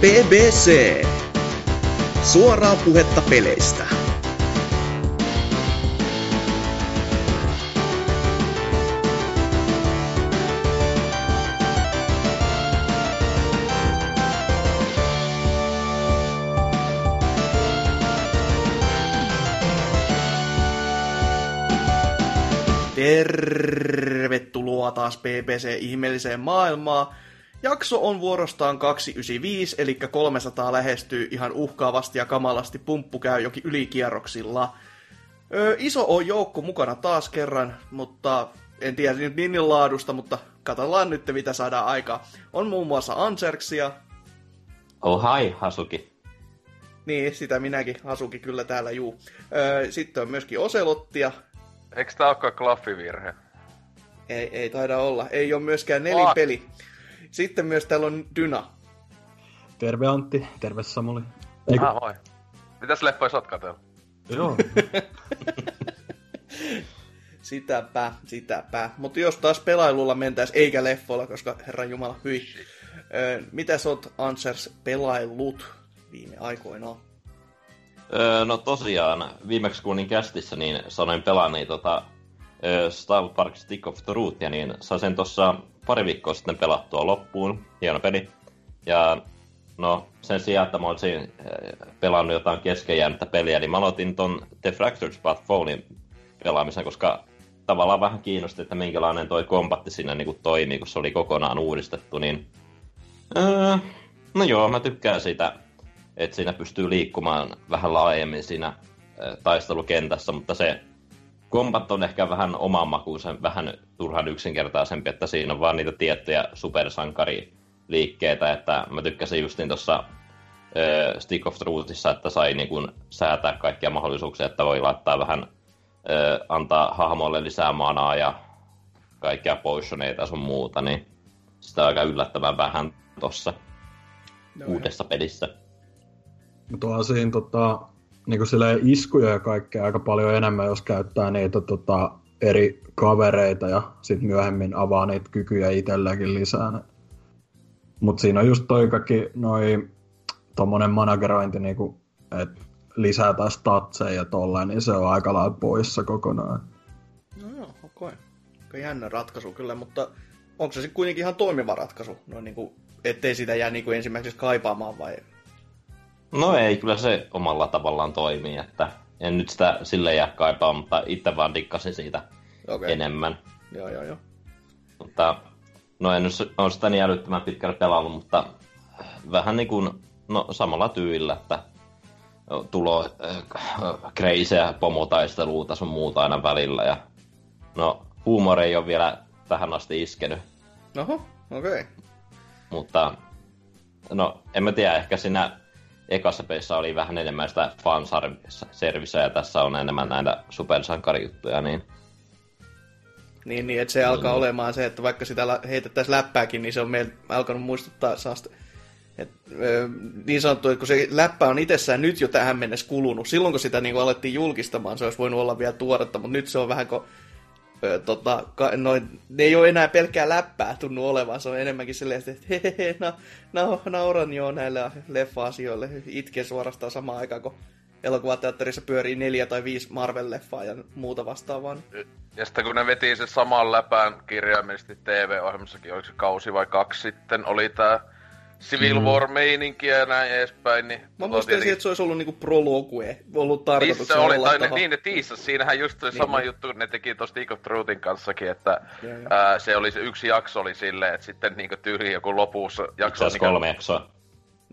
BBC. Suoraa puhetta peleistä. Tervetuloa taas BBC-ihmeelliseen maailmaan. Jakso on vuorostaan 295, eli 300 lähestyy ihan uhkaavasti ja kamalasti. Pumppu käy jokin ylikierroksilla. Ö, iso on joukko mukana taas kerran, mutta en tiedä nyt niin laadusta, mutta katsotaan nyt mitä saadaan aikaa. On muun muassa Anserksia. Oh hi, Hasuki. Niin, sitä minäkin, Hasuki kyllä täällä juu. Ö, sitten on myöskin Oselottia. Eikö tää olekaan klaffivirhe? Ei, ei taida olla. Ei ole myöskään nelipeli. Sitten myös täällä on Dyna. Terve Antti, terve Samuli. Ah, moi. Mitäs leffoja sä oot katsellut? Joo, Sitäpä, sitäpä. Mutta jos taas pelailulla mentäis eikä leffoilla, koska herran jumala, hyi. Öö, mitä sä oot, Ansers, pelaillut viime aikoina? Öö, no tosiaan, viimeksi kun olin kästissä, niin sanoin pelaani tota, Star Park Stick of Truthia, niin sain sen tuossa pari viikkoa sitten pelattua loppuun. Hieno peli. Ja no, sen sijaan, että mä olisin öö, pelannut jotain kesken jäänyttä peliä, niin mä aloitin ton The Fractured Path Fallin pelaamisen, koska tavallaan vähän kiinnosti, että minkälainen toi kombatti siinä niin toimii, kun se oli kokonaan uudistettu, niin... Öö, no joo, mä tykkään siitä että siinä pystyy liikkumaan vähän laajemmin siinä ö, taistelukentässä, mutta se kombat on ehkä vähän oman makuisen, vähän turhan yksinkertaisempi, että siinä on vaan niitä tiettyjä supersankariliikkeitä, että mä tykkäsin justin tuossa Stick of Truthissa, että sai niin kun säätää kaikkia mahdollisuuksia, että voi laittaa vähän, ö, antaa hahmolle lisää manaa ja kaikkia potioneita sun muuta, niin sitä on aika yllättävän vähän tuossa No, uudessa pelissä. mutta on siinä tota, niin silleen iskuja ja kaikkea aika paljon enemmän, jos käyttää niitä tota, eri kavereita ja sitten myöhemmin avaa niitä kykyjä itselläkin lisää. Mutta siinä on just toi kaikki noi tommonen managerointi, niinku, että lisätään statseja ja tolleen, niin se on aika lailla poissa kokonaan. No joo, okei. Aika jännä ratkaisu kyllä, mutta onko se sitten kuitenkin ihan toimiva ratkaisu? No niin kuin, ettei sitä jää niin kuin ensimmäiseksi kaipaamaan vai? No ei, kyllä se omalla tavallaan toimii, että en nyt sitä sille jää kaipaa, mutta itse vaan dikkasin siitä okay. enemmän. Joo, joo, joo. Mutta no en ole sitä niin älyttömän pitkälle pelannut, mutta vähän niin kuin, no samalla tyylillä, että tulo äh, kreisejä pomotaisteluita sun muuta aina välillä ja no huumori ei ole vielä tähän asti iskenyt, Oho, okei. Okay. mutta no en mä tiedä, ehkä siinä ekassa pelissä oli vähän enemmän sitä fanserviceä ja tässä on enemmän näitä supersankarijuttuja, niin Niin, niin, että se alkaa olemaan se, että vaikka sitä heitettäisiin läppääkin, niin se on meillä alkanut muistuttaa saasta. Et, ö, niin sanottu, että kun se läppä on itsessään nyt jo tähän mennessä kulunut, silloin kun sitä niin alettiin julkistamaan, se olisi voinut olla vielä tuoretta, mutta nyt se on vähän kuin, tota, noin, ne ei ole enää pelkkää läppää tunnu olevan, se on enemmänkin silleen, että hehehe, na, na, nauran jo näille leffa-asioille, itken suorastaan samaan aikaan, kun elokuvateatterissa pyörii neljä tai viisi Marvel-leffaa ja muuta vastaavaa. Ja sitten kun ne veti sen saman läpän kirjaimellisesti TV-ohjelmassakin, oliko se kausi vai kaksi sitten, oli tää Civil War-meininki ja näin edespäin, niin... Mä muistin, tietenkin- että se olisi ollut niinku prologue, ollut tarkoituksena se oli, olla tai ne, niin ne tiisas, siinähän just se Niin, sama niin. juttu, ne teki tuossa Stick of Truthin kanssakin, että Joo, joo. ää, se oli se yksi jakso oli silleen, että sitten niinku tyyli joku lopussa itse jakso... asiassa kolme jaksoa.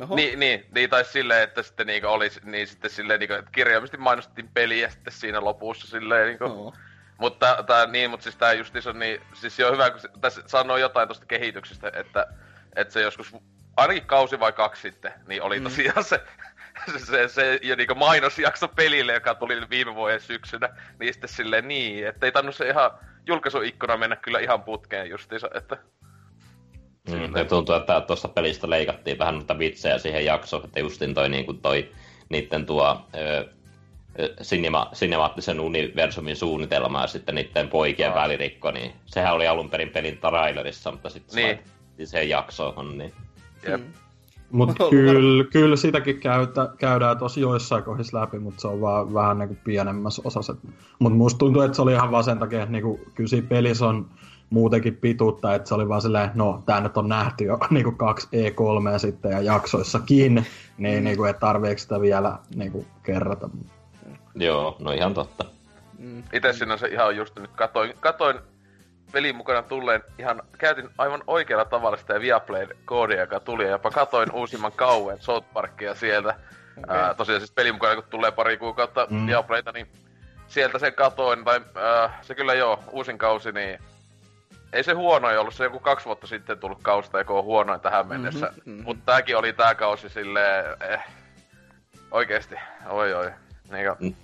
Oho. Niin, niin, niin tai silleen, että sitten niinku oli, niin sitten silleen niinku, että kirjaimisesti mainostettiin peliä sitten siinä lopussa silleen niinku. Joo. Mutta tää, niin, mutta siis tää justiis on niin, siis se on hyvä, kun tässä sanoo jotain tosta kehityksestä, että, että se joskus, ainakin kausi vai kaksi sitten, niin oli Mm. tosiaan se, se, se, se ja niinku mainosjakso pelille, joka tuli viime vuoden syksynä, niin sitten silleen niin, että ei tannut se ihan julkaisuikkuna mennä kyllä ihan putkeen justiinsa, että Mm, ja tuntuu, että tuosta pelistä leikattiin vähän noita vitsejä siihen jaksoon, että justin toi, niin kuin toi niiden tuo ö, cinema, cinemaattisen universumin suunnitelma ja sitten niiden poikien Aa. välirikko, niin sehän oli alun perin pelin trailerissa, mutta sitten Niin. niin. se jaksoon, niin Mm. Mutta ollut kyllä, kyllä sitäkin käytä, käydään tosi joissain kohdissa läpi, mutta se on vaan vähän niinku pienemmässä osassa. Mutta musta tuntuu, että se oli ihan vaan sen takia, että niinku, kyllä siinä pelissä on muutenkin pituutta, että se oli vaan silleen, no tää nyt on nähty jo niinku kaksi E3 sitten ja jaksoissakin, niin mm. niinku, että tarviiko sitä vielä niinku kerrata. Joo, no ihan totta. Itse sinänsä ihan just nyt katoin, katoin pelin mukana tulleen ihan, käytin aivan oikealla tavalla sitä Viaplayn koodia, joka tuli, ja jopa katoin uusimman kauen South Parkia sieltä. Okay. Ää, tosiaan siis pelin mukana, kun tulee pari kuukautta mm. Viaplayta, niin sieltä sen katoin, tai ää, se kyllä joo, uusin kausi, niin ei se huono ei ollut, se joku kaksi vuotta sitten tullut kausta, joka on huonoin tähän mennessä. Mm-hmm, mm-hmm. Mutta tääkin oli tää kausi silleen, eh, oikeesti, oi oi. Niin, Mm.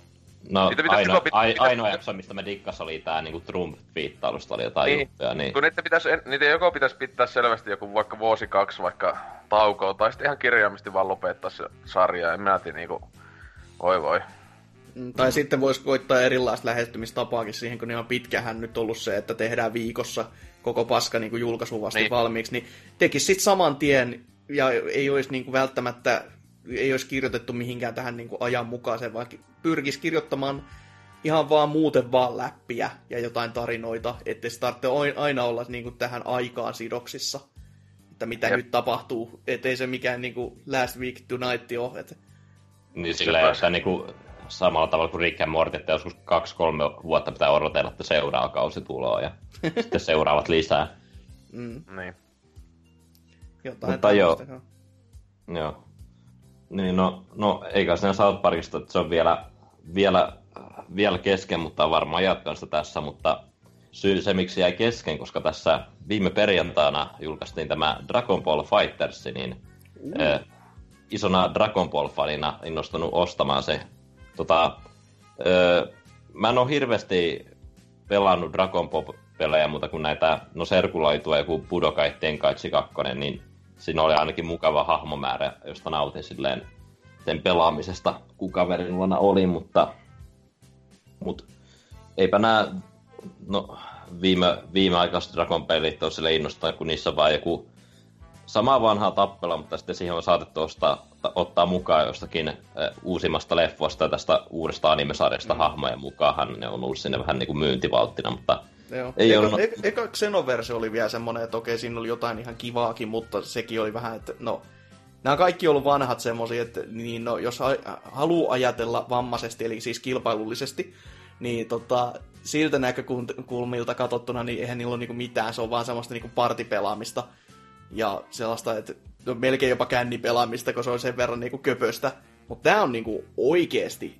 No, pitäisi ainoa, joko pit- ai, pitäisi- ainoa jakso, mistä mä dikkas, oli tää niinku Trump-viittailusta oli jotain Niin. juttuja, niin... Kun niitä, pitäisi, niitä joko pitäisi pitää selvästi joku vaikka vuosi kaksi vaikka taukoa, tai sitten ihan kirjaimisesti vaan lopettaa se sarja. En mä tiedä niinku, voi voi. Mm, Tai sitten voisi koittaa erilaista lähestymistapaakin siihen, kun ihan pitkähän nyt ollut se, että tehdään viikossa koko paska niin kuin vasta Niin. valmiiksi, niin tekisi sitten saman tien ja ei olisi niin kuin välttämättä ei olisi kirjoitettu mihinkään tähän niin kuin ajan mukaiseen, vaan pyrkisi kirjoittamaan ihan vaan muuten vaan läppiä ja jotain tarinoita, ettei se tarvitse oin- aina olla niin kuin tähän aikaan sidoksissa, että mitä Jep. nyt tapahtuu, ettei se mikään niin kuin last week tonight ole, että Niin silleen, että niinku samalla tavalla kuin Rick and Morty, että joskus kaksi-kolme vuotta pitää odotella, että seuraava kausi tulee ja sitten seuraavat lisää. mm, Niin. jotain Mutta joo. Joo. Niin no, no eikä siinä South Parkista, että se on vielä, vielä, vielä kesken, mutta varmaan jatkan sitä tässä, mutta syy se, miksi jäi kesken, koska tässä viime perjantaina julkaistiin tämä Dragon Ball Fighters, niin äh, isona Dragon Ball-fanina innostunut ostamaan se. Tota, äh, mä en ole hirveästi pelannut Dragon Ball-pelejä, mutta kun näitä, no Serkulaitua ja joku Budokai Tenkaichi 2, niin siinä oli ainakin mukava hahmomäärä, josta nautin silleen sen pelaamisesta, kun kaverin luona oli, mutta, mutta eipä nämä, no viime, viimeaikaiset Dragon pelit on sille innostunut, kun niissä on vaan joku sama vanha tappela, mutta sitten siihen on saatettu ostaa, ottaa mukaan jostakin äh, uusimmasta leffosta ja tästä uudesta animesarjasta mm. hahmoja mukaan. Ne on ollut sinne vähän niin kuin myyntivalttina, mutta Joo. Ei eka, ollut- eka, eka Xenoverse oli vielä semmoinen, että okei, siinä oli jotain ihan kivaakin, mutta sekin oli vähän, että no, nämä kaikki on ollut vanhat semmoisia, että niin no, jos haluaa ajatella vammaisesti, eli siis kilpailullisesti, niin tota, siltä näkökulmilta katsottuna, niin eihän niillä ole niinku mitään, se on vaan semmoista niinku partipelaamista ja sellaista, että no, melkein jopa kännipelaamista, kun se on sen verran niinku köpöstä. Mutta tämä on niinku oikeasti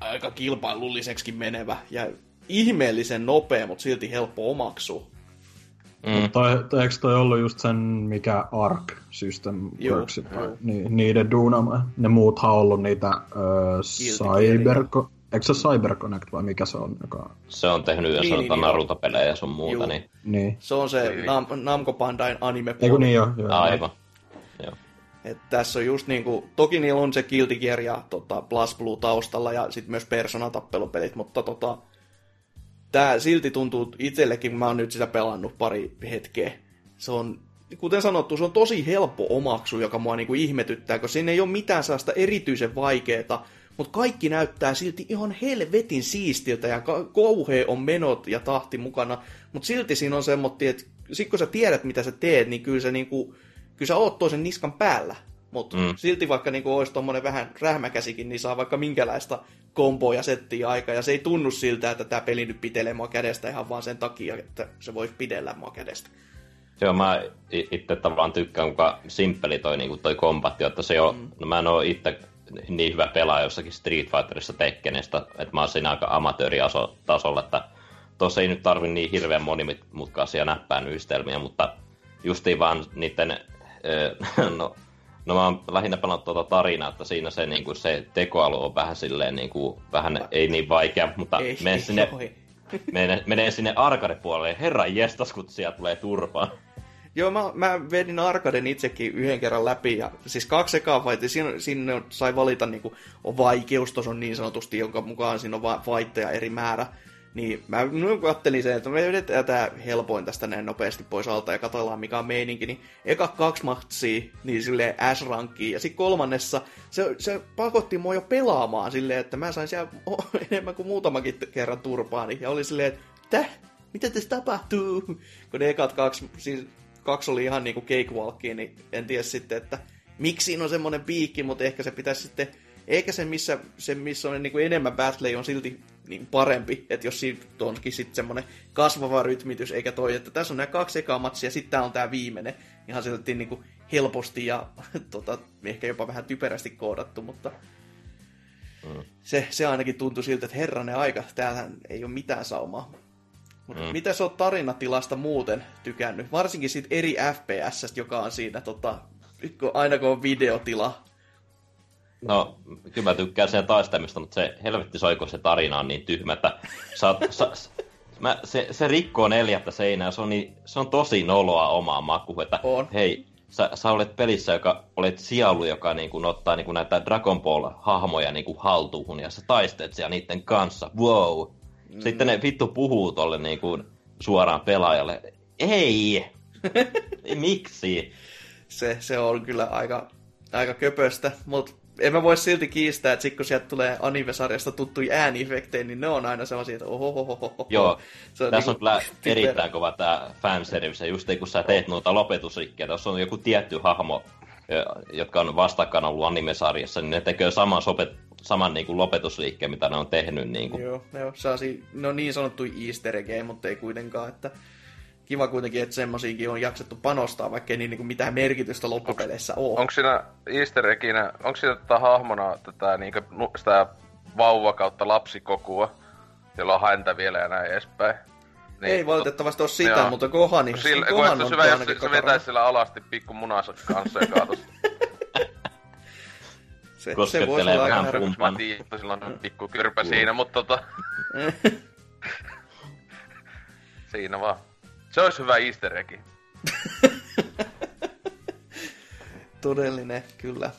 aika kilpailulliseksi menevä ja ihmeellisen nopea, mutta silti helppo omaksua. mm, Tai, tai eikö toi ollut just sen, mikä Arc System Works, ni, niiden duunama. Ne muuthan on ollut niitä öö, Cyberco... Eikö se CyberConnect vai mikä se on? Joka... se on tehnyt Niin, niin, niin, niin, Naruto-pelejä ja sun muuta, Juu. niin Niin. Se on se Niin. Nam- Namco Bandain anime Eiku niin jo, joo. aivan. Joo. Et tässä on just niinku, toki niillä on se Guilty Gear ja tota, Plus Blue taustalla ja sitten myös Persona-tappelupelit, mutta tota, tää silti tuntuu itsellekin, mä oon nyt sitä pelannut pari hetkeä. Se on, kuten sanottu, se on tosi helppo omaksu, joka mua niinku ihmetyttää, koska siinä ei ole mitään sellaista erityisen vaikeeta, mutta kaikki näyttää silti ihan helvetin siistiltä ja ka- kauhea on menot ja tahti mukana, mutta silti siinä on semmoinen, että sit kun sä tiedät mitä sä teet, niin kyllä sä, niinku, kyllä sä oot toisen niskan päällä. Mutta mm. Silti vaikka niinku olisi tommonen vähän rähmäkäsikin, niin saa vaikka minkälaista komboa ja settiä aika. Ja se ei tunnu siltä, että tämä peli nyt pitelee mua kädestä ihan vaan sen takia, että se voisi pidellä mua kädestä. Joo, mä itse tavallaan tykkään, kuinka simppeli toi, niin toi kombatti, että se on, mm. no mä en oo itse niin hyvä pelaaja jossakin Street Fighterissa Tekkenistä, että mä oon siinä aika amatööritasolla, että tossa ei nyt tarvi niin hirveän monimutkaisia näppäinyhdistelmiä, mutta justiin vaan niiden, no, no mä oon lähinnä pelannut tuota tarinaa, että siinä se, niin kuin, se tekoalu on vähän silleen, niin kuin, vähän ei niin vaikea, mutta ei, mene sinne, oi. menee, menee sinne arcade-puolelle ja herran jestas, kun siellä tulee turpaan. Joo, mä, mä vedin Arkaden itsekin yhden kerran läpi, ja siis kaksi ekaa fightia, siinä, siinä sai valita niinku, on vaikeustason niin sanotusti, jonka mukaan siinä on va- fightteja eri määrä. Niin mä kattelin sen, että me vedetään tää helpoin tästä näin nopeasti pois alta ja katsellaan mikä on meininki. Niin eka kaksi matsia, niin silleen S-rankkiin. Ja sitten kolmannessa se, se pakotti mua jo pelaamaan silleen, että mä sain siellä enemmän kuin muutamakin kerran turpaani. Ja oli silleen, että täh, mitä tässä tapahtuu? Kun ne ekat kaksi, siis kaksi oli ihan niinku cakewalkia, niin en tiedä sitten, että miksi siinä on semmoinen piikki, mutta ehkä se pitäisi sitten eikä se, missä, se, missä on niin kuin enemmän battley, on silti niin parempi, että jos siitä onkin sitten semmoinen kasvava rytmitys, eikä toi, että tässä on nämä kaksi ekaa matsia, ja sitten tämä on tämä viimeinen, ihan silti niin kuin helposti ja tota, ehkä jopa vähän typerästi koodattu, mutta mm. se, se ainakin tuntui siltä, että herranen aika, täällä ei ole mitään saumaa. Mm. Mitä sä oot tarinatilasta muuten tykännyt? Varsinkin siitä eri FPS, joka on siinä, tota, aina kun on videotila, No, kyllä mä tykkään sen taistamista, mutta se helvetti soiko se tarina on niin tyhmä, että sä, sä, mä, se, se rikkoo neljättä seinää, se on, niin, se on tosi noloa omaa maku, että on. hei, sä, sä olet pelissä, joka olet sielu, joka niin kuin, ottaa niin kuin, näitä Dragon Ball-hahmoja niin kuin, haltuun, ja sä taisteet siellä niiden kanssa, wow. Mm. Sitten ne vittu puhuu tolle niin kuin, suoraan pelaajalle, ei, miksi? Se, se on kyllä aika, aika köpöstä, mutta en mä voi silti kiistää, että sit kun sieltä tulee anime-sarjasta tuttuja ääniefektejä, niin ne on aina sellaisia, että ohohohoho. Joo, se on tässä niin on kyllä erittäin kova tämä fanservice, just niin kun sä teet noita lopetusrikkeitä, jos on joku tietty hahmo, jotka on vastakkain ollut anime-sarjassa, niin ne tekee saman, sopet, saman niin kuin lopetusliikkeen, mitä ne on tehnyt. Niin kuin. Joo, joo ne on niin sanottu easter egg, mutta ei kuitenkaan, että kiva kuitenkin, että semmoisiinkin on jaksettu panostaa, vaikka ei niin, niin mitään merkitystä loppupeleissä ole. Onko siinä easter egginä, onko siinä tätä hahmona tätä niin kuin, sitä vauva kautta lapsikokua, jolla on häntä vielä ja näin edespäin? Niin, ei valitettavasti ole sitä, joo. mutta Kohani, sillä, Kohan on hyvä, jos se vetäisi sillä alasti pikku munansa kanssa ja kaatos. se, se voisi olla aika Mä tiedän, että sillä on pikku kyrpä siinä, mutta tota... siinä vaan. Se olisi hyvä easter egg. Todellinen, kyllä.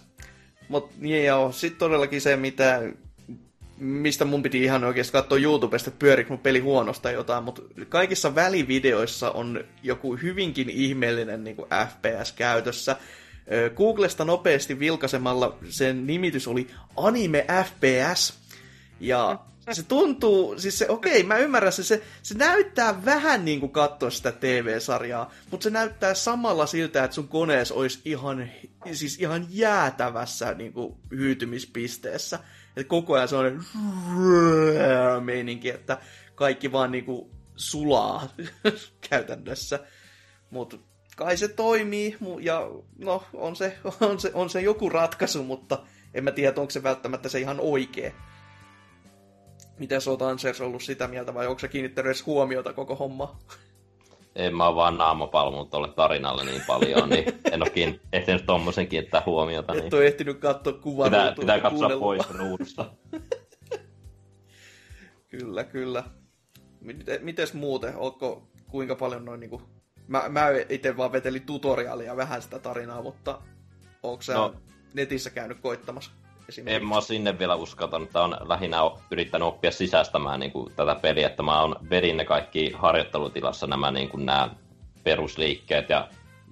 Mutta niin joo, sitten todellakin se, mitä, mistä mun piti ihan oikeasti katsoa YouTubesta, että pyörikö mun peli huonosta jotain, mutta kaikissa välivideoissa on joku hyvinkin ihmeellinen niin kuin FPS käytössä. Googlesta nopeasti vilkaisemalla sen nimitys oli Anime FPS, ja se tuntuu, siis se, okei, okay, mä ymmärrän se, se, se näyttää vähän niin kuin katsoa sitä TV-sarjaa, mutta se näyttää samalla siltä, että sun konees olisi ihan, siis ihan jäätävässä niin kuin hyytymispisteessä. Että koko ajan se on meininki, että kaikki vaan niin kuin sulaa käytännössä. Mutta kai se toimii, ja no, on se, on, se, on se joku ratkaisu, mutta en mä tiedä, onko se välttämättä se ihan oikea. Miten sä oot Ansers ollut sitä mieltä vai onko se kiinnittänyt edes huomiota koko homma? En mä vaan naamapalmunut tolle tarinalle niin paljon, niin en ole kiin... ehtinyt tommosen kiinnittää huomiota. Et niin... ole ehtinyt katsoa kuvaa. Pitää, pitää katsoa pois ruudusta. kyllä, kyllä. Mites muuten? Ootko kuinka paljon noin niinku... Mä, mä itse vaan vetelin tutoriaalia vähän sitä tarinaa, mutta onko sä no. netissä käynyt koittamassa? En mä sinne vielä uskaltanut, että on lähinnä yrittänyt oppia sisäistämään niin kuin, tätä peliä, että mä oon vedin ne kaikki harjoittelutilassa nämä, niin kuin, nämä perusliikkeet ja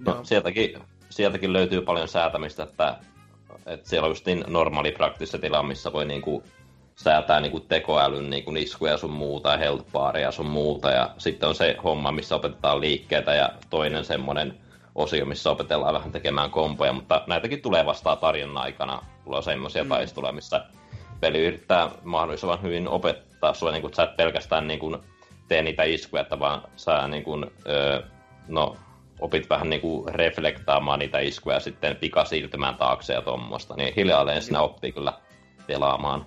no, sieltäkin, sieltäkin löytyy paljon säätämistä, että, että siellä on just niin normaali praktista tila, missä voi niin kuin, säätää niin kuin tekoälyn niin kuin iskuja sun muuta ja health sun muuta. Ja sitten on se homma, missä opetetaan liikkeitä ja toinen semmoinen osio, missä opetellaan vähän tekemään kompoja, mutta näitäkin tulee vastaan tarjonnan aikana. Tulee semmoisia mm. taisteluja, missä peli yrittää mahdollisimman hyvin opettaa sua, niin kuin, sä et pelkästään niin kuin, tee niitä iskuja, että vaan sä niin kuin, öö, no, opit vähän niin kuin reflektaamaan niitä iskuja ja sitten pikasiirtymään taakse ja tuommoista. Niin hiljalleen sinä oppii kyllä pelaamaan.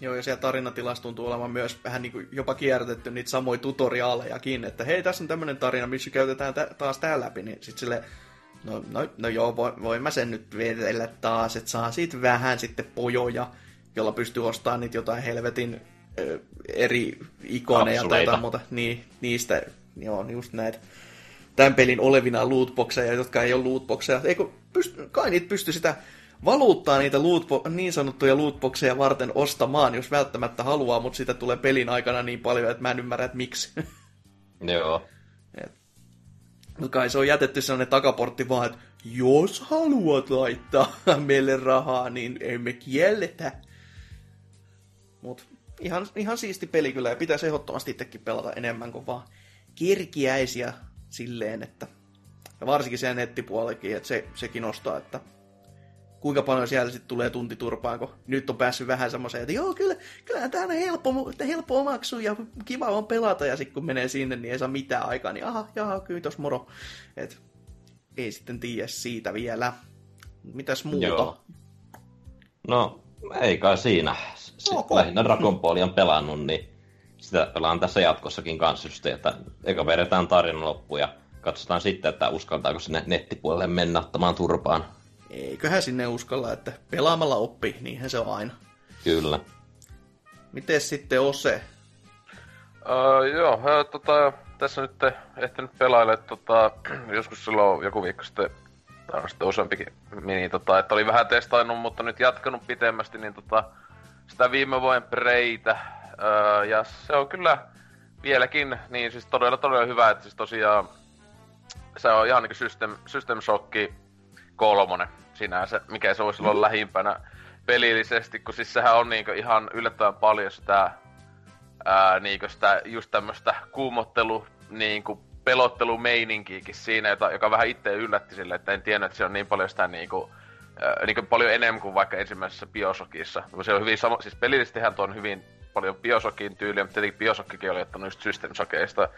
Joo, ja siellä tarinatilassa tuntuu olevan myös vähän niin kuin jopa kierrätetty niitä samoja tutoriaalejakin, että hei, tässä on tämmöinen tarina, missä käytetään tä- taas tää läpi, niin sitten sille no, no, no joo, voin, voin mä sen nyt vedellä taas, että saa siitä vähän sitten pojoja, jolla pystyy ostamaan niitä jotain helvetin ö, eri ikoneja tai jotain muuta. Niin, niistä, joo, just näitä tämän pelin olevina lootboxeja, jotka ei ole lootboxeja. Eikö, pysty, kai niitä pysty sitä valuuttaa niitä lootbo- niin sanottuja lootboxeja varten ostamaan, jos välttämättä haluaa, mutta sitä tulee pelin aikana niin paljon, että mä en ymmärrä, että miksi. Joo. Mutta kai se on jätetty sellainen takaportti vaan, että jos haluat laittaa meille rahaa, niin emme kielletä. Mut ihan, ihan siisti peli kyllä, ja pitäisi ehdottomasti itsekin pelata enemmän kuin vaan kirkiäisiä silleen, että ja varsinkin siellä nettipuolellakin, että se, se kiinnostaa, että kuinka paljon siellä sitten tulee tuntiturpaan, kun nyt on päässyt vähän semmoiseen, että joo, kyllä, kyllä tämä on helppo, helppo omaksua ja kiva on pelata, ja sitten kun menee sinne, niin ei saa mitään aikaa, niin aha, jaha, kyllä tos moro. Et, ei sitten tiedä siitä vielä. Mitäs muuta? Joo. No, ei kai siinä. Sitten okay. lähinnä Dragon Ball on pelannut, niin sitä pelaan tässä jatkossakin kanssa just, että eka vedetään tarina loppu ja katsotaan sitten, että uskaltaako sinne nettipuolelle mennä ottamaan turpaan. Eiköhän sinne uskalla, että pelaamalla oppii, niinhän se on aina. Kyllä. Miten sitten Ose? Uh, joo, tota, tässä nyt ehtinyt pelailla, tota, joskus silloin joku viikko sitten, tai on sitten useampikin mini, tota, että oli vähän testainnut, mutta nyt jatkanut pitemmästi, niin tota, sitä viime vuoden preitä, uh, ja se on kyllä vieläkin, niin siis todella todella hyvä, että siis tosiaan se on ihan niinku System, System Shocki kolmonen sinänsä, mikä se olisi ollut mm. lähimpänä pelillisesti, kun siis sehän on niinku ihan yllättävän paljon sitä, ää, niinku sitä just tämmöstä kuumottelu, niinku pelottelumeininkiäkin siinä, jota, joka vähän itse yllätti sille, että en tiennyt, että se on niin paljon sitä niinku, ää, niinku paljon enemmän kuin vaikka ensimmäisessä Biosokissa. Se on hyvin sama, siis pelillisestihän tuo on hyvin paljon Biosokin tyyliä, mutta tietenkin Biosokkikin oli ottanut just System Shockeista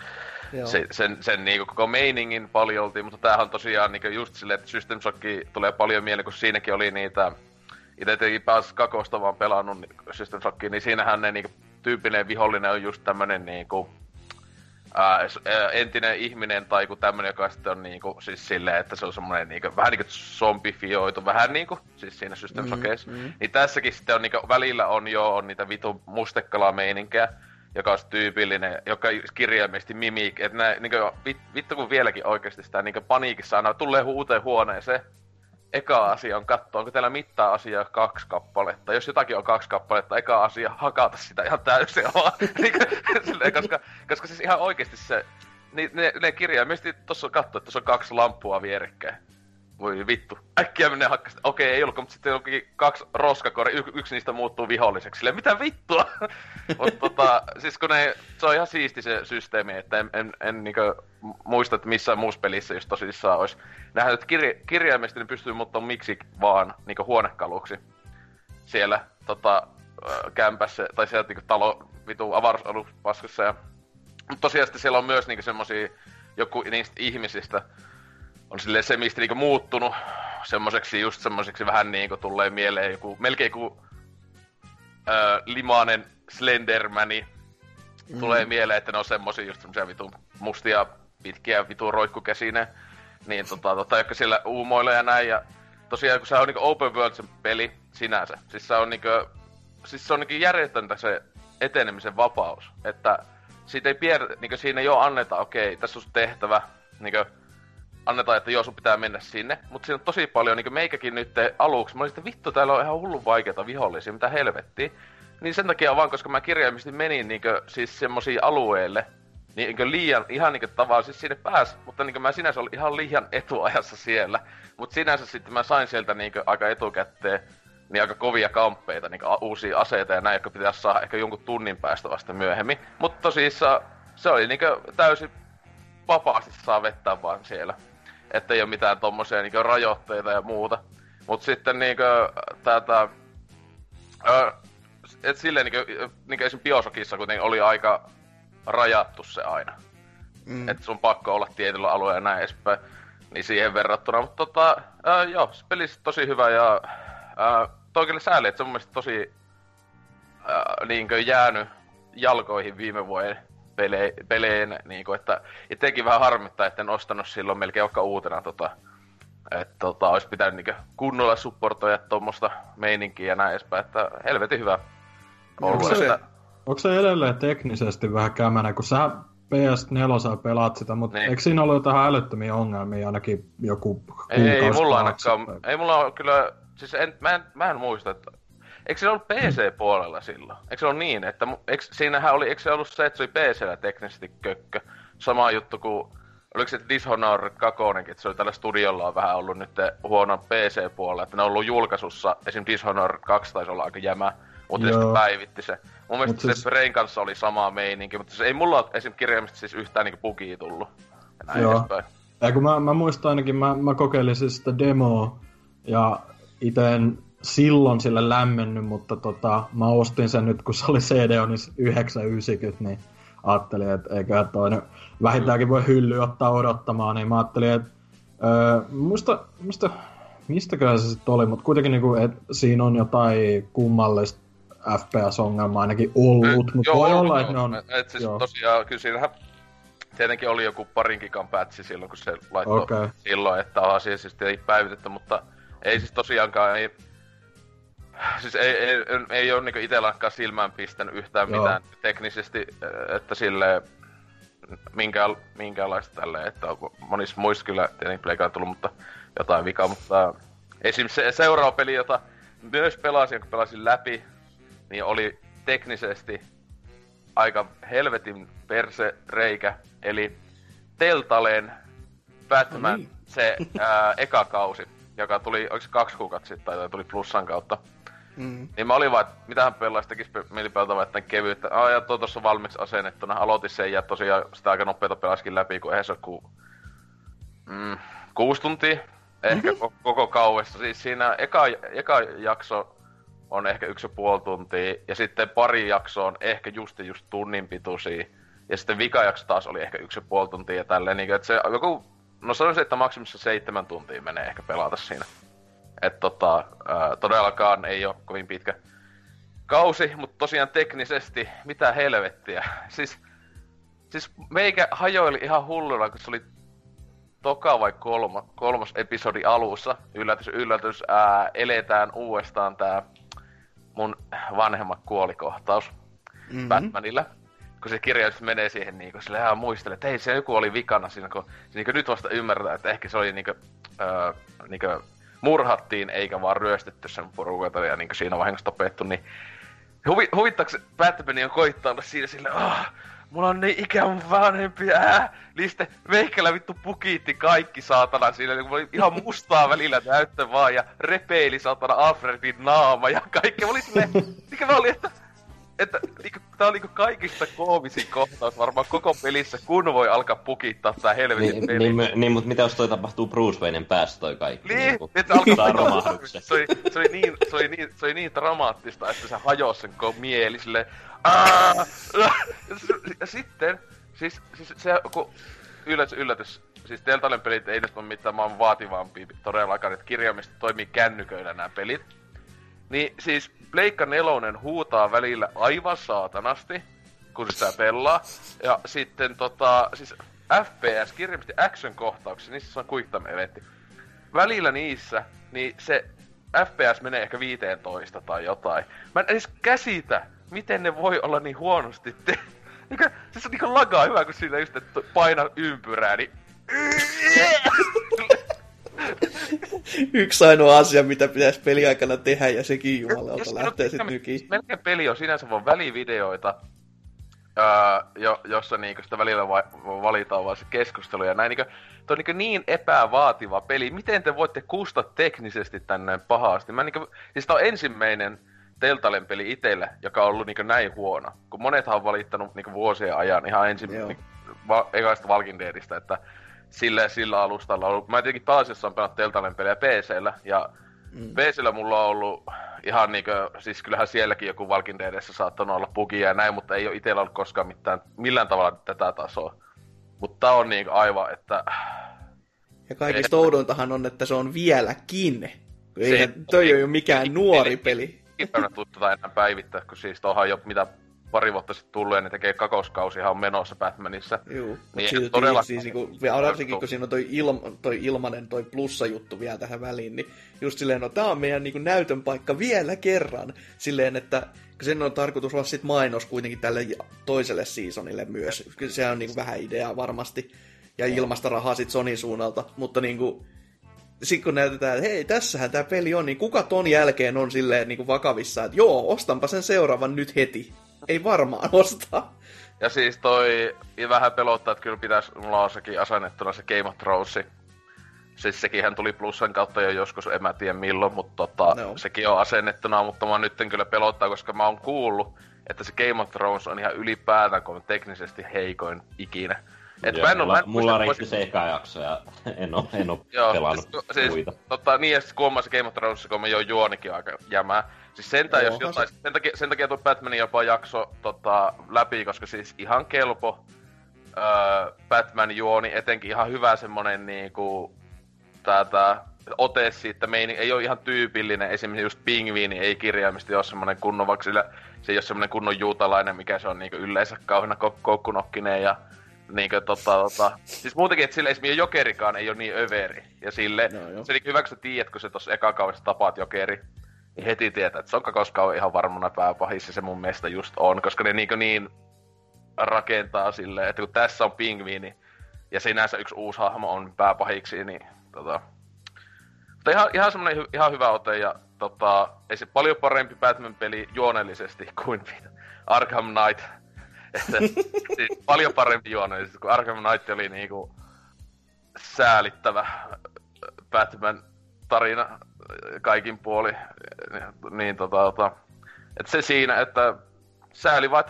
se, sen, sen niinku koko meiningin paljolti, mutta tämähän on tosiaan niinku just silleen, että System Shock tulee paljon mieleen, kun siinäkin oli niitä, itse tietenkin pääs kakosta vaan pelannut System Shockiin, niin siinähän ne niinku tyypillinen vihollinen on just tämmönen niinku, ää, entinen ihminen tai joku tämmönen, joka sitten on niinku, siis silleen, että se on semmoinen niinku, vähän niinku zombifioitu, vähän niinku, siis siinä System mm, mm. Niin tässäkin sitten on niinku, välillä on jo on niitä vitun mustekala-meininkejä, joka olisi tyypillinen, joka kirjaimesti mimik, että nää, niin kuin, vittu kun vieläkin oikeasti sitä niin paniikissa aina tulee uuteen huoneeseen, eka asia on katsoa, onko täällä mittaa asiaa kaksi kappaletta. Jos jotakin on kaksi kappaletta, eka asia hakata sitä ihan täysin vaan. Niin koska, koska siis ihan oikeasti se, niin ne, ne kirjaimesti tuossa katsoo, että tuossa on kaksi lampua vierekkäin. Voi vittu. Äkkiä menee hakkasta. Okei, ei ollutkaan, mutta sitten onkin kaksi roskakori, y- yksi niistä muuttuu viholliseksi. Silleen, mitä vittua? mutta tota, siis kun ne, se on ihan siisti se systeemi, että en, en, en niinkö muista, että missään muussa pelissä just tosissaan olisi että kirja, kirjaimesti ne pystyy muuttamaan miksi vaan niinkö huonekaluksi siellä tota, kämpässä, tai siellä niinku talo vitu avaruusaluspaskassa. Ja, mutta tosiaan siellä on myös niinku semmosia, joku niistä ihmisistä, on silleen se, mistä niinku muuttunut semmoiseksi just semmoiseksi vähän niinku tulee mieleen joku, melkein kuin öö, limainen Slendermani. Mm. Tulee mieleen, että ne on semmosia just semmosia vitun mustia, pitkiä vitun roikkukäsine. Niin tota, tota, jotka siellä uumoilee ja näin. Ja tosiaan kun se on niinku open world se peli sinänsä. Siis se on niinku, siis se on niinku järjetöntä se etenemisen vapaus. Että siitä ei pier, niinku siinä jo anneta, okei, okay, tässä on tehtävä, niinku, annetaan, että joo, sun pitää mennä sinne. Mutta siinä on tosi paljon, niin kuin meikäkin nyt aluksi, mä olin sitten, vittu, täällä on ihan hullu vaikeita vihollisia, mitä helvettiä. Niin sen takia vaan, koska mä kirjaimisesti menin niin kuin, siis semmosia alueelle, niin liian, ihan niin kuin tavallaan, siis sinne pääs, mutta niin kuin mä sinänsä olin ihan liian etuajassa siellä. Mutta sinänsä sitten mä sain sieltä niin kuin, aika etukäteen niin aika kovia kamppeita, niin uusia aseita ja näin, jotka pitäisi saada ehkä jonkun tunnin päästä vasta myöhemmin. Mutta tosissaan se oli niin täysin vapaasti saa vettää vaan siellä että ei ole mitään tommosia niinku rajoitteita ja muuta. Mut sitten niinku tätä... Ö, et silleen niinku, niinku esim. Biosokissa kuitenkin oli aika rajattu se aina. Mm. Että sun pakko olla tietyllä alueella ja näin edespäin. Niin siihen verrattuna. Mutta tota, ää, joo, se peli tosi hyvä ja ää, toi kyllä sääli, että se on mun mielestä tosi ää, niinkö jäänyt jalkoihin viime vuoden pele, peleen, niin kuin, että itsekin vähän harmittaa, että en ostanut silloin melkein joka uutena tota, että tota, olisi pitänyt niin kunnolla supportoida tuommoista meininkiä ja näin edespäin, että helvetin hyvä ollut. Onko se, että... onko se edelleen teknisesti vähän kämänä, kun sä PS4 pelaat sitä, mutta niin. eikö siinä ollut jotain älyttömiä ongelmia ainakin joku Ei, ei mulla ainakaan, ei mulla kyllä siis en, mä, en, mä en muista, että Eikö se ollut PC-puolella silloin? Eikö se ollut niin, että eikö, siinähän oli, eikö se ollut se, että se oli PC-llä teknisesti kökkö? Sama juttu kuin, oliko se Dishonored 2, että se oli tällä studiolla on vähän ollut nyt huono PC-puolella, että ne on ollut julkaisussa, esim. Dishonored 2 taisi olla aika jämä, mutta sitten päivitti se. Mun mielestä siis... se Brain kanssa oli sama meininki, mutta se ei mulla ole esim. kirjaimista siis yhtään niinku bugia tullut. Ja näin Joo. Edespäin. Ja kun mä, mä muistan ainakin, mä, mä kokeilin siis sitä demoa, ja itse en silloin sille lämmennyt, mutta tota, mä ostin sen nyt, kun se oli CD on 990, niin ajattelin, että eikä toinen vähintäänkin voi hylly ottaa odottamaan, niin mä ajattelin, että öö, muista, muista mistäköhän se sitten oli, mutta kuitenkin niinku, et siinä on jotain kummallista FPS-ongelmaa ainakin ollut, mutta voi ollut, olla, että ne on... Et siis joo. tosiaan, kyllä siinähän tietenkin oli joku parin gigan pätsi silloin, kun se laittoi okay. silloin, että asia siis ei päivitetty, mutta ei siis tosiaankaan, ei, siis ei, ei, ei, ole niinku itselläkään silmään pistänyt yhtään Joo. mitään teknisesti, että sille minkä, minkäänlaista tälle, että monissa muissa kyllä tietenkin pleikaan tullut, mutta jotain vikaa, mutta esimerkiksi se seuraava peli, jota myös pelasin, jonka pelasin läpi, niin oli teknisesti aika helvetin perse reikä, eli Teltaleen Batman, no niin. se ää, eka kausi, joka tuli, oliko se kaksi kuukautta sitten, tai tuli plussan kautta. Mm. Niin mä olin vaan, että mitähän pelaisi, tekis mielipeltä vaan tämän kevyyttä. Ah, ja tuo tuossa valmiiksi asennettuna. Aloitin sen ja tosiaan sitä aika nopeeta pelaskin läpi, kun eihän se ku... mm, kuusi tuntia. Ehkä mm-hmm. koko kauessa. Siis siinä eka, eka jakso on ehkä yksi ja puoli tuntia, ja sitten pari jaksoa on ehkä just just tunnin pituisia. Ja sitten vika jakso taas oli ehkä yksi ja puoli tuntia ja tälleen, niin että se joku, no sanoisin, että maksimissa seitsemän tuntia menee ehkä pelata siinä. Että tota, ää, todellakaan ei ole kovin pitkä kausi, mutta tosiaan teknisesti, mitä helvettiä. Siis, siis meikä hajoili ihan hulluna, kun se oli toka vai kolma, kolmas episodi alussa. Yllätys, yllätys, ää, eletään uudestaan tää mun vanhemmat kuolikohtaus mm-hmm. Batmanilla. Kun se kirjaus menee siihen niin kun sille ihan muistelee, että hei se joku oli vikana siinä, kun niin kun nyt vasta ymmärtää, että ehkä se oli niinku, äh, niinku murhattiin eikä vaan ryöstetty sen porukalta ja niin siinä vahingossa tapettu, niin huvi, huvittaako Batman on koittaa olla siinä sille, ah, mulla on niin ikävä vanhempi, ää, liste, meikällä vittu pukiitti kaikki saatana siinä, niin oli ihan mustaa välillä näyttö vaan, ja repeili saatana Alfredin naama, ja kaikki, oli silleen, mikä mä olin, että että niinku, tää on niinku kaikista koomisin kohtaus varmaan koko pelissä, kun voi alkaa pukittaa tää helvetin niin, peli. Niin, niin, mutta mitä jos toi tapahtuu Bruce Waynen päässä toi kaikki? Niin, niin että alkaa se, oli, se, oli niin, se, oli niin, se oli niin dramaattista, että se hajosi sen koko mieli silleen, ja sitten, siis, siis se, kun yllätys, yllätys, siis Deltalen pelit ei edes ole mitään maan vaativampi todellakaan, että kirjaimista toimii kännyköillä nämä pelit. Niin siis Pleikka nelonen huutaa välillä aivan saatanasti, kun sitä pelaa. Ja sitten tota, siis FPS, kirjallisesti action-kohtauksia, niissä on quick eventti. Välillä niissä, niin se FPS menee ehkä 15 tai jotain. Mä en edes käsitä, miten ne voi olla niin huonosti te... Niinkö, siis on niinku lagaa hyvä, kun siinä just, että paina ympyrää, niin... Yksi ainoa asia, mitä pitäisi peliaikana tehdä, ja sekin jumalauta lähtee sitten nykiin. Melkein peli on sinänsä vaan välivideoita, öö, jo, jossa niinku sitä välillä va- valitaan vaan se keskustelu ja näin. Niinku, toi on niinku niin epävaativa peli. Miten te voitte kustaa teknisesti tänne pahasti? Mä niinku, siis tää on ensimmäinen Teltalen peli itsellä, joka on ollut niinku näin huono. Kun monethan on valittanut niinku vuosien ajan ihan ensin niinku, va- että sillä, sillä alustalla ollut. Mä tietenkin taas on pelannut Teltalen pelejä PCllä, ja mm. PCllä mulla on ollut ihan niinkö, siis kyllähän sielläkin joku Walking Deadissä saattanut olla bugia ja näin, mutta ei ole itsellä ollut koskaan mitään, millään tavalla tätä tasoa. Mutta tää on niinku aivan, että... Ja kaikista oudointahan on, että se on vieläkin. Ei, toi ei ole mikään nuori peli. Ei päivänä tuttuta enää päivittää, kun siis tohan jo mitä pari vuotta sitten tullut ja ne tekee kakoskausi ihan menossa Batmanissa. Joo, niin silti todella... siis niinku, varsinkin kun siinä on toi, ilma, toi ilmanen, toi plussa-juttu vielä tähän väliin, niin just silleen, no tää on meidän niinku näytön paikka vielä kerran. Silleen, että sen on tarkoitus olla sit mainos kuitenkin tälle toiselle seasonille myös. Kyllä se on niinku vähän idea varmasti. Ja ilmasta rahaa sit Sonin suunnalta, mutta niinku, sitten kun näytetään, että hei, tässähän tämä peli on, niin kuka ton jälkeen on silleen niin kuin vakavissa, että joo, ostanpa sen seuraavan nyt heti. Ei varmaan osta. Ja siis toi vähän pelottaa, että kyllä pitäisi, mulla on sekin asennettuna se Game of Thrones. Siis sekin tuli plussan kautta jo joskus, en mä tiedä milloin, mutta tota, no. sekin on asennettuna, mutta mä nyt kyllä pelottaa, koska mä oon kuullut, että se Game of Thrones on ihan ylipäätään kun on teknisesti heikoin ikinä. Et Joo, mä en mulla, mä en mulla riitti se eka jakso ja en oo, en oo Joo, pelannut siis, siis, muita. Totta, niin ja sit kun se Game of Thrones, kun me jo juonikin aika jämää. Siis sentään, jos jotain, sen takia, sen takia tuo Batmanin jopa jakso tota, läpi, koska siis ihan kelpo öö, Batman juoni, etenkin ihan hyvä semmonen niinku, tää, tää ote siitä meini, ei ole ihan tyypillinen, esimerkiksi just pingviini ei kirjaimisesti ole semmonen kunnon, vaikka sillä, se ei ole semmonen kunnon juutalainen, mikä se on niinku yleensä kauheena koukkunokkinen ja niinkö tota, tota, siis muutenkin, että sille esimerkiksi Jokerikaan ei ole niin överi. Ja sille, no, se hyvä, kun sä tiedät, kun sä tuossa eka kaudessa tapaat Jokeri, niin heti tietää, että se on kakoskauan ihan varmana pääpahissa se mun mielestä just on, koska ne niin, niin rakentaa silleen, että kun tässä on pingviini ja sinänsä yksi uusi hahmo on pääpahiksi, niin tota... Mutta ihan, ihan semmonen ihan hyvä ote ja tota, ei se paljon parempi Batman-peli juonellisesti kuin Arkham Knight. Että, siis paljon parempi juonellisesti, kun Arkham Knight oli niinku säälittävä Batman-tarina kaikin puoli. Niin tota, tota että se siinä, että sääli vaan,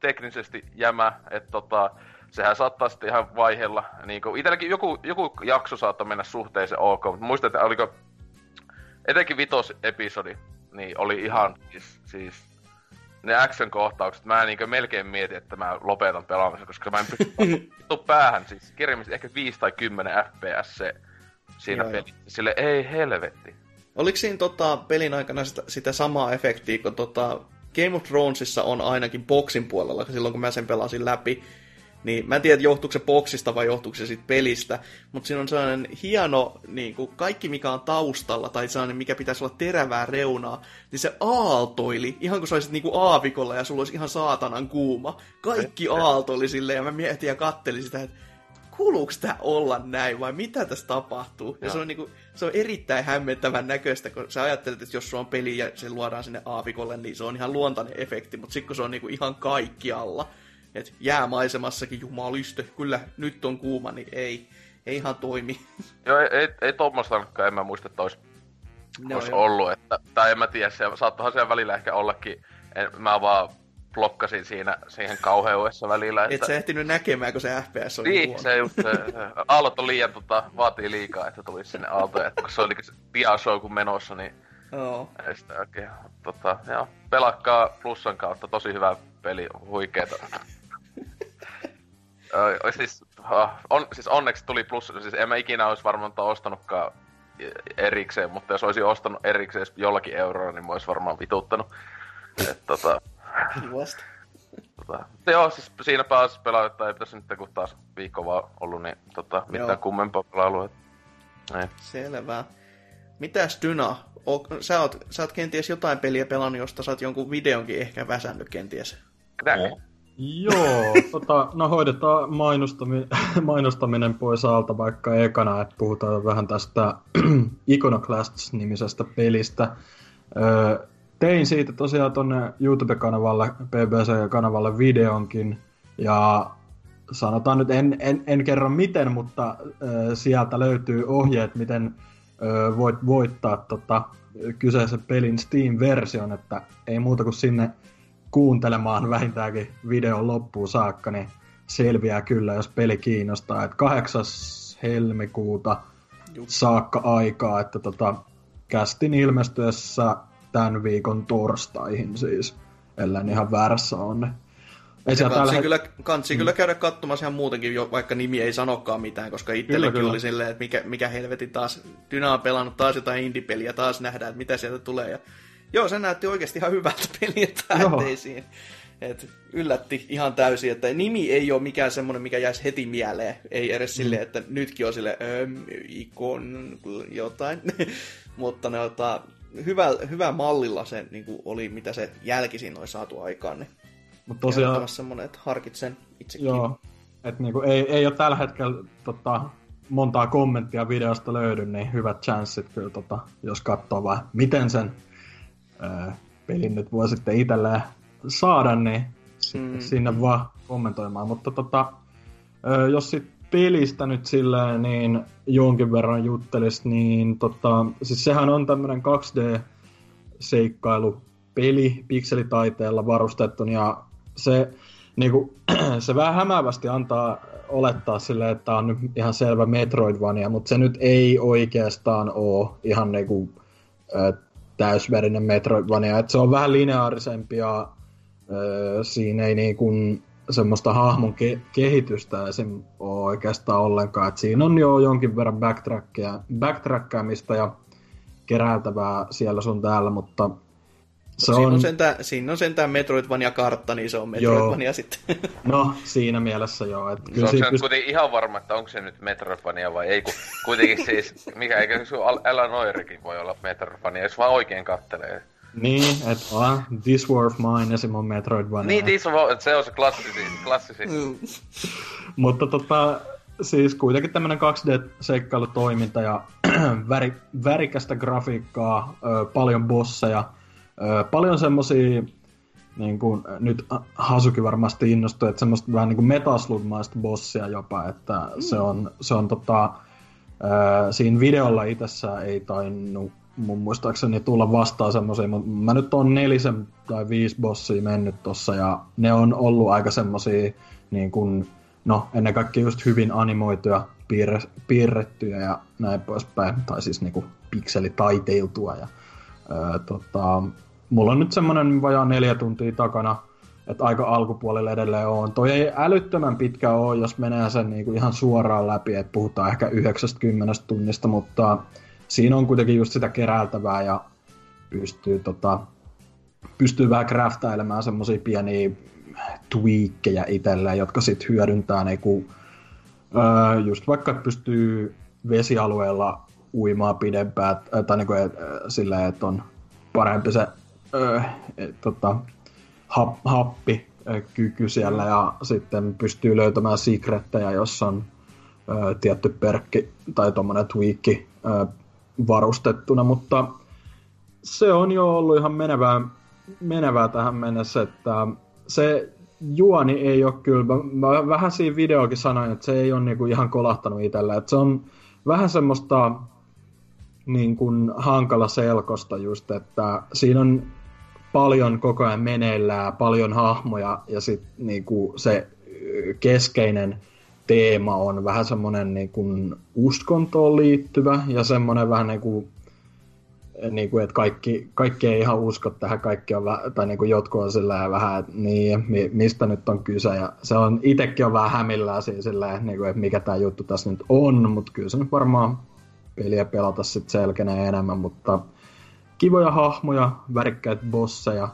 teknisesti jämä, että tota, sehän saattaa sitten ihan vaiheella, niin kuin, itselläkin joku, joku jakso saattaa mennä suhteeseen ok, mutta muistan, että oliko etenkin vitos episodi, niin oli ihan siis, siis ne action-kohtaukset, mä niinkö melkein mietin, että mä lopetan pelaamisen, koska mä en pysty päähän, siis kirjallisesti ehkä 5 tai 10 fps siinä pelissä. Sille ei helvetti. Oliko siinä tota, pelin aikana sitä, sitä samaa efektiä, kun tota, Game of Thronesissa on ainakin boksin puolella, silloin kun mä sen pelasin läpi, niin mä en tiedä, johtuuko se boksista vai johtuuko se siitä pelistä, mutta siinä on sellainen hieno, niin kuin kaikki mikä on taustalla, tai sellainen mikä pitäisi olla terävää reunaa, niin se aaltoili, ihan kuin sä olisit niin kuin aavikolla ja sulla olisi ihan saatanan kuuma. Kaikki aaltoili silleen, ja mä mietin ja kattelin sitä, että kuuluuko tämä olla näin vai mitä tässä tapahtuu? Ja, se on, niinku, se on erittäin hämmentävän näköistä, kun sä ajattelet, että jos sulla on peli ja se luodaan sinne aavikolle, niin se on ihan luontainen efekti, mutta sitten kun se on niinku ihan kaikkialla, että jäämaisemassakin jumaliste, kyllä nyt on kuuma, niin ei, ei ihan toimi. Joo, ei, ei, ei tuommoistakaan, en mä muista, että olisi, no, olisi ollut. Että, tai en mä tiedä, se, saattohan siellä välillä ehkä ollakin, en, mä vaan blokkasin siinä siihen kauheudessa välillä. Että... Et sä ehtinyt näkemään, kun se FPS oli Niin, huono. se just, se, aallot on liian, tota, vaatii liikaa, että tulisi sinne aaltoja. Että kun se oli diashow kun menossa, niin Joo. Ei sitä oikein, tota, joo. Pelakkaa plussan kautta, tosi hyvä peli, huikeeta siis, on, siis onneksi tuli plus, siis en mä ikinä olisi varmaan ostanutkaan erikseen, mutta jos olisin ostanut erikseen jollakin eurolla, niin mä olisi varmaan vituttanut. Et, tota, Vasta. Tota, joo, siis siinä pääsi pelata, ei pitäisi nyt kun taas viikko vaan ollut, niin tota, mitään joo. kummempaa pelailua. Niin. Selvä. Mitäs Dyna? O, sä, oot, sä oot kenties jotain peliä pelannut, josta sä oot jonkun videonkin ehkä väsännyt kenties. Kräk. Joo, tota, no hoidetaan mainostaminen, mainostaminen pois alta vaikka ekana, että puhutaan vähän tästä Iconoclasts-nimisestä pelistä. Öö, tein siitä tosiaan tonne YouTube-kanavalle, BBC-kanavalle videonkin, ja sanotaan nyt, en, en, en kerro miten, mutta ö, sieltä löytyy ohjeet, miten ö, voit voittaa tota, kyseisen pelin Steam-version, että ei muuta kuin sinne kuuntelemaan vähintäänkin videon loppuun saakka, niin selviää kyllä, jos peli kiinnostaa. Että 8. helmikuuta Juh. saakka aikaa, että tota, kästin ilmestyessä tämän viikon torstaihin siis, ellei ihan väärässä on. Ei se kansi, tällä... kyllä, kansi mm. kyllä käydä katsomassa ihan muutenkin, jo, vaikka nimi ei sanokaan mitään, koska itsellekin oli silleen, että mikä, mikä helvetin taas, Dyna on pelannut taas jotain indie-peliä, taas nähdään, että mitä sieltä tulee. Ja Joo, se näytti oikeasti ihan hyvältä peliä tähteisiin. Et yllätti ihan täysin, että nimi ei ole mikään semmoinen, mikä jäisi heti mieleen. Ei edes mm. silleen, että nytkin on sille ikon jotain. Mutta ne ota, hyvä, hyvä mallilla se niin kuin oli, mitä se jälkisin oli saatu aikaan. Niin Mut tosiaan... semmoinen, että harkitsen itsekin. Joo, että niinku, ei, ei ole tällä hetkellä tota, montaa kommenttia videosta löydy, niin hyvät chanssit kyllä, tota, jos katsoo vaan, miten sen ää, pelin nyt voi sitten itselleen saada, niin mm. sinne vaan kommentoimaan. Mutta tota, ää, jos sit pelistä nyt silleen niin jonkin verran juttelis, niin tota, siis sehän on tämmönen 2D-seikkailu peli pikselitaiteella varustettu, ja se, niinku, se vähän hämäävästi antaa olettaa sille, että tämä on nyt ihan selvä Metroidvania, mutta se nyt ei oikeastaan ole ihan niinku, täysverinen Metroidvania. Et se on vähän lineaarisempi ja äh, siinä ei niinku semmoista hahmon ke- kehitystä esim. ole oikeastaan ollenkaan. Et siinä on jo jonkin verran backtrackkaamista ja keräiltävää siellä sun täällä, mutta se siinä, on... on sentään, siinä on sentään Metroidvania-kartta, niin se on Metroidvania joo. sitten. No, siinä mielessä joo. Että kyllä se on pyst... kuitenkin ihan varma, että onko se nyt Metroidvania vai ei, kun kuitenkin siis, mikä eikä se Alan Noirikin voi olla Metroidvania, jos vaan oikein kattelee. Niin, että ah, This War of Mine esim. on Metroidvania. Niin, this war, se on se klassisi. klassisi. Mm. Mutta tota, siis kuitenkin tämmönen 2D-seikkailutoiminta ja väri, värikästä grafiikkaa, paljon bosseja, paljon semmosia, niin kuin, nyt Hasuki varmasti innostui, että semmoista vähän niin kuin metaslugmaista bossia jopa, että mm. se on, se on tota, siinä videolla itsessään ei tainnut mun muistaakseni tulla vastaan semmoisia, mutta mä nyt on nelisen tai viisi bossia mennyt tossa ja ne on ollut aika semmosia niin kuin, no ennen kaikkea just hyvin animoituja, piirre, piirrettyjä ja näin poispäin, tai siis niinku pikselitaiteiltua ja ää, tota, mulla on nyt semmonen vajaa neljä tuntia takana, että aika alkupuolelle edelleen on. Toi ei älyttömän pitkä ole, jos menee sen niinku ihan suoraan läpi, että puhutaan ehkä 90 tunnista, mutta siinä on kuitenkin just sitä keräiltävää ja pystyy, tota, pystyy vähän craftailemaan semmosia pieniä tweakkejä itselleen, jotka sitten hyödyntää niinku, öö, just vaikka pystyy vesialueella uimaan pidempään, tai niinku, et, silleen, että on parempi se öö, et, tota, hap, happi kyky siellä ja sitten pystyy löytämään secrettejä, jos on öö, tietty perkki tai tuommoinen tweakki varustettuna, mutta se on jo ollut ihan menevää, menevää tähän mennessä, että se juoni ei ole kyllä, mä, mä vähän siinä videokin sanoin, että se ei ole niinku ihan kolahtanut itsellä, että se on vähän semmoista niin kuin hankala selkosta just, että siinä on paljon koko ajan meneillään, paljon hahmoja ja sitten niinku se keskeinen teema on vähän semmoinen niin kuin uskontoon liittyvä ja semmoinen vähän niin kuin, niin kuin että kaikki, kaikki ei ihan usko tähän, kaikki on tai niin kuin jotkut on sillä vähän, että niin, mistä nyt on kyse, ja se on, itsekin on vähän hämillään siinä sillä niin kuin, että mikä tämä juttu tässä nyt on, mutta kyllä se nyt varmaan peliä pelata sitten selkenee enemmän, mutta kivoja hahmoja, värikkäitä bosseja,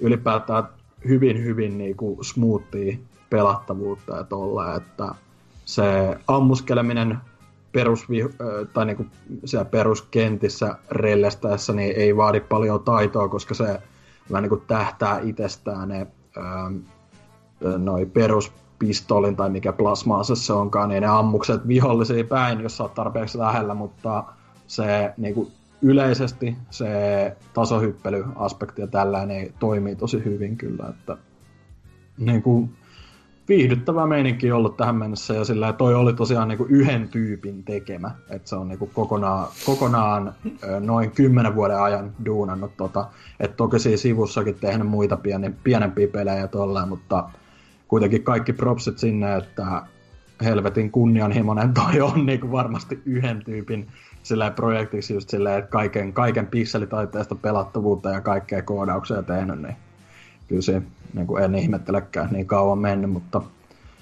ylipäätään hyvin, hyvin niin kuin smoothia pelattavuutta ja tolla, että se ammuskeleminen perus, tai niinku siellä peruskentissä rellestäessä niin ei vaadi paljon taitoa, koska se vähän niinku tähtää itsestään ne noi peruspistolin tai mikä plasmaase se onkaan, niin ne ammukset vihollisia päin, jos sä oot tarpeeksi lähellä, mutta se niinku yleisesti se tasohyppelyaspekti ja tällainen niin toimii tosi hyvin kyllä, että niinku, viihdyttävä meininki ollut tähän mennessä ja sillä toi oli tosiaan niinku yhden tyypin tekemä, että se on niinku kokonaan, kokonaan noin kymmenen vuoden ajan duunannut tota, että toki siinä sivussakin tehnyt muita pieni, pienempiä pelejä tolleen, mutta kuitenkin kaikki propsit sinne, että helvetin kunnianhimoinen toi on niinku varmasti yhden tyypin sillä projektiksi just silleen, että kaiken, kaiken pikselitaiteesta pelattavuutta ja kaikkea koodauksia tehnyt, niin kyllä se niin kuin en ihmettelekään niin kauan mennyt, mutta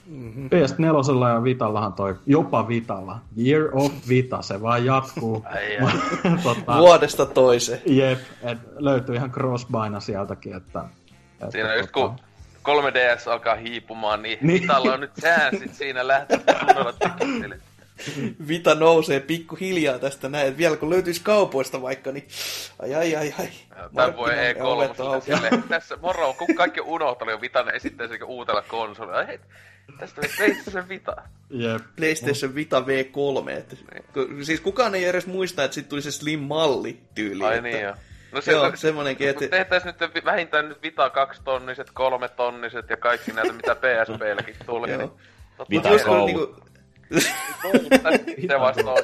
mm-hmm. PS4 ja Vitallahan toi, jopa Vitalla, Year of Vita, se vaan jatkuu. tota, Vuodesta toiseen. Jep, et löytyy ihan crossbaina sieltäkin, että... että siinä just kun 3DS tota- alkaa hiipumaan, niin, niin. Vitalla on nyt säänsit siinä lähteä kunnolla Vita nousee pikkuhiljaa tästä näin, että vielä kun löytyisi kaupoista vaikka, niin ai ai ai ai. Tän voi Markkinoinnin ovet E3 auki. sille, tässä moro, kun kaikki on unohtanut jo Vitan esitteessä uutella konsolilla. Ai, Hei, tästä oli PlayStation Vita. Jep. PlayStation Vita V3. Että, ku- siis kukaan ei edes muista, että sitten tuli se Slim-malli tyyli. Ai että, niin joo. No Joo, semmonenkin, että- että... Tehtäis nyt vähintään nyt Vita 2 tonniset, 3 tonniset ja kaikki näitä, mitä PSPlläkin tuli. Joo. niin Vita Mut just kai kun Go. niinku, se vasta on.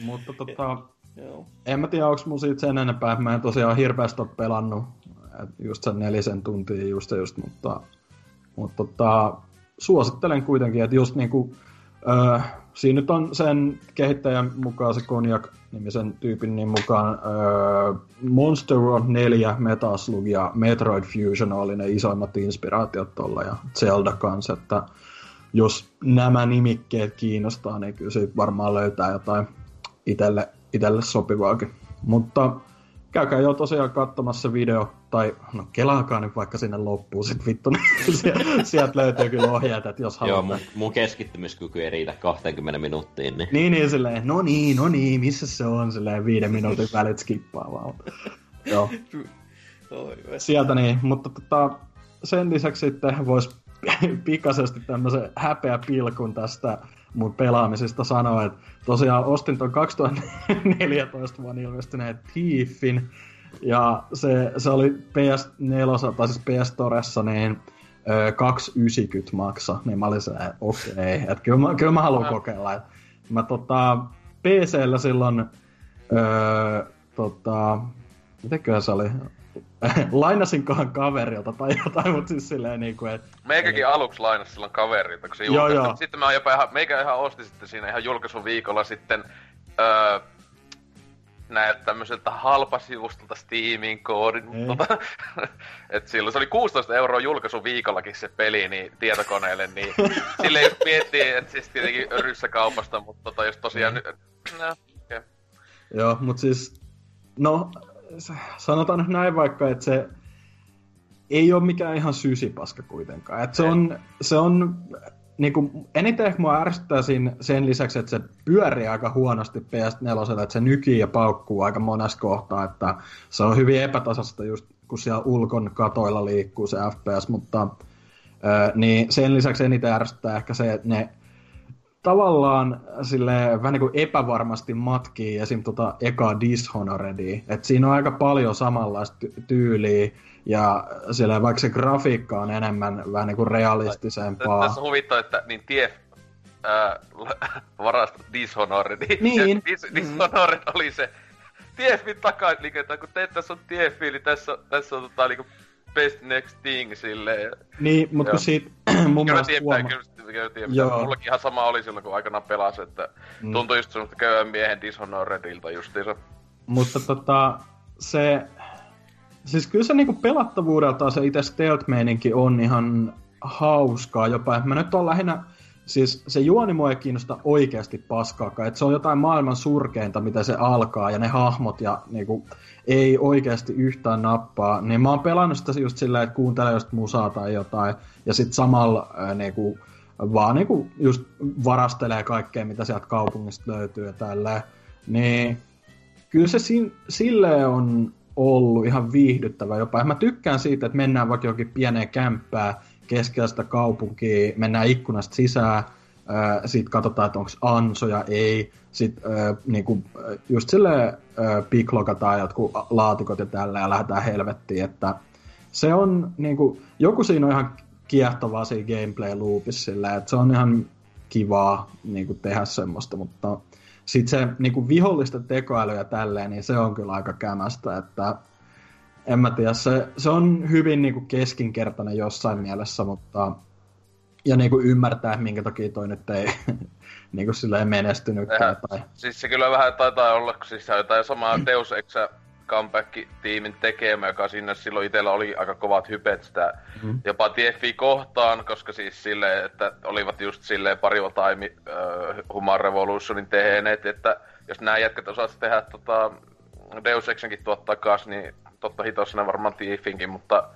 Mutta tota, joo. en mä tiedä, onko mun siitä sen enempää. Mä en tosiaan hirveästi ole pelannut. Just sen nelisen tuntia just ja just, mutta, mutta tota, suosittelen kuitenkin, että just niinku, öö, siinä nyt on sen kehittäjän mukaan, se Konjak-nimisen tyypin niin mukaan öö, Monster World 4, Metal Slug ja Metroid Fusion oli ne isoimmat inspiraatiot tuolla ja Zelda kanssa, että jos nämä nimikkeet kiinnostaa, niin kyllä siitä varmaan löytää jotain itelle, itelle sopivaakin. Mutta käykää jo tosiaan katsomassa se video, tai no kelaakaa nyt vaikka sinne loppuun sit vittu, niin sieltä, sieltä löytyy kyllä ohjeet, että jos Joo, haluatte. mun, mun keskittymiskyky ei riitä 20 minuuttiin, niin... Niin, niin, silleen, no niin, no niin, missä se on, silleen viiden minuutin välit skippaa vaan. Joo, Oi, sieltä niin, mutta tota, sen lisäksi sitten voisi pikaisesti tämmöisen häpeä pilkun tästä mun pelaamisesta sanoa, että tosiaan ostin ton 2014 vuonna ilmestyneen Thiefin, ja se, se oli PS4, tai siis PS Storessa, niin ö, 290 maksa, niin mä olin se, okei, okay, että kyllä mä, kyllä mä haluan kokeilla. Et mä tota, PCllä silloin, öö, tota, mitenköhän se oli, lainasinkohan kaverilta tai jotain, mutta siis silleen niinku, että Meikäkin aluksi lainas silloin kaverilta, kun se Joo, joo. Sitten mä jopa ihan, meikä ihan osti sitten siinä ihan julkaisun viikolla sitten öö, näiltä tämmöiseltä halpasivustolta Steamin koodin. Ei. Tota, et silloin se oli 16 euroa julkaisun viikollakin se peli niin tietokoneelle, niin sille jos miettii, että siis tietenkin ryssäkaupasta, mutta tota, jos tosiaan nyt... No, okay. Joo, mutta siis, no, sanotaan nyt näin vaikka, että se ei ole mikään ihan sysipaska kuitenkaan. Et se on, se on niinku, eniten ehkä mua ärsyttää siinä sen lisäksi, että se pyörii aika huonosti PS4, että se nykii ja paukkuu aika monessa kohtaa, että se on hyvin epätasasta just kun siellä ulkon katoilla liikkuu se FPS, mutta ö, niin sen lisäksi eniten ärsyttää ehkä se, että ne tavallaan sille vähän niin kuin epävarmasti matkii esim. tota eka Dishonoredia. Et siinä on aika paljon samanlaista ty- tyyliä ja sille vaikka se grafiikka on enemmän vähän niin kuin realistisempaa. Tässä on huvittaa, että niin Tief ää, varasta Dishonored. Niin. Dis, Dishonored oli se Tiefin takaliikentä, kun teet tässä on Tiefi, niin tässä, tässä on tota niinku best next thing silleen. Niin, mutta kun siitä mun Kyllä mielestä tiedän, huoma... kyllä, kyllä tiedän. Joo. Mullakin ihan sama oli silloin, kun aikanaan pelasi, että Mm. tuntui just semmoista köyhän miehen Dishonoredilta justiinsa. Mutta tota, se... Siis kyllä se niinku pelattavuudeltaan se itse stealth-meininki on ihan hauskaa jopa. Et Mä nyt on lähinnä... Siis se juoni mua ei kiinnosta oikeasti paskaakaan. Et se on jotain maailman surkeinta, mitä se alkaa, ja ne hahmot ja niinku, ei oikeasti yhtään nappaa. Niin mä oon pelannut sitä just silleen, että kuuntelee just musaa tai jotain, ja sit samalla ää, niinku, vaan niinku just varastelee kaikkea, mitä sieltä kaupungista löytyy ja tälleen. Niin kyllä se sin, silleen on ollut ihan viihdyttävä jopa. Mä tykkään siitä, että mennään vaikka johonkin pieneen kämppään keskellä sitä kaupunkia, mennään ikkunasta sisään, sitten katsotaan, että onko ansoja, ei. Sitten niinku, ää, just silleen ää, piklokataan jotkut laatikot ja tällä ja lähdetään helvettiin, että se on niinku, joku siinä on ihan kiehtovaa siinä gameplay loopissa sillä, että se on ihan kivaa niinku, tehdä semmoista, mutta sitten se niinku, vihollisten tekoäly ja tälleen, niin se on kyllä aika kämästä, että en mä tiedä, se, se on hyvin niinku, keskinkertainen jossain mielessä, mutta ja niinku, ymmärtää, minkä takia toi nyt ei niinku, silleen menestynytkään. Eihän- Tai... Siis se kyllä vähän taitaa olla, kun siis jotain samaa Deus Ex comeback-tiimin tekemä, joka sinne silloin itsellä oli aika kovat hypet sitä Mhm. jopa TFI kohtaan, koska siis silleen, että olivat just silleen pari time uh, Human Revolutionin tehneet, että jos nämä jätkät osasivat tehdä tota, Deus Exenkin tuottaa takas, niin totta hitossa ne varmaan TFinkin, mutta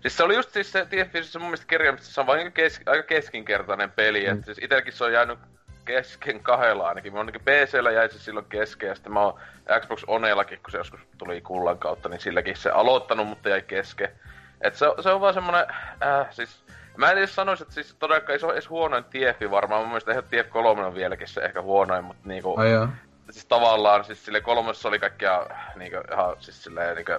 Siis se oli just siis se TFI, siis se mun mielestä kirjaimisesti se on vain kes, aika keskinkertainen peli, mm. että siis itselläkin se on jäänyt kesken kahdella ainakin. Mä ainakin PCllä jäi se silloin kesken ja sitten mä oon Xbox Onellakin, kun se joskus tuli kullan kautta, niin silläkin se aloittanut, mutta jäi kesken. Et se, se on vaan semmonen, äh, siis Mä en edes sanoisi, että siis todellakaan se on edes huonoin TF varmaan. Mun mielestä ihan TF3 on vieläkin se ehkä huonoin, mutta niinku... Joo. Siis tavallaan, siis sille kolmessa oli kaikkia niinku ihan siis silleen niinku...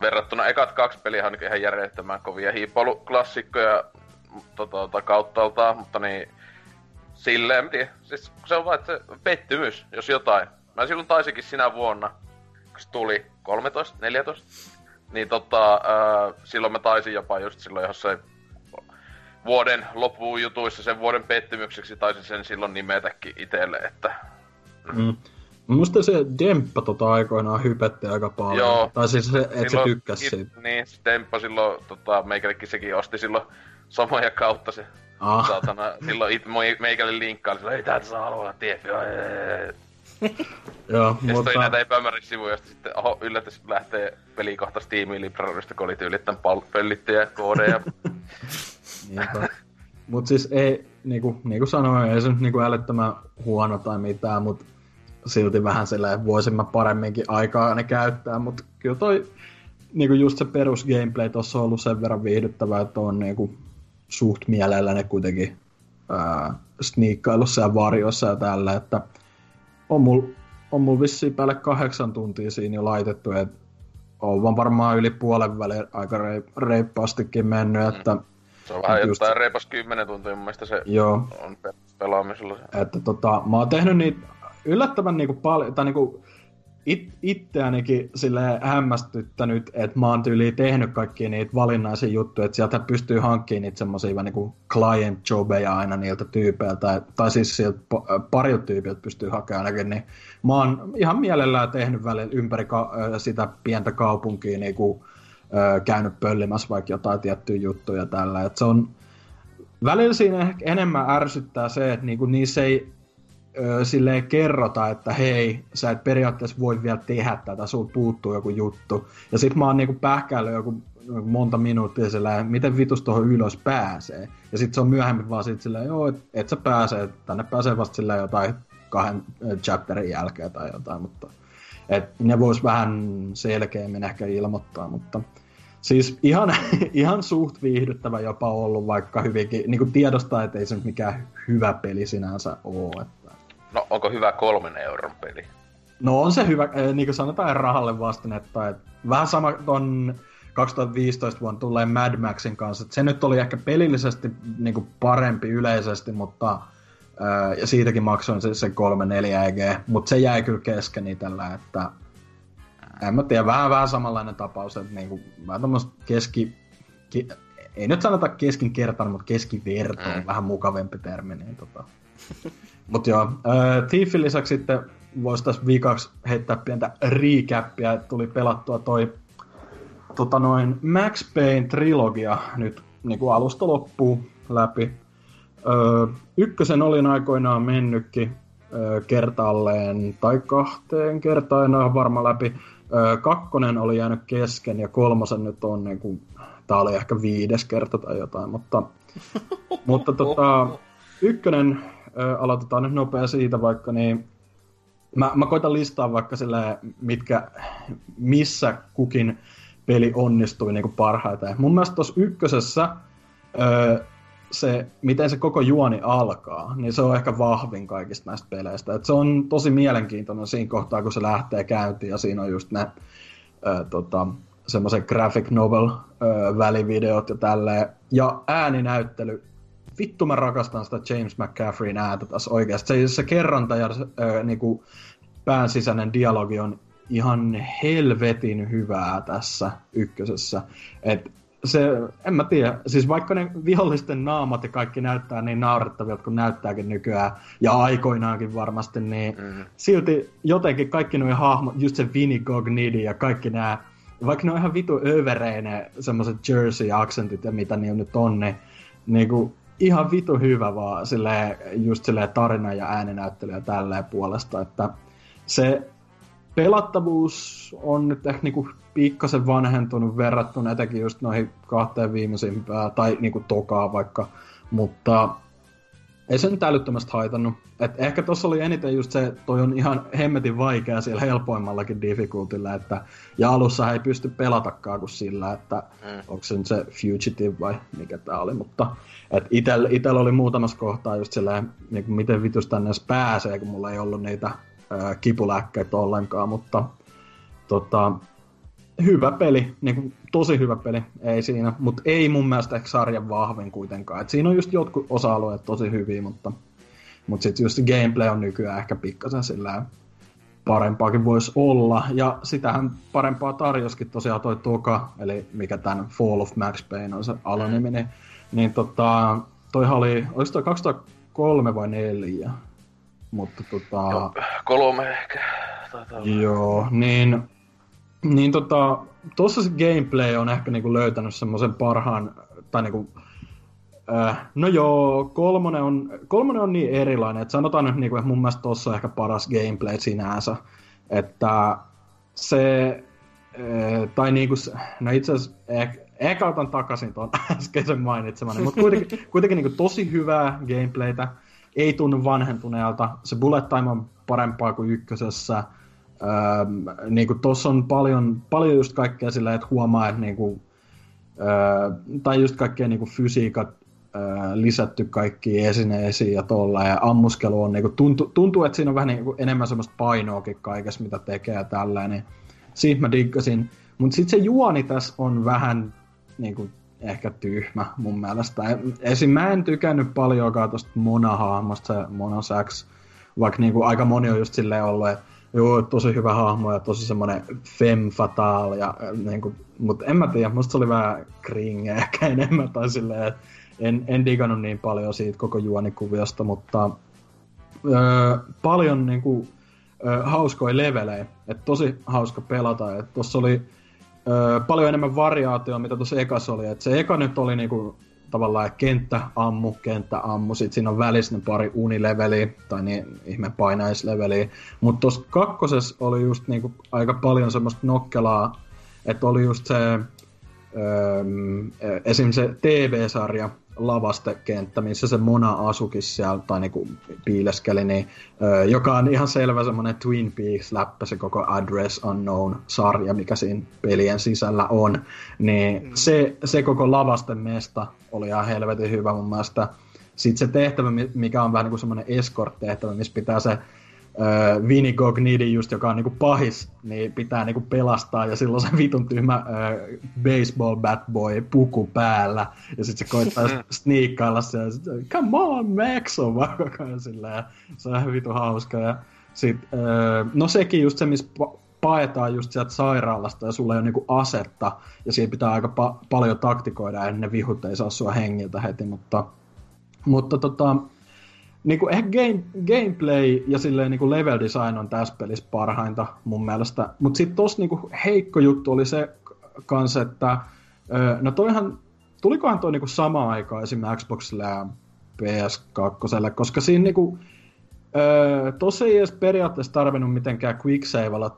Verrattuna ekat kaksi peliä on ihan järjettömän kovia hiipoluklassikkoja tota, tota, kauttaaltaan, mutta niin... Silleen, en tiedä. Siis se on vaan, että se pettymys, jos jotain. Mä silloin taisikin sinä vuonna, kun se tuli 13, 14, niin tota, äh, silloin mä taisin jopa just silloin jossain vuoden loppuun jutuissa sen vuoden pettymykseksi taisin sen silloin nimetäkin itselle, että... Mm. Musta se Demppa tota aikoinaan hypetti aika paljon. Joo. Tai siis se, et se tykkäs it, siitä. Niin, se Demppa silloin, tota, meikälikin sekin osti silloin samoja kautta se Ah. saatana. Silloin it, meikälle linkkaili silloin, ei täältä saa aloilla, tiefi, Joo, Ja mutta... näitä epämääräisiä sivuja, josta sitten oho, yllätys lähtee peli kohta Steamiin Librarista, kun oli tyylit tän pal- pöllittyjä koodeja. Niinpä. Mut siis ei, niinku, niinku sanoin, ei se nyt niinku älyttömän huono tai mitään, mut silti vähän silleen voisin mä paremminkin aikaa ne käyttää, mut kyllä toi niinku just se perus gameplay tossa on ollut sen verran viihdyttävää, että on niinku suht mielellä ne kuitenkin ää, sniikkailussa ja varjossa ja tällä, että on mul, on mul vissiin päälle kahdeksan tuntia siinä jo laitettu, että on vaan varmaan yli puolen välin aika rei- reippaastikin mennyt, että Se on vähän Just- jotain reipas 10 tuntia, mun mielestä se joo, on pe- pelaamisella. se. Että tota, mä oon tehnyt niitä yllättävän niinku paljon, tai niinku it, itseänikin sille hämmästyttänyt, että mä oon tyyliin tehnyt kaikkia niitä valinnaisia juttuja, että sieltä pystyy hankkimaan niitä semmosia vähän niinku client jobeja aina niiltä tyypeiltä, tai, tai siis sieltä pa- parilta tyypiltä pystyy hakemaan ainakin, niin mä oon ihan mielellään tehnyt välillä ympäri ka- ö, sitä pientä kaupunkia niinku, ö, käynyt pöllimässä vaikka jotain tiettyjä juttuja tällä, että se on, välillä siinä ehkä enemmän ärsyttää se, että niinku niissä ei silleen kerrota, että hei, sä et periaatteessa voi vielä tehdä tätä, sulta puuttuu joku juttu. Ja sit mä oon niinku pähkäillyt joku monta minuuttia sillä miten vitus tuohon ylös pääsee. Ja sit se on myöhemmin vaan sit silleen, joo, et, et sä pääse, tänne pääsee vasta silleen jotain kahden chapterin jälkeen tai jotain, mutta et ne vois vähän selkeämmin ehkä ilmoittaa, mutta Siis ihan, ihan suht viihdyttävä jopa ollut, vaikka hyvinkin, niin kuin tiedostaa, että ei se nyt mikään hyvä peli sinänsä ole. Että. No, onko hyvä kolmen euron peli? No on se hyvä, eh, niin kuin sanotaan rahalle vastinetta. Että vähän sama ton 2015 vuonna tulee Mad Maxin kanssa. Se nyt oli ehkä pelillisesti niin kuin parempi yleisesti, mutta ää, ja siitäkin maksoin se, se 3-4 EG, mutta se jäi kyllä kesken itsellä, että en mä tiedä, vähän, vähän samanlainen tapaus, että niinku, vähän tämmöistä keski, ki, ei nyt sanota keskinkertainen, mutta keskiverto on Mm. vähän mukavempi termi. Niin tota. Mutta joo, äh, Thiefin lisäksi sitten voisi tässä viikaksi heittää pientä recappia, että tuli pelattua toi tota noin Max Payne trilogia nyt niin kuin alusta loppuun läpi. Öö, ykkösen olin aikoinaan mennytkin öö, kertaalleen tai kahteen kertaan, en ole varma läpi. Öö, kakkonen oli jäänyt kesken ja kolmosen nyt on niin kuin, tää oli ehkä viides kerta tai jotain, mutta, mutta tota, ykkönen öö, aloitetaan nyt nopea siitä vaikka, niin mä, mä koitan listaa vaikka sillä, mitkä, missä kukin peli onnistui niin kuin parhaiten. Mun mielestä tuossa ykkösessä öö, se, miten se koko juoni alkaa, niin se on ehkä vahvin kaikista näistä peleistä. Et se on tosi mielenkiintoinen siinä kohtaa, kun se lähtee käyntiin ja siinä on just ne öö, tota, semmoisen graphic novel öö, välivideot ja tälleen. Ja ääninäyttely. Vittu mä rakastan sitä James McCaffreyn ääntä tässä oikeasti. Se, se kerronta ja se, öö, niinku, pään sisäinen dialogi on ihan helvetin hyvää tässä ykkösessä. Et se, en mä tiedä, siis vaikka ne vihollisten naamat ja kaikki näyttää niin naurettavilta kuin näyttääkin nykyään, ja aikoinaankin varmasti, niin Mm. silti jotenkin kaikki nuo hahmot, just se Vinnie Gognidi ja kaikki nämä, vaikka ne on ihan vitu övereen ne semmoiset Jersey-aksentit ja mitä niillä nyt on, niin niinku, ihan vitu hyvä vaan silleen, just silleen tarina ja ääninäyttely ja tälleen puolesta, että se pelattavuus on nyt ehkä niinku pikkasen vanhentunut verrattuna etenkin just noihin kahteen viimeisimpään, tai niinku tokaa vaikka, mutta ei se nyt älyttömästi haitannut. Et ehkä tuossa oli eniten just se, toi on ihan hemmetin vaikea siellä helpoimmallakin difficultilla, että ja alussa ei pysty pelatakaan kuin sillä, että mm. onko se nyt se Fugitive vai mikä tää oli, mutta et itel, itel oli muutamassa kohtaa just silleen, niin kuin miten vitus tänne edes pääsee, kun mulla ei ollut niitä ää, kipulääkkeitä ollenkaan, mutta tota, hyvä peli, niin kuin, tosi hyvä peli, ei siinä, mutta ei mun mielestä ehkä sarjan vahvin kuitenkaan. Et siinä on just jotkut osa-alueet tosi hyviä, mutta, mutta sitten just gameplay on nykyään ehkä pikkasen sillä parempaakin voisi olla. Ja sitähän parempaa tarjoskin tosiaan toi Toka, eli mikä tämän Fall of Max Payne on se alanimi, niin, niin tota, toihan oli, oliko toi 2003 vai 4? Mutta tota... Joo, kolme ehkä. Taitaa. Joo, niin niin tota, tuossa se gameplay on ehkä niinku löytänyt semmoisen parhaan, tai niinku, äh, no joo, kolmonen on, kolmonen on niin erilainen, että sanotaan nyt niinku, että mun mielestä tuossa on ehkä paras gameplay sinänsä, että se, äh, tai niinku, no itse asiassa ehkä, ehkä otan takaisin tuon äskeisen mainitsemani, mutta kuitenkin, kuitenkin niinku tosi hyvää gameplaytä, ei tunnu vanhentuneelta, se bullet time on parempaa kuin ykkösessä, Öö, niin kuin tossa on paljon, paljon just kaikkea sillä, että huomaa, että niin kuin, öö, tai just kaikkea niin kuin fysiikat öö, lisätty kaikki esineisiin ja tuolla, ja ammuskelu on, niin kuin, tuntuu, tuntuu, että siinä on vähän niin kuin enemmän semmoista painoakin kaikessa, mitä tekee ja tällä, niin siitä mä diggasin. Mutta sitten se juoni tässä on vähän niin kuin, ehkä tyhmä mun mielestä. Esim. mä en tykännyt paljonkaan tosta Mona-hahmosta, se Mona Sax, vaikka niin kuin aika moni on just silleen ollut, että Joo, tosi hyvä hahmo ja tosi semmoinen femme fatale. Ja, äh, niin kuin, mutta en mä tiedä, musta se oli vähän kringe ehkä enemmän tai silleen, että en, en digannut niin paljon siitä koko juonikuviosta, mutta öö, paljon niin kuin, öö, hauskoja levelejä, että tosi hauska pelata. Että tossa oli öö, paljon enemmän variaatioa, mitä tuossa ekas oli. Et se eka nyt oli niinku tavallaan kenttä ammu, kenttä ammu, sit siinä on välissä ne pari unileveliä, tai niin ihme painaisleveliä, mutta tuossa kakkosessa oli just niinku aika paljon semmoista nokkelaa, että oli just se, öö, esim. se TV-sarja, lavastekenttä, missä se Mona asukin siellä, tai niinku piileskeli, niin, ö, joka on ihan selvä semmoinen Twin Peaks-läppä, se koko Address Unknown-sarja, mikä siinä pelien sisällä on, niin mm. se, se koko lavasten mesta oli ihan helvetin hyvä mun mielestä. Sitten se tehtävä, mikä on vähän niin kuin semmoinen escort-tehtävä, missä pitää se äh, Vinny Gognidi just, joka on niinku pahis, niin pitää niinku pelastaa ja silloin se vitun tyhmä äh, baseball bat boy puku päällä. Ja sitten se koittaa sniikkailla se ja sit, come on Max! on vaan koko ajan silleen, se on ihan vitun hauska. Ja sit, äh, no sekin just se, missä paetaan just sieltä sairaalasta ja sulla ei ole niinku asetta. Ja siinä pitää aika pa- paljon taktikoida ennen ne vihut ei saa sua hengiltä heti, mutta mutta tota, niin kuin ehkä game, gameplay ja silleen niin kuin level design on tässä pelissä parhainta mun mielestä. Mutta sitten tossa niin kuin heikko juttu oli se kanssa, että no toihan, tulikohan toi niin kuin sama aikaa esimerkiksi Xboxille ja PS2, koska siinä niin kuin, Öö, tosi ei edes periaatteessa tarvinnut mitenkään quicksaveilla,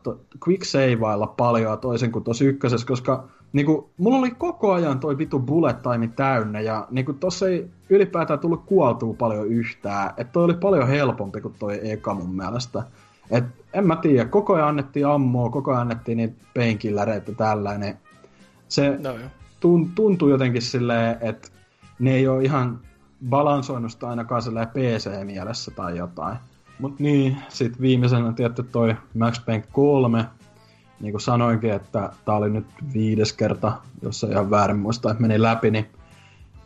quicksaveilla paljon toisin kuin tuossa ykkösessä, koska niinku, mulla oli koko ajan toi vitu bullet time täynnä ja niinku, tossa ei ylipäätään tullut kuoltua paljon yhtään. Että toi oli paljon helpompi kuin toi eka mun mielestä. Et en mä tiedä, koko ajan annettiin ammoa, koko ajan annettiin niitä painkillereitä tällainen. Se no, tun, tuntuu jotenkin silleen, että ne ei ole ihan balansoinut sitä ainakaan PC-mielessä tai jotain. Mut niin, sit viimeisenä tietty toi Max Payne 3, niin kuin sanoinkin, että tää oli nyt viides kerta, jos ei ihan väärin muista, että meni läpi, niin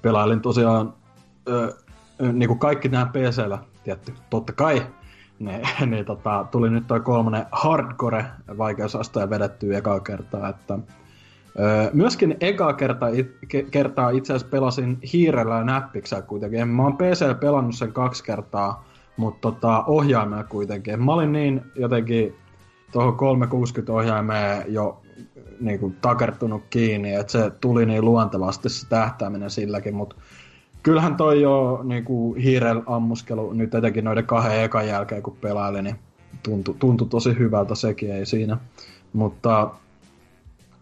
pelailin tosiaan ö, ö, niin kuin kaikki nämä PCllä, tietty, totta kai, ne, ne tota, tuli nyt toi kolmonen hardcore vaikeusaste vedettyä ekaa kertaa, että ö, myöskin ekaa kerta, it, ke, kertaa itse asiassa pelasin hiirellä ja näppiksellä kuitenkin. Mä oon PC pelannut sen kaksi kertaa, mutta tota, ohjaimella kuitenkin. Mä olin niin jotenkin tuohon 360 ohjaimeen jo niin kuin, takertunut kiinni, että se tuli niin luontevasti se tähtääminen silläkin, mutta kyllähän toi jo niin kuin hiirel ammuskelu nyt etenkin noiden kahden ekan jälkeen kun pelaili, niin tuntui, tuntui tosi hyvältä sekin, ei siinä. Mutta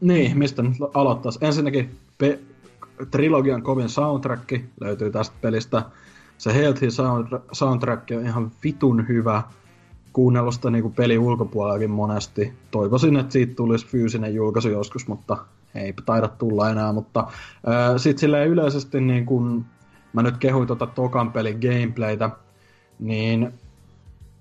niin, mistä nyt aloittaisi? Ensinnäkin pe- trilogian kovin soundtrack löytyy tästä pelistä. se Healthy soundtrack on ihan vitun hyvä kuunnellut sitä niin peli ulkopuolellakin monesti. Toivoisin, että siitä tulisi fyysinen julkaisu joskus, mutta ei taida tulla enää. Mutta sitten silleen yleisesti niin kun mä nyt kehuin tuota Tokan pelin gameplaytä, niin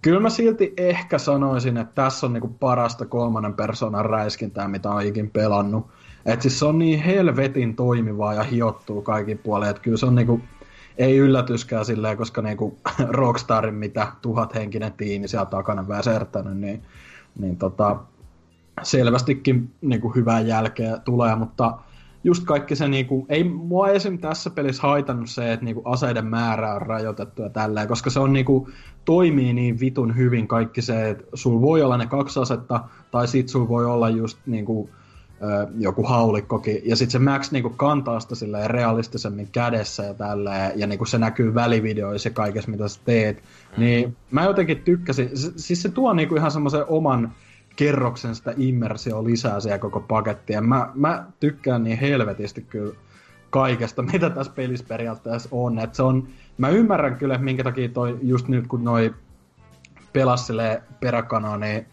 kyllä mä silti ehkä sanoisin, että tässä on niinku parasta kolmannen persoonan räiskintää, mitä on ikin pelannut. Et siis se on niin helvetin toimivaa ja hiottuu kaikin puolin, että kyllä se on niinku, ei yllätyskään silleen, koska niinku Rockstarin mitä tuhathenkinen tiimi siellä takana väsertänyt, niin, niin tota, selvästikin niinku hyvää jälkeä tulee, mutta just kaikki se niinku, ei mua esim. tässä pelissä haitannut se, että niinku aseiden määrä on rajoitettu ja tälleen, koska se on niinku, toimii niin vitun hyvin kaikki se, että sul voi olla ne kaksi asetta, tai sit sul voi olla just niinku, joku haulikkokin, ja sitten se Max niinku kantaa sitä silleen realistisemmin kädessä ja tälleen, ja niinku se näkyy välivideoissa ja kaikessa, mitä sä teet. Mm-hmm. Niin mä jotenkin tykkäsin, siis se tuo niinku ihan semmoisen oman kerroksen sitä immersio lisää siellä koko pakettia. Mä, mä tykkään niin helvetisti kyllä kaikesta, mitä tässä pelissä periaatteessa on. Et se on. Mä ymmärrän kyllä, minkä takia toi just nyt, kun noi pelas peräkanaa, niin,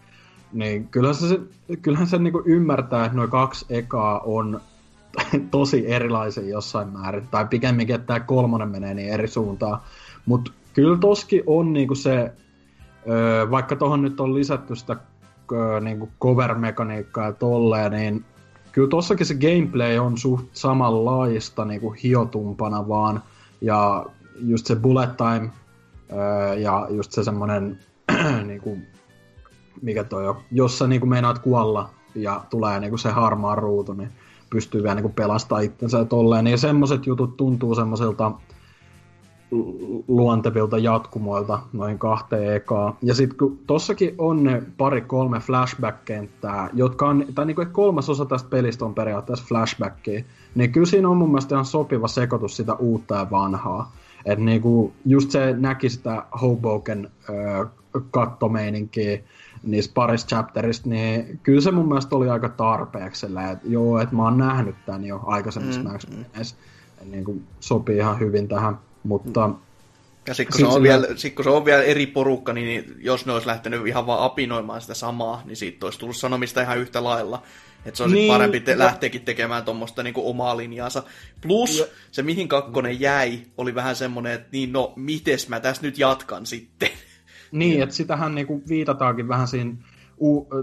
niin kyllähän se, kyllähän se niinku ymmärtää, että noin kaksi ekaa on tosi erilaisia jossain määrin. Tai pikemminkin, että tämä kolmonen menee niin eri suuntaan. Mutta kyllä toski on niinku se, vaikka tuohon nyt on lisätty sitä niin kuin cover-mekaniikkaa ja tolleen, niin kyllä tossakin se gameplay on suht samanlaista niin kuin hiotumpana vaan, ja just se bullet time, ja just se semmonen, niin kuin, mikä toi on, jos sä niin meinaat kuolla, ja tulee niin se harmaa ruutu, niin pystyy vielä niin pelastaa itsensä ja tolleen, niin semmoset jutut tuntuu semmoiselta luontevilta jatkumoilta noin kahteen ekaa. Ja sitten kun tossakin on ne pari-kolme flashback-kenttää, jotka on, tai niinku kolmas osa tästä pelistä on periaatteessa flashbackia, niin kyllä siinä on mun mielestä ihan sopiva sekoitus sitä uutta ja vanhaa. Että niinku, just se näki sitä Hoboken öö, kattomeininkiä niissä parissa chapterista, niin kyllä se mun mielestä oli aika tarpeeksi, että joo, että mä oon nähnyt tämän jo aikaisemmissa mm, Max mm. Niin kuin sopii ihan hyvin tähän. Mutta ja sitten kun, se on vielä, sit, kun se on vielä eri porukka, niin jos ne olisi lähtenyt ihan vaan apinoimaan sitä samaa, niin siitä olisi tullut sanomista ihan yhtä lailla. Että se olisi niin, parempi te- lähteekin tekemään tuommoista niinku omaa linjaansa. Plus ja, se, mihin kakkonen jäi, oli vähän semmoinen, että niin no, mites mä tässä nyt jatkan sitten. Niin, että sitähän niinku viitataankin vähän siinä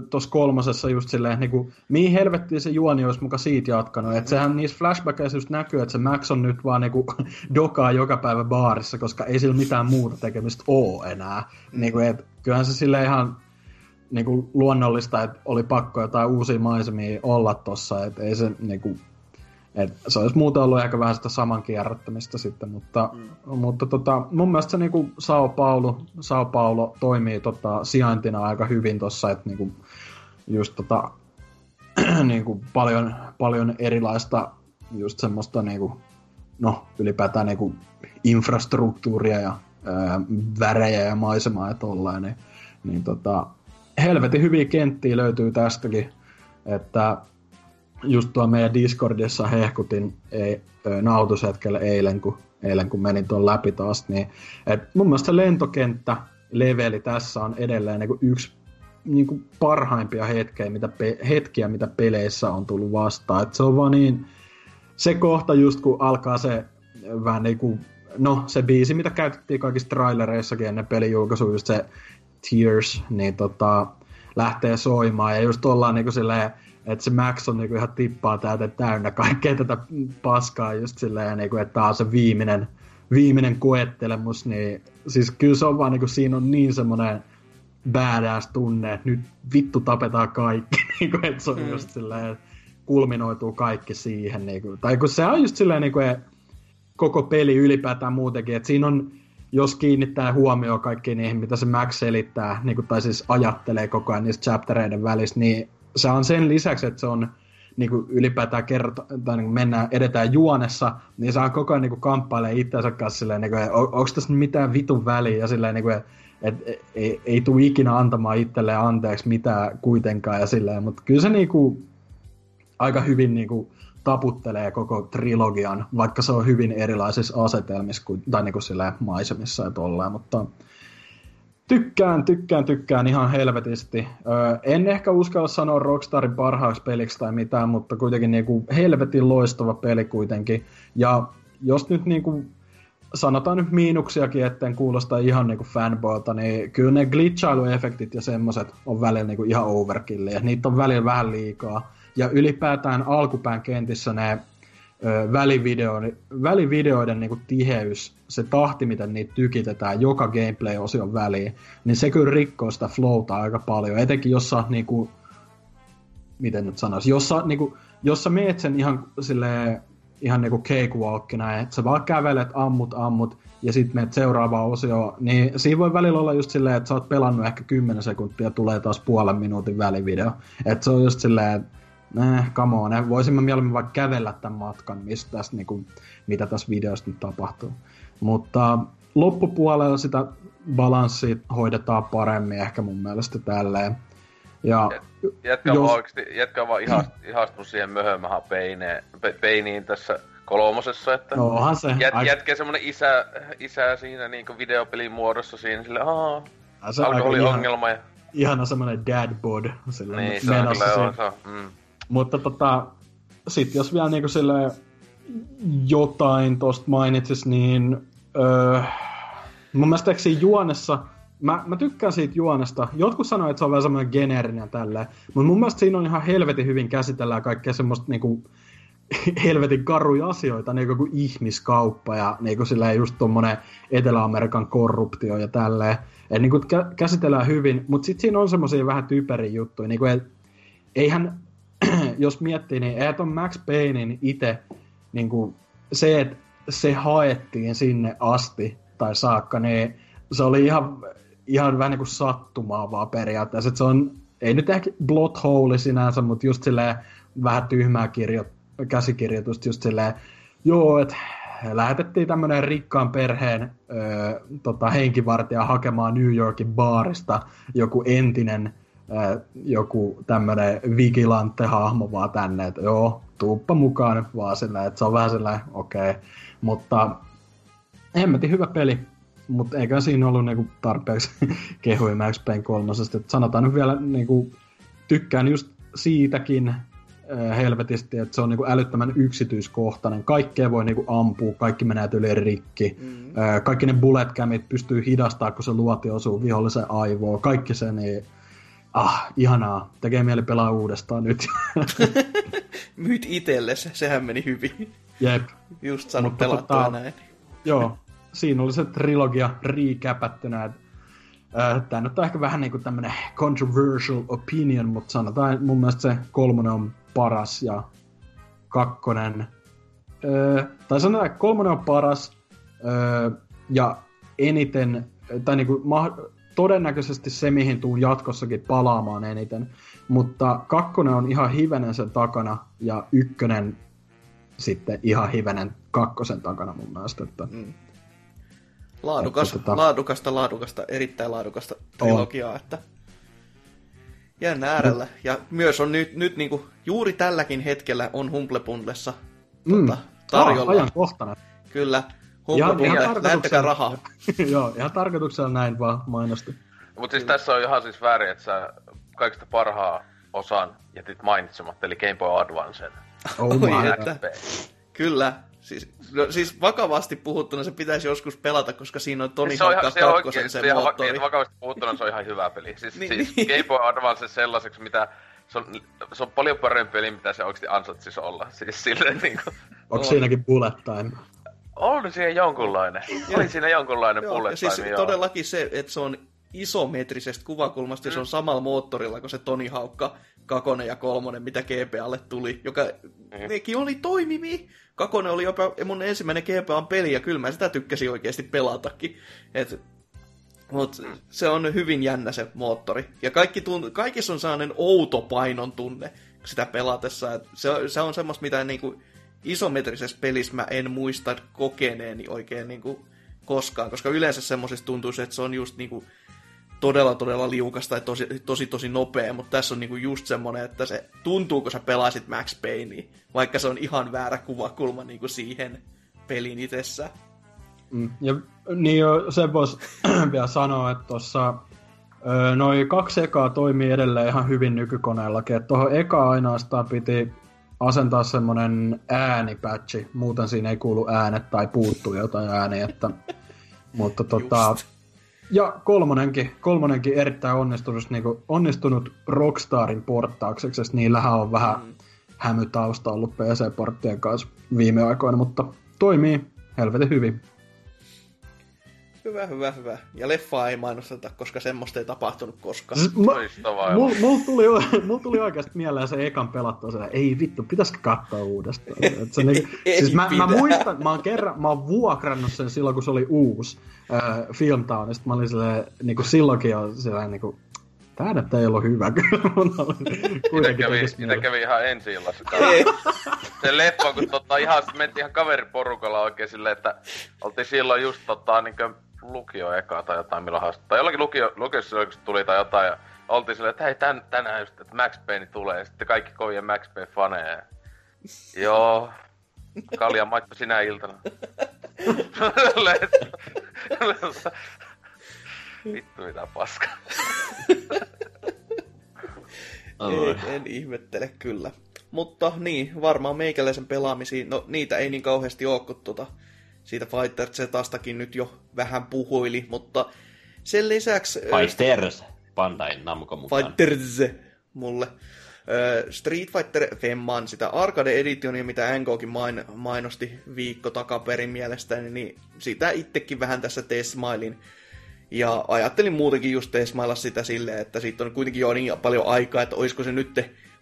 tuossa kolmosessa just silleen, niin kuin, mihin helvettiin se juoni olisi muka siitä jatkanut. Että sehän niissä flashbackeissa just näkyy, että se Max on nyt vaan niinku dokaa joka päivä baarissa, koska ei sillä mitään muuta tekemistä ole enää. Mm. Niin kuin, et, kyllähän se sille ihan niin kuin luonnollista, että oli pakko jotain uusia maisemia olla tossa, että ei se niin kuin, et se olisi muuten ollut ehkä vähän sitä saman kierrättämistä sitten, mutta, mm. mutta tota, mun mielestä se niinku Sao Paulo, Sao Paulo toimii tota, sijaintina aika hyvin tuossa, että niinku, just tota, niinku paljon, paljon erilaista just semmoista niinku, no, ylipäätään niinku infrastruktuuria ja ää, värejä ja maisemaa ja tollain, niin, niin tota, helvetin hyviä kenttiä löytyy tästäkin, että just tuo meidän Discordissa hehkutin ei, nautushetkellä eilen, kun, eilen, kun menin tuon läpi taas, niin et mun mielestä se lentokenttä leveli tässä on edelleen niin yksi niin kuin parhaimpia hetkiä mitä, pe- hetkiä, mitä peleissä on tullut vastaan. Et se on vaan niin, se kohta just kun alkaa se vähän niin kuin, no se biisi, mitä käytettiin kaikissa trailereissakin ennen pelijulkaisua, just se Tears, niin tota, lähtee soimaan ja just ollaan niin kuin silleen, että se Max on niinku ihan tippaa täältä täynnä kaikkea tätä paskaa just silleen, niinku, että tää on se viimeinen, viimeinen koettelemus, niin siis kyllä se on vaan niinku, siinä on niin semmoinen badass tunne, että nyt vittu tapetaan kaikki, niinku, että se on mm. just silleen, kulminoituu kaikki siihen, niinku, tai kun se on just silleen, niinku, koko peli ylipäätään muutenkin, että siinä on, jos kiinnittää huomioon kaikkiin niihin, mitä se Max selittää, niin kuin, tai siis ajattelee koko ajan niistä chaptereiden välissä, niin se on sen lisäksi, että se on niin kuin ylipäätään kerta, tai niin kuin mennään, edetään juonessa, niin saa koko ajan niin kamppailemaan itseänsä kanssa silleen, niin kuin, on, onko tässä mitään vitun väliä, ja silleen, niin kuin, että et, ei, ei tule ikinä antamaan itselleen anteeksi mitään kuitenkaan, ja silleen, mutta kyllä se niin kuin, aika hyvin niin kuin, taputtelee koko trilogian, vaikka se on hyvin erilaisissa asetelmissa kuin, tai niin kuin maisemissa ja tolleen, mutta tykkään, tykkään, tykkään ihan helvetisti. Öö, en ehkä uskalla sanoa Rockstarin parhaaksi peliksi tai mitään, mutta kuitenkin niin kuin helvetin loistava peli kuitenkin. Ja jos nyt niin kuin sanotaan nyt miinuksiakin, etten kuulosta ihan niinku fanboilta, niin kyllä ne glitchailuefektit ja semmoset on välillä niinku ihan overkillia. Niitä on välillä vähän liikaa. Ja ylipäätään alkupään kentissä ne ö, välivideoiden, välivideoiden niinku tiheys, se tahti, miten niitä tykitetään joka gameplay-osion väliin, niin se kyllä rikkoo sitä flowta aika paljon. Etenkin jos sä niinku, miten nyt sanoisi, jos sä, niinku, jos sä meet sen ihan silleen ihan niinku cakewalkina, että sä vaan kävelet, ammut, ammut, ja sitten menet seuraavaan osioon, niin siinä voi välillä olla just silleen, että sä oot pelannut ehkä 10 sekuntia, tulee taas puolen minuutin välivideo. Että se on just silleen, että äh, come on, eh, voisimme mieluummin vaikka kävellä tämän matkan, mistä tästä, niinku, mitä tässä videosta nyt tapahtuu. Mutta loppupuolella sitä balanssia hoidetaan paremmin ehkä mun mielestä tälleen. Ja jätkä, jos... on oikeasti, jätkä on vaan ihastunut siihen möhömähän peineen, pe, peiniin tässä kolmosessa, että no, onhan se. Jät, aika... jätkä semmonen isä, isä siinä niinku videopelin muodossa siinä sille, ahaa, se alkoholiongelma. Ihan, ja... Ihana semmonen dad bod. Sille niin, se on kyllä joo, se on. Mm. Mutta tota, sit jos vielä niinku sille jotain tosta mainitsis, niin öö, mun mielestä juonessa mä, mä tykkään siitä juonesta. Jotkut sanoo, että se on vähän semmoinen geneerinen tälleen. Mutta mun mielestä siinä on ihan helvetin hyvin käsitellään kaikkea semmoista niinku, helvetin karuja asioita, niinku kuin ihmiskauppa ja niinku silleen just tommonen Etelä-Amerikan korruptio ja tälleen. Et niinku kä- käsitellään hyvin, mutta sitten siinä on semmoisia vähän typeriä juttuja. Niinku, et, eihän, jos miettii, niin eihän Max Paynein itse niinku, se, että se haettiin sinne asti tai saakka, niin se oli ihan ihan vähän niin kuin sattumaa vaan periaatteessa. Että se on, ei nyt ehkä blot hole sinänsä, mutta just silleen vähän tyhmää kirjo, käsikirjoitusta just silleen, joo, että lähetettiin tämmöinen rikkaan perheen ö, tota, henkivartija hakemaan New Yorkin baarista joku entinen ö, joku tämmöinen vigilante-hahmo vaan tänne, että joo, tuuppa mukaan vaan silleen, että se on vähän silleen, okei. Okay. Mutta hemmetin hyvä peli mutta eikä siinä ollut niinku tarpeeksi kehuja Max Payne kolmosesta. Et sanotaan nyt vielä, niinku, tykkään just siitäkin äh, helvetisti, että se on niinku älyttömän yksityiskohtainen. Kaikkea voi niinku ampua, kaikki menee yli rikki. Mm. Äh, kaikki ne bullet camit pystyy hidastaa, kun se luoti osuu vihollisen aivoon. Kaikki se, niin ah, ihanaa. Tekee mieli pelaa uudestaan nyt. Myyt itsellesi, sehän meni hyvin. Jep. Just saanut pelattua tota, näin. Joo, siinä oli se trilogia recapattuna. Tämä nyt on ehkä vähän niin kuin tämmöinen controversial opinion, mutta sanotaan, että mun mielestä se kolmonen on paras ja kakkonen, öö, tai sanotaan, että kolmonen on paras öö, ja eniten, tai niin kuin, todennäköisesti se, mihin tuun jatkossakin palaamaan eniten, mutta kakkonen on ihan hivenen sen takana ja ykkönen sitten ihan hivenen kakkosen takana mun mielestä. Että... Mm. Laadukas, että, tota... laadukasta, laadukasta, erittäin laadukasta trilogiaa, on. että jännä äärellä. Ja myös on nyt, nyt niinku, juuri tälläkin hetkellä on Humble Bundlessa mm. tota, tarjolla. Ah, ajankohtana. Kyllä. Humble Bundle, lähtekää rahaa. Joo, ihan tarkoituksella näin vaan mainosti. Mutta siis tässä on ihan siis väärin, että sä kaikista parhaa osan jätit mainitsematta, eli Game Boy Advance. Oh my että, Kyllä, Siis, no, siis vakavasti puhuttuna se pitäisi joskus pelata, koska siinä on Toni siis Hawkka se kakkosen se, se moottori. Niin, vakavasti puhuttuna se on ihan hyvä peli. Siis, niin, siis niin. Game Boy Advance sellaiseksi, mitä... Se on, se on paljon parempi peli, mitä se oikeasti ansaitsisi olla. Siis silleen niin kuin... Onko siinäkin bullet time? On siinä jonkunlainen. Oli siinä jonkunlainen bullet ja siis time, todellakin se, että se on isometrisestä kuvakulmasta mm. se on mm. samalla moottorilla kuin se Toni Haukka kakonen ja kolmonen, mitä GPAlle tuli, joka mm. nekin oli toimivi. Kakonen oli jopa mun ensimmäinen GPAn peli, ja kyllä mä sitä tykkäsin oikeasti pelatakin. Et, mut mm. se on hyvin jännä se moottori. Ja kaikki tunt- kaikissa on sellainen outo painon tunne sitä pelatessa. Et se, se on semmoista, mitä niinku isometrisessä pelissä mä en muista kokeneeni oikein niinku koskaan, koska yleensä semmoisessa tuntuu, että se on just niinku todella todella liukas tai tosi tosi, tosi nopea, mutta tässä on niinku just semmoinen, että se tuntuu, kun sä pelaisit Max Payne, vaikka se on ihan väärä kuvakulma niinku siihen pelin itsessä. Mm, ja niin jo, se voisi vielä sanoa, että tuossa noin kaksi ekaa toimii edelleen ihan hyvin nykykoneellakin. Että tuohon eka ainoastaan piti asentaa semmonen äänipätsi, muuten siinä ei kuulu äänet tai puuttuu jotain ääniä. Että, mutta tota, ja kolmonenkin, kolmonenkin erittäin onnistunut, niin kuin, onnistunut Rockstarin porttaukseksi, niillähän on vähän mm. hämytausta ollut PC-porttien kanssa viime aikoina, mutta toimii helvetin hyvin. Hyvä, hyvä, hyvä. Ja leffa ei mainosteta, koska semmoista ei tapahtunut koskaan. Loistavaa. Mulla mul tuli, mul tuli oikeasti mieleen se ekan pelattua se, ei vittu, pitäisikö katsoa uudestaan. Et se niinku, ei siis mä, mä, muistan, mä oon kerran, mä oon vuokrannut sen silloin, kun se oli uusi äh, Filmtown, ja sit mä olin silleen, niinku silloinkin jo silleen niinku, tää nyt ei ollut hyvä kyllä, Itse kuitenkin kävi, mieli. kävi ihan ensi illassa. Se leffa, kun tota, ihan, mentiin ihan kaveriporukalla oikein silleen, että oltiin silloin just tota, niin lukio eka tai jotain milloin haastaa. Tai jollakin lukio, lukiossa tuli tai jotain. Ja oltiin silleen, että hei tän, tänään just, että Max Payne tulee. Ja sitten kaikki kovia Max Payne faneja. Joo. Kalja maitto sinä iltana. Vittu mitä paska. Ei, en ihmettele kyllä. Mutta niin, varmaan meikäläisen pelaamisiin, no niitä ei niin kauheasti ole, kun tuota, siitä Fighter Zetastakin nyt jo vähän puhuili, mutta sen lisäksi... Fighters, Bandai Namco mukaan. Fighters mulle. Street Fighter Femman, sitä Arcade Editionia, mitä NKkin main, mainosti viikko takaperin mielestäni, niin sitä itsekin vähän tässä tesmailin. Ja ajattelin muutenkin just tesmailla sitä silleen, että siitä on kuitenkin jo niin paljon aikaa, että olisiko se nyt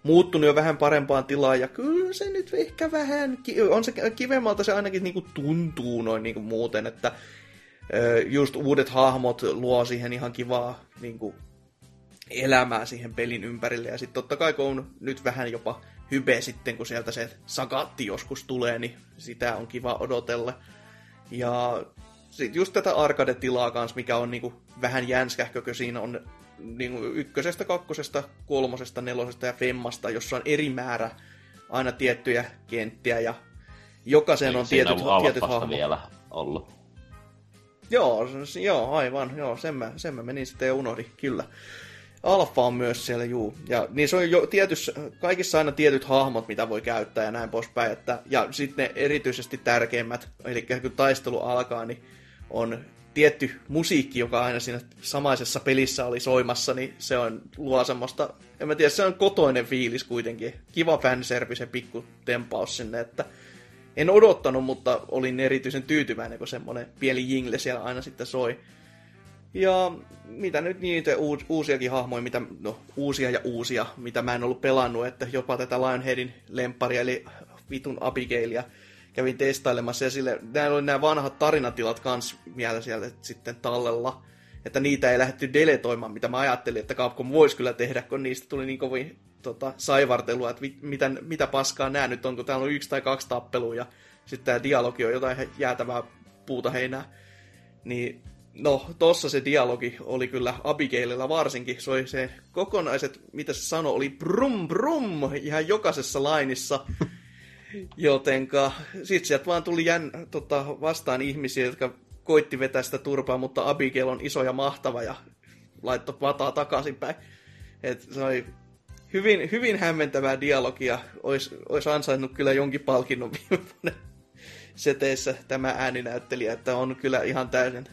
muuttunut jo vähän parempaan tilaan, ja kyllä se nyt ehkä vähän, on se kivemmalta se ainakin niinku tuntuu noin niinku muuten, että just uudet hahmot luo siihen ihan kivaa niinku elämää siihen pelin ympärille. Ja sitten totta kai kun on nyt vähän jopa hype sitten, kun sieltä se sakatti joskus tulee, niin sitä on kiva odotella. Ja sitten just tätä arcade-tilaa kanssa, mikä on niinku vähän jänskähkökö siinä on niinku ykkösestä, kakkosesta, kolmosesta, nelosesta ja femmasta, jossa on eri määrä aina tiettyjä kenttiä ja jokaiseen on Siinä tietyt, on tietyt hahmot. vielä ollut. Joo, joo, aivan. Joo, sen mä, sen mä menin sitten ja unohdin, kyllä. Alfa on myös siellä, juu. Ja niissä on jo tietyssä, kaikissa aina tietyt hahmot, mitä voi käyttää ja näin poispäin. Että, ja sitten ne erityisesti tärkeimmät, eli kun taistelu alkaa, niin on tietty musiikki, joka aina siinä samaisessa pelissä oli soimassa, niin se on, luo semmoista, en mä tiedä, se on kotoinen fiilis kuitenkin. Kiva fanservice, pikku tempaus sinne, että en odottanut, mutta olin erityisen tyytyväinen, kun semmoinen pieni jingle siellä aina sitten soi. Ja mitä nyt niitä uus, uusiakin hahmoja, mitä, no uusia ja uusia, mitä mä en ollut pelannut, että jopa tätä Lionheadin lempparia, eli vitun Abigailia, kävin testailemassa, ja sille, näillä oli nämä vanhat tarinatilat kans vielä siellä sitten tallella, että niitä ei lähdetty deletoimaan, mitä mä ajattelin, että Capcom voisi kyllä tehdä, kun niistä tuli niin kovin tota, saivartelua, että vi, mitä, mitä paskaa nää nyt on, kun täällä on yksi tai kaksi tappelua, ja sitten tämä dialogi on jotain jäätävää puuta heinää. Niin, no, tossa se dialogi oli kyllä Abigaililla varsinkin. Se oli se kokonaiset, mitä se sanoi, oli brum brum ihan jokaisessa lainissa. Jotenka sit sieltä vaan tuli jän, tota, vastaan ihmisiä, jotka koitti vetää sitä turpaa, mutta Abigail on iso ja mahtava ja laittoi vataa takaisinpäin. Et se oli hyvin, hyvin hämmentävää dialogia. Ois, ois ansainnut kyllä jonkin palkinnon viime vuoden seteissä tämä ääninäyttelijä, että on kyllä ihan täyden,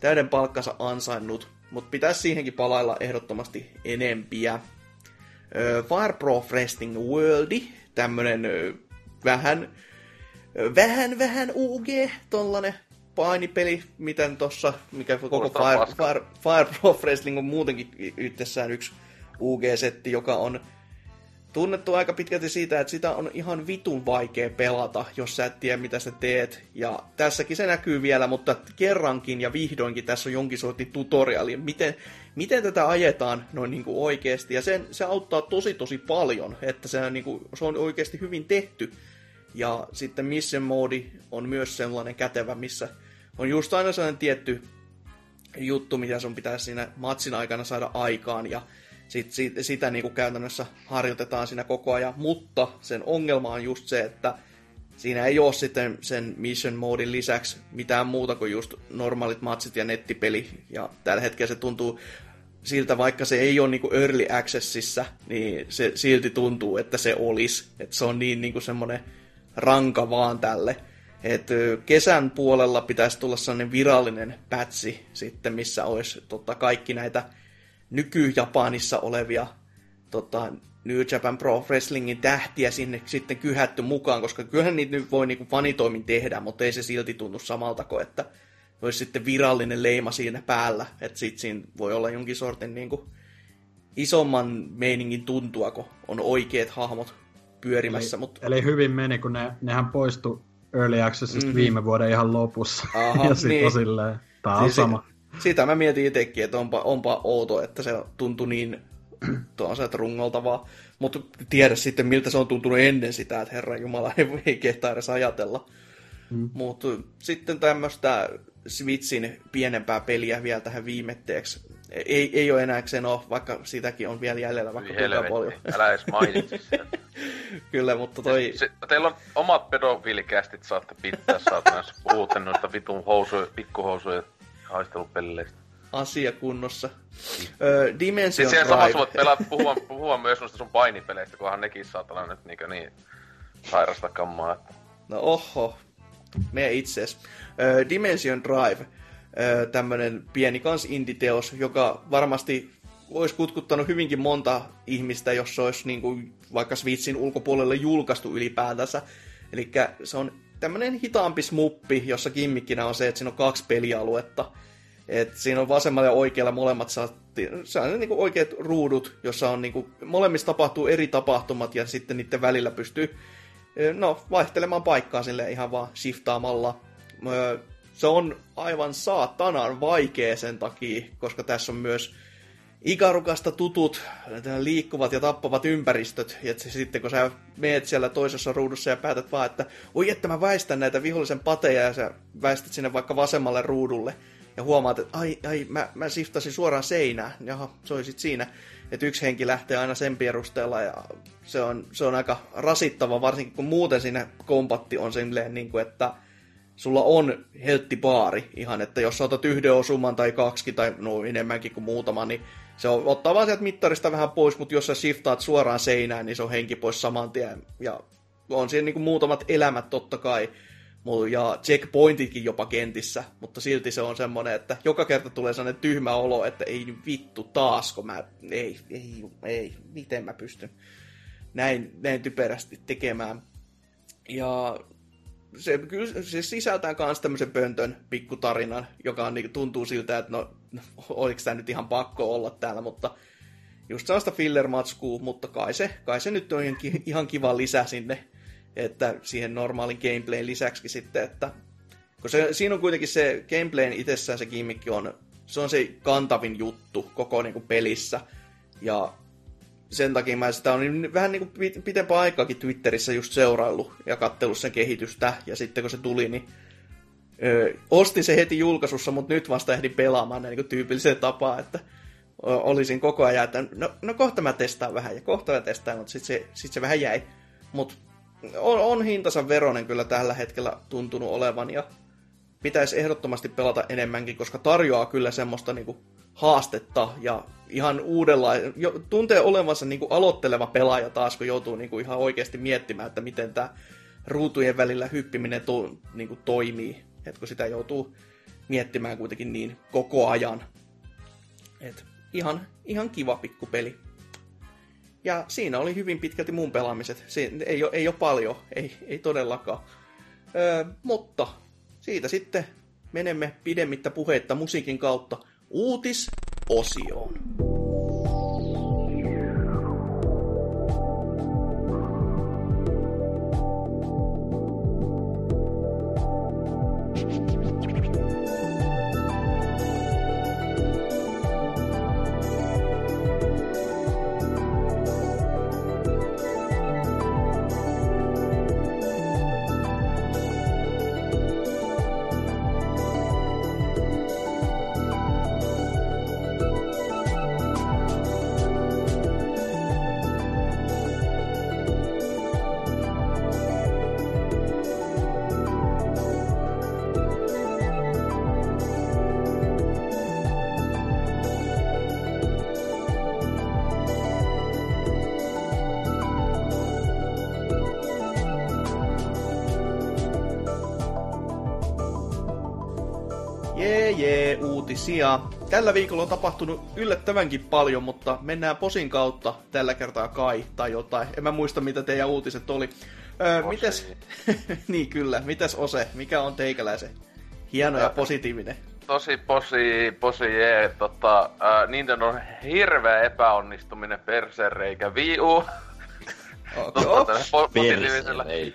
täyden palkkansa ansainnut. Mutta pitäisi siihenkin palailla ehdottomasti enempiä. Fire Pro Wrestling Worldi, tämmönen vähän, vähän, vähän UG, tollanen painipeli, miten tossa, mikä koko Fire. Fire, Fire Pro Wrestling on muutenkin itsessään yksi UG-setti, joka on tunnettu aika pitkälti siitä, että sitä on ihan vitun vaikea pelata, jos sä et tiedä, mitä sä teet. Ja tässäkin se näkyy vielä, mutta kerrankin ja vihdoinkin tässä on jonkin sortin tutoriali, miten, miten tätä ajetaan noin niin kuin oikeasti. Ja sen, se auttaa tosi tosi paljon, että se on, niin kuin, se on oikeasti hyvin tehty. Ja sitten mission mode on myös sellainen kätevä, missä on just aina sellainen tietty juttu, mitä sun pitäisi siinä matsin aikana saada aikaan, ja sit, sit, sitä niin kuin käytännössä harjoitetaan siinä koko ajan, mutta sen ongelma on just se, että siinä ei ole sitten sen mission modin lisäksi mitään muuta kuin just normaalit matsit ja nettipeli, ja tällä hetkellä se tuntuu siltä, vaikka se ei ole niin kuin early accessissa, niin se silti tuntuu, että se olisi. Että se on niin, niin kuin semmoinen ranka vaan tälle. Et kesän puolella pitäisi tulla sellainen virallinen pätsi sitten, missä olisi tota, kaikki näitä nyky-Japanissa olevia tota, New Japan Pro Wrestlingin tähtiä sinne sitten kyhätty mukaan, koska kyllähän niitä nyt voi niinku fanitoimin tehdä, mutta ei se silti tunnu samalta kuin, että olisi sitten virallinen leima siinä päällä, että sitten siinä voi olla jonkin sortin niinku isomman meiningin tuntua, kun on oikeat hahmot pyörimässä. Eli, mutta... eli hyvin meni, kun ne, nehän poistu Early Accessista mm-hmm. viime vuoden ihan lopussa. Aha, ja sitten niin. on silleen, tää on Siis sama. Sitä mä mietin itsekin, että onpa, onpa outo, että se tuntui niin tuollaiselta rungoltavaa. Mutta tiedä sitten, miltä se on tuntunut ennen sitä, että Herran Jumala ei, ei kehtaa edes ajatella. Mm. Mutta sitten tämmöistä Switchin pienempää peliä vielä tähän viimetteeksi. Ei, ei ole enää Xeno, vaikka sitäkin on vielä jäljellä vaikka kuinka paljon. älä edes mainitse sitä. Kyllä, mutta toi... Se, teillä on omat pedofiilikästit, saatte pitää, saatana, jos puhutte noista vitun housuja, pikkuhousuja haistelupelleistä. asia kunnossa. Öö, Dimension Siis siellä samassa Drive. voit pelaa, puhua, puhua myös noista sun painipeleistä, kunhan nekin saatana nyt niinkö niin sairasta kammaa. Että. No oho, me itses. Öö, Dimension Drive, tämmönen pieni kans inditeos, joka varmasti olisi kutkuttanut hyvinkin monta ihmistä, jos se olisi niin kuin, vaikka Switchin ulkopuolelle julkaistu ylipäätänsä. Eli se on tämmönen hitaampi smuppi, jossa kimmikkinä on se, että siinä on kaksi pelialuetta. Et siinä on vasemmalla ja oikealla molemmat saatti, se on niin oikeat ruudut, jossa on niin kuin, molemmissa tapahtuu eri tapahtumat ja sitten niiden välillä pystyy no, vaihtelemaan paikkaa sille ihan vaan shiftaamalla. Se on aivan saatanan vaikea sen takia, koska tässä on myös Ikarukasta tutut liikkuvat ja tappavat ympäristöt. Ja se sitten kun sä meet siellä toisessa ruudussa ja päätät vaan, että oi että mä väistän näitä vihollisen pateja ja sä väistät sinne vaikka vasemmalle ruudulle. Ja huomaat, että ai, ai mä, mä siftasin suoraan seinään. Jaha, se oli sit siinä. Että yksi henki lähtee aina sen perusteella ja se on, se on aika rasittava, varsinkin kun muuten siinä kompatti on silleen, niin kuin, että sulla on helttipaari ihan, että jos otat yhden osuman tai kaksi tai no enemmänkin kuin muutama, niin se on, ottaa vaan sieltä mittarista vähän pois, mutta jos sä shiftaat suoraan seinään, niin se on henki pois saman tien. Ja on siinä niin kuin muutamat elämät totta kai, ja checkpointitkin jopa kentissä, mutta silti se on semmoinen, että joka kerta tulee sellainen tyhmä olo, että ei vittu taasko mä, ei, ei, ei, miten mä pystyn näin, näin typerästi tekemään. Ja se, kyllä, se sisältää myös tämmöisen pöntön pikkutarinan, joka on, niin, tuntuu siltä, että no, oliko tämä nyt ihan pakko olla täällä, mutta just sellaista filler-matskua, mutta kai se, kai se nyt on ihan, ihan kiva lisä sinne, että siihen normaalin gameplayn lisäksi sitten, että kun se, siinä on kuitenkin se gameplayn itsessään se gimmikki on, se on se kantavin juttu koko niin kuin pelissä, ja sen takia mä sitä on vähän niin kuin pitempää aikaakin Twitterissä just seuraillut ja kattellut sen kehitystä. Ja sitten kun se tuli, niin ö, ostin se heti julkaisussa, mutta nyt vasta ehdin pelaamaan niin kuin tyypilliseen tapaan, että olisin koko ajan, että no, no kohta mä testaan vähän ja kohta mä testaan, mutta sitten se, sit se vähän jäi. Mutta on, on hintansa veronen kyllä tällä hetkellä tuntunut olevan ja pitäisi ehdottomasti pelata enemmänkin, koska tarjoaa kyllä semmoista niinku haastetta ja ihan uudella, jo, tuntee olevansa niin kuin aloitteleva pelaaja taas, kun joutuu niin kuin ihan oikeasti miettimään, että miten tämä ruutujen välillä hyppiminen to, niin kuin toimii. Et kun sitä joutuu miettimään kuitenkin niin koko ajan. Et ihan, ihan kiva pikkupeli. Ja siinä oli hyvin pitkälti mun pelaamiset. Se ei ole, ei ole paljon, ei, ei todellakaan. Öö, mutta siitä sitten menemme pidemmittä puheitta musiikin kautta uutisosioon. Jee uutisia. Tällä viikolla on tapahtunut yllättävänkin paljon, mutta mennään posin kautta tällä kertaa kai tai jotain. En mä muista, mitä teidän uutiset oli. Öö, mites... niin kyllä, mitäs Ose, mikä on teikäläisen hieno ja positiivinen? Tosi posi, posi jee, tota, ää, Nintendo on hirveä epäonnistuminen persereikä Wii U. Totta, positiivisella. Niin,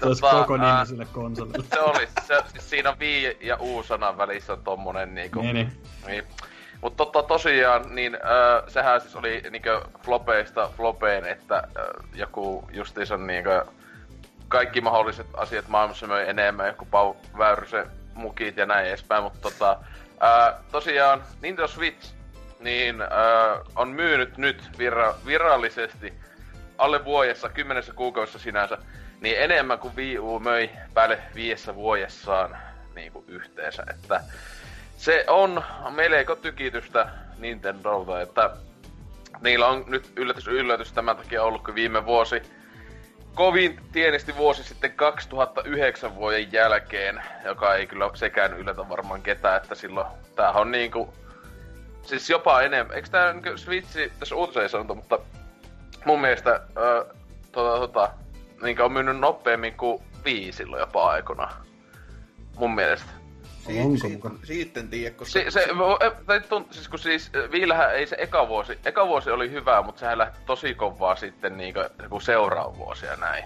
tota, konsolille. se oli, se, siis siinä on Wii ja U-sanan välissä on tommonen niinku... Niin, niin. Niin. Mutta tota, tosiaan, niin äh, sehän siis oli niinkö flopeista flopeen, että äh, joku justiinsa niinkö kaikki mahdolliset asiat maailmassa möi enemmän, joku Pau Väyrysen mukit ja näin edespäin, mutta tota, äh, tosiaan Nintendo Switch niin äh, on myynyt nyt virra- virallisesti alle vuodessa, kymmenessä kuukaudessa sinänsä, niin enemmän kuin Wii U möi päälle viidessä vuodessaan niin kuin yhteensä, että se on melko tykitystä Nintendolta, että niillä on nyt yllätys yllätys tämän takia ollut, kun viime vuosi kovin tienesti vuosi sitten 2009 vuoden jälkeen, joka ei kyllä sekään yllätä varmaan ketään, että silloin tämähän on niinku, siis jopa enemmän, eikö tää niinku Switchi, tässä uutisessa sanota, mutta mun mielestä ö, tota, tota, niinku on myynyt nopeammin kuin Wii silloin jopa aikana. Mun mielestä. Onko siitä, muka? siitä en tiedä, koska... Se, se, tai tunt, siis kun siis Viillähän ei se eka vuosi, eka vuosi oli hyvä, mutta sehän lähti tosi kovaa sitten niinku joku seuraava vuosi ja näin.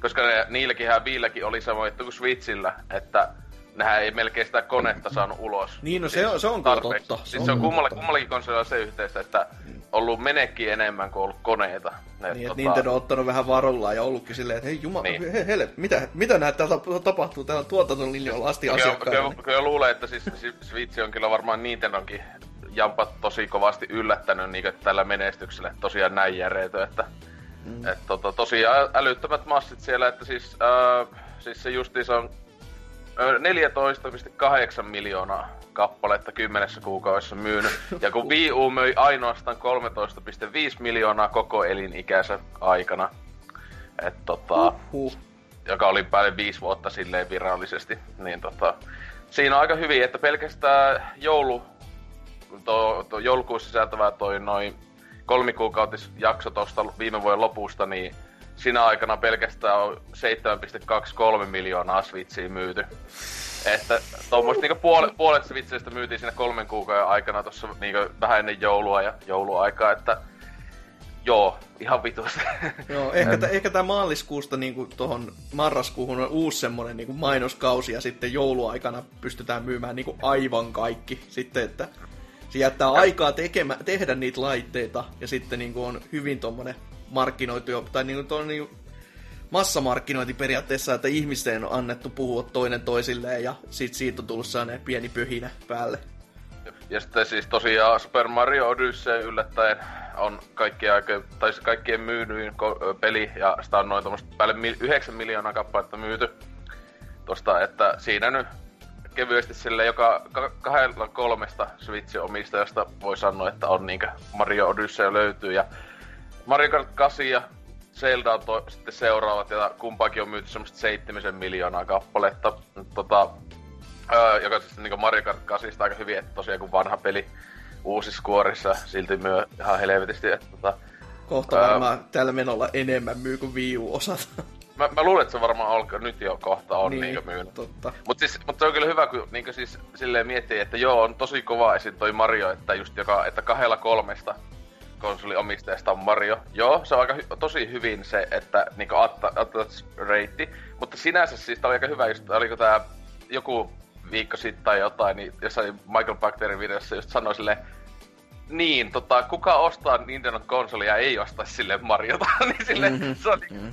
Koska ne, niilläkinhän Viilläkin oli sama juttu kuin Switchillä, että nehän ei melkein sitä konetta saanut ulos. Niin, no se on- se on tarpeeksi. totta. Se Siis on se on kummalla, kummallakin konsolilla se yhteistä, että ollut menekki enemmän kuin ollut koneita. Ne, Niin, että Nintendo on ottanut vähän varullaan ja ollutkin silleen, että hei jumala, Niin. he, hele, mitä, mitä näitä täällä tapahtuu? Täällä tuotantolinjoilla asti Kyllä, asiakkaita. kyllä, kyllä luulen, että siis si- Switch on kyllä varmaan Nintendonkin jampat tosi kovasti yllättänyt niin tällä menestyksellä. että Tosiaan näin järeetö, että mm. et, tota, tosiaan älyttömät massit siellä, että siis, äh, siis se justiinsa on äh, 14,8 miljoonaa kappaletta kymmenessä kuukaudessa myynyt. Ja kun Wii U möi ainoastaan 13,5 miljoonaa koko elinikänsä aikana. Et tota, Huh. joka oli päälle viisi vuotta silleen virallisesti, niin tota, siinä on aika hyvin, että pelkästään joulu, to, to joulukuussa sisältävää toi noin kolmikuukautisjakso tosta viime vuoden lopusta, niin siinä aikana pelkästään on 7,23 miljoonaa Switchiä myyty. Että tuommoista niinku puolet, puolet Switcheistä myytiin siinä kolmen kuukauden aikana tuossa niinku vähän ennen joulua ja jouluaikaa, että joo, ihan vitusti. Joo, ehkä, t- ehkä tämä maaliskuusta niin tuohon marraskuuhun on uusi semmoinen niin mainoskausi ja sitten jouluaikana pystytään myymään niin aivan kaikki. Sitten, että se jättää aikaa tekemä, tehdä niitä laitteita ja sitten niin on hyvin tuommoinen markkinoitu jo, tai niin kuin, niin massamarkkinointi periaatteessa, että ihmisten on annettu puhua toinen toisilleen ja sit siitä on tullut sellainen pieni pöhinä päälle. Ja sitten siis tosiaan Super Mario Odyssey yllättäen on kaikkien, aika, tai siis kaikkien peli, ja sitä on noin päälle mil- 9 miljoonaa kappaletta myyty. Tosta, että siinä nyt kevyesti sille joka ka- kahdella kolmesta Switchin omistajasta voi sanoa, että on niinkö Mario Odyssey löytyy, ja Mario Kart 8 ja Zelda on to- sitten seuraavat, ja kumpaakin on myyty semmoista 7 miljoonaa kappaletta. Tota, Öö, joka siis niinku Mario Kart 8 aika hyvin, että tosiaan kun vanha peli uusissa kuorissa silti myö ihan helvetisti, että tota, Kohta Ää. varmaan tällä menolla enemmän myy kuin Wii U mä, mä luulen, että se varmaan alkaa, nyt jo kohta on niin, niinku myynyt. totta. Mut siis, mut se on kyllä hyvä, kun niinku siis silleen miettii, että joo, on tosi kova esim. toi Mario, että just joka, että kahdella kolmesta konsoliomistajasta on Mario. Joo, se on aika hy- tosi hyvin se, että niinku atta, attach reitti. Mutta sinänsä siis tää oli aika hyvä, just oliko tää joku viikko sitten tai jotain, niin jossain Michael Bacterin videossa just sanoi silleen, niin, tota, kuka ostaa Nintendo konsolia ja ei ostaisi sille Mariota, niin sille, mm-hmm. se on mm-hmm.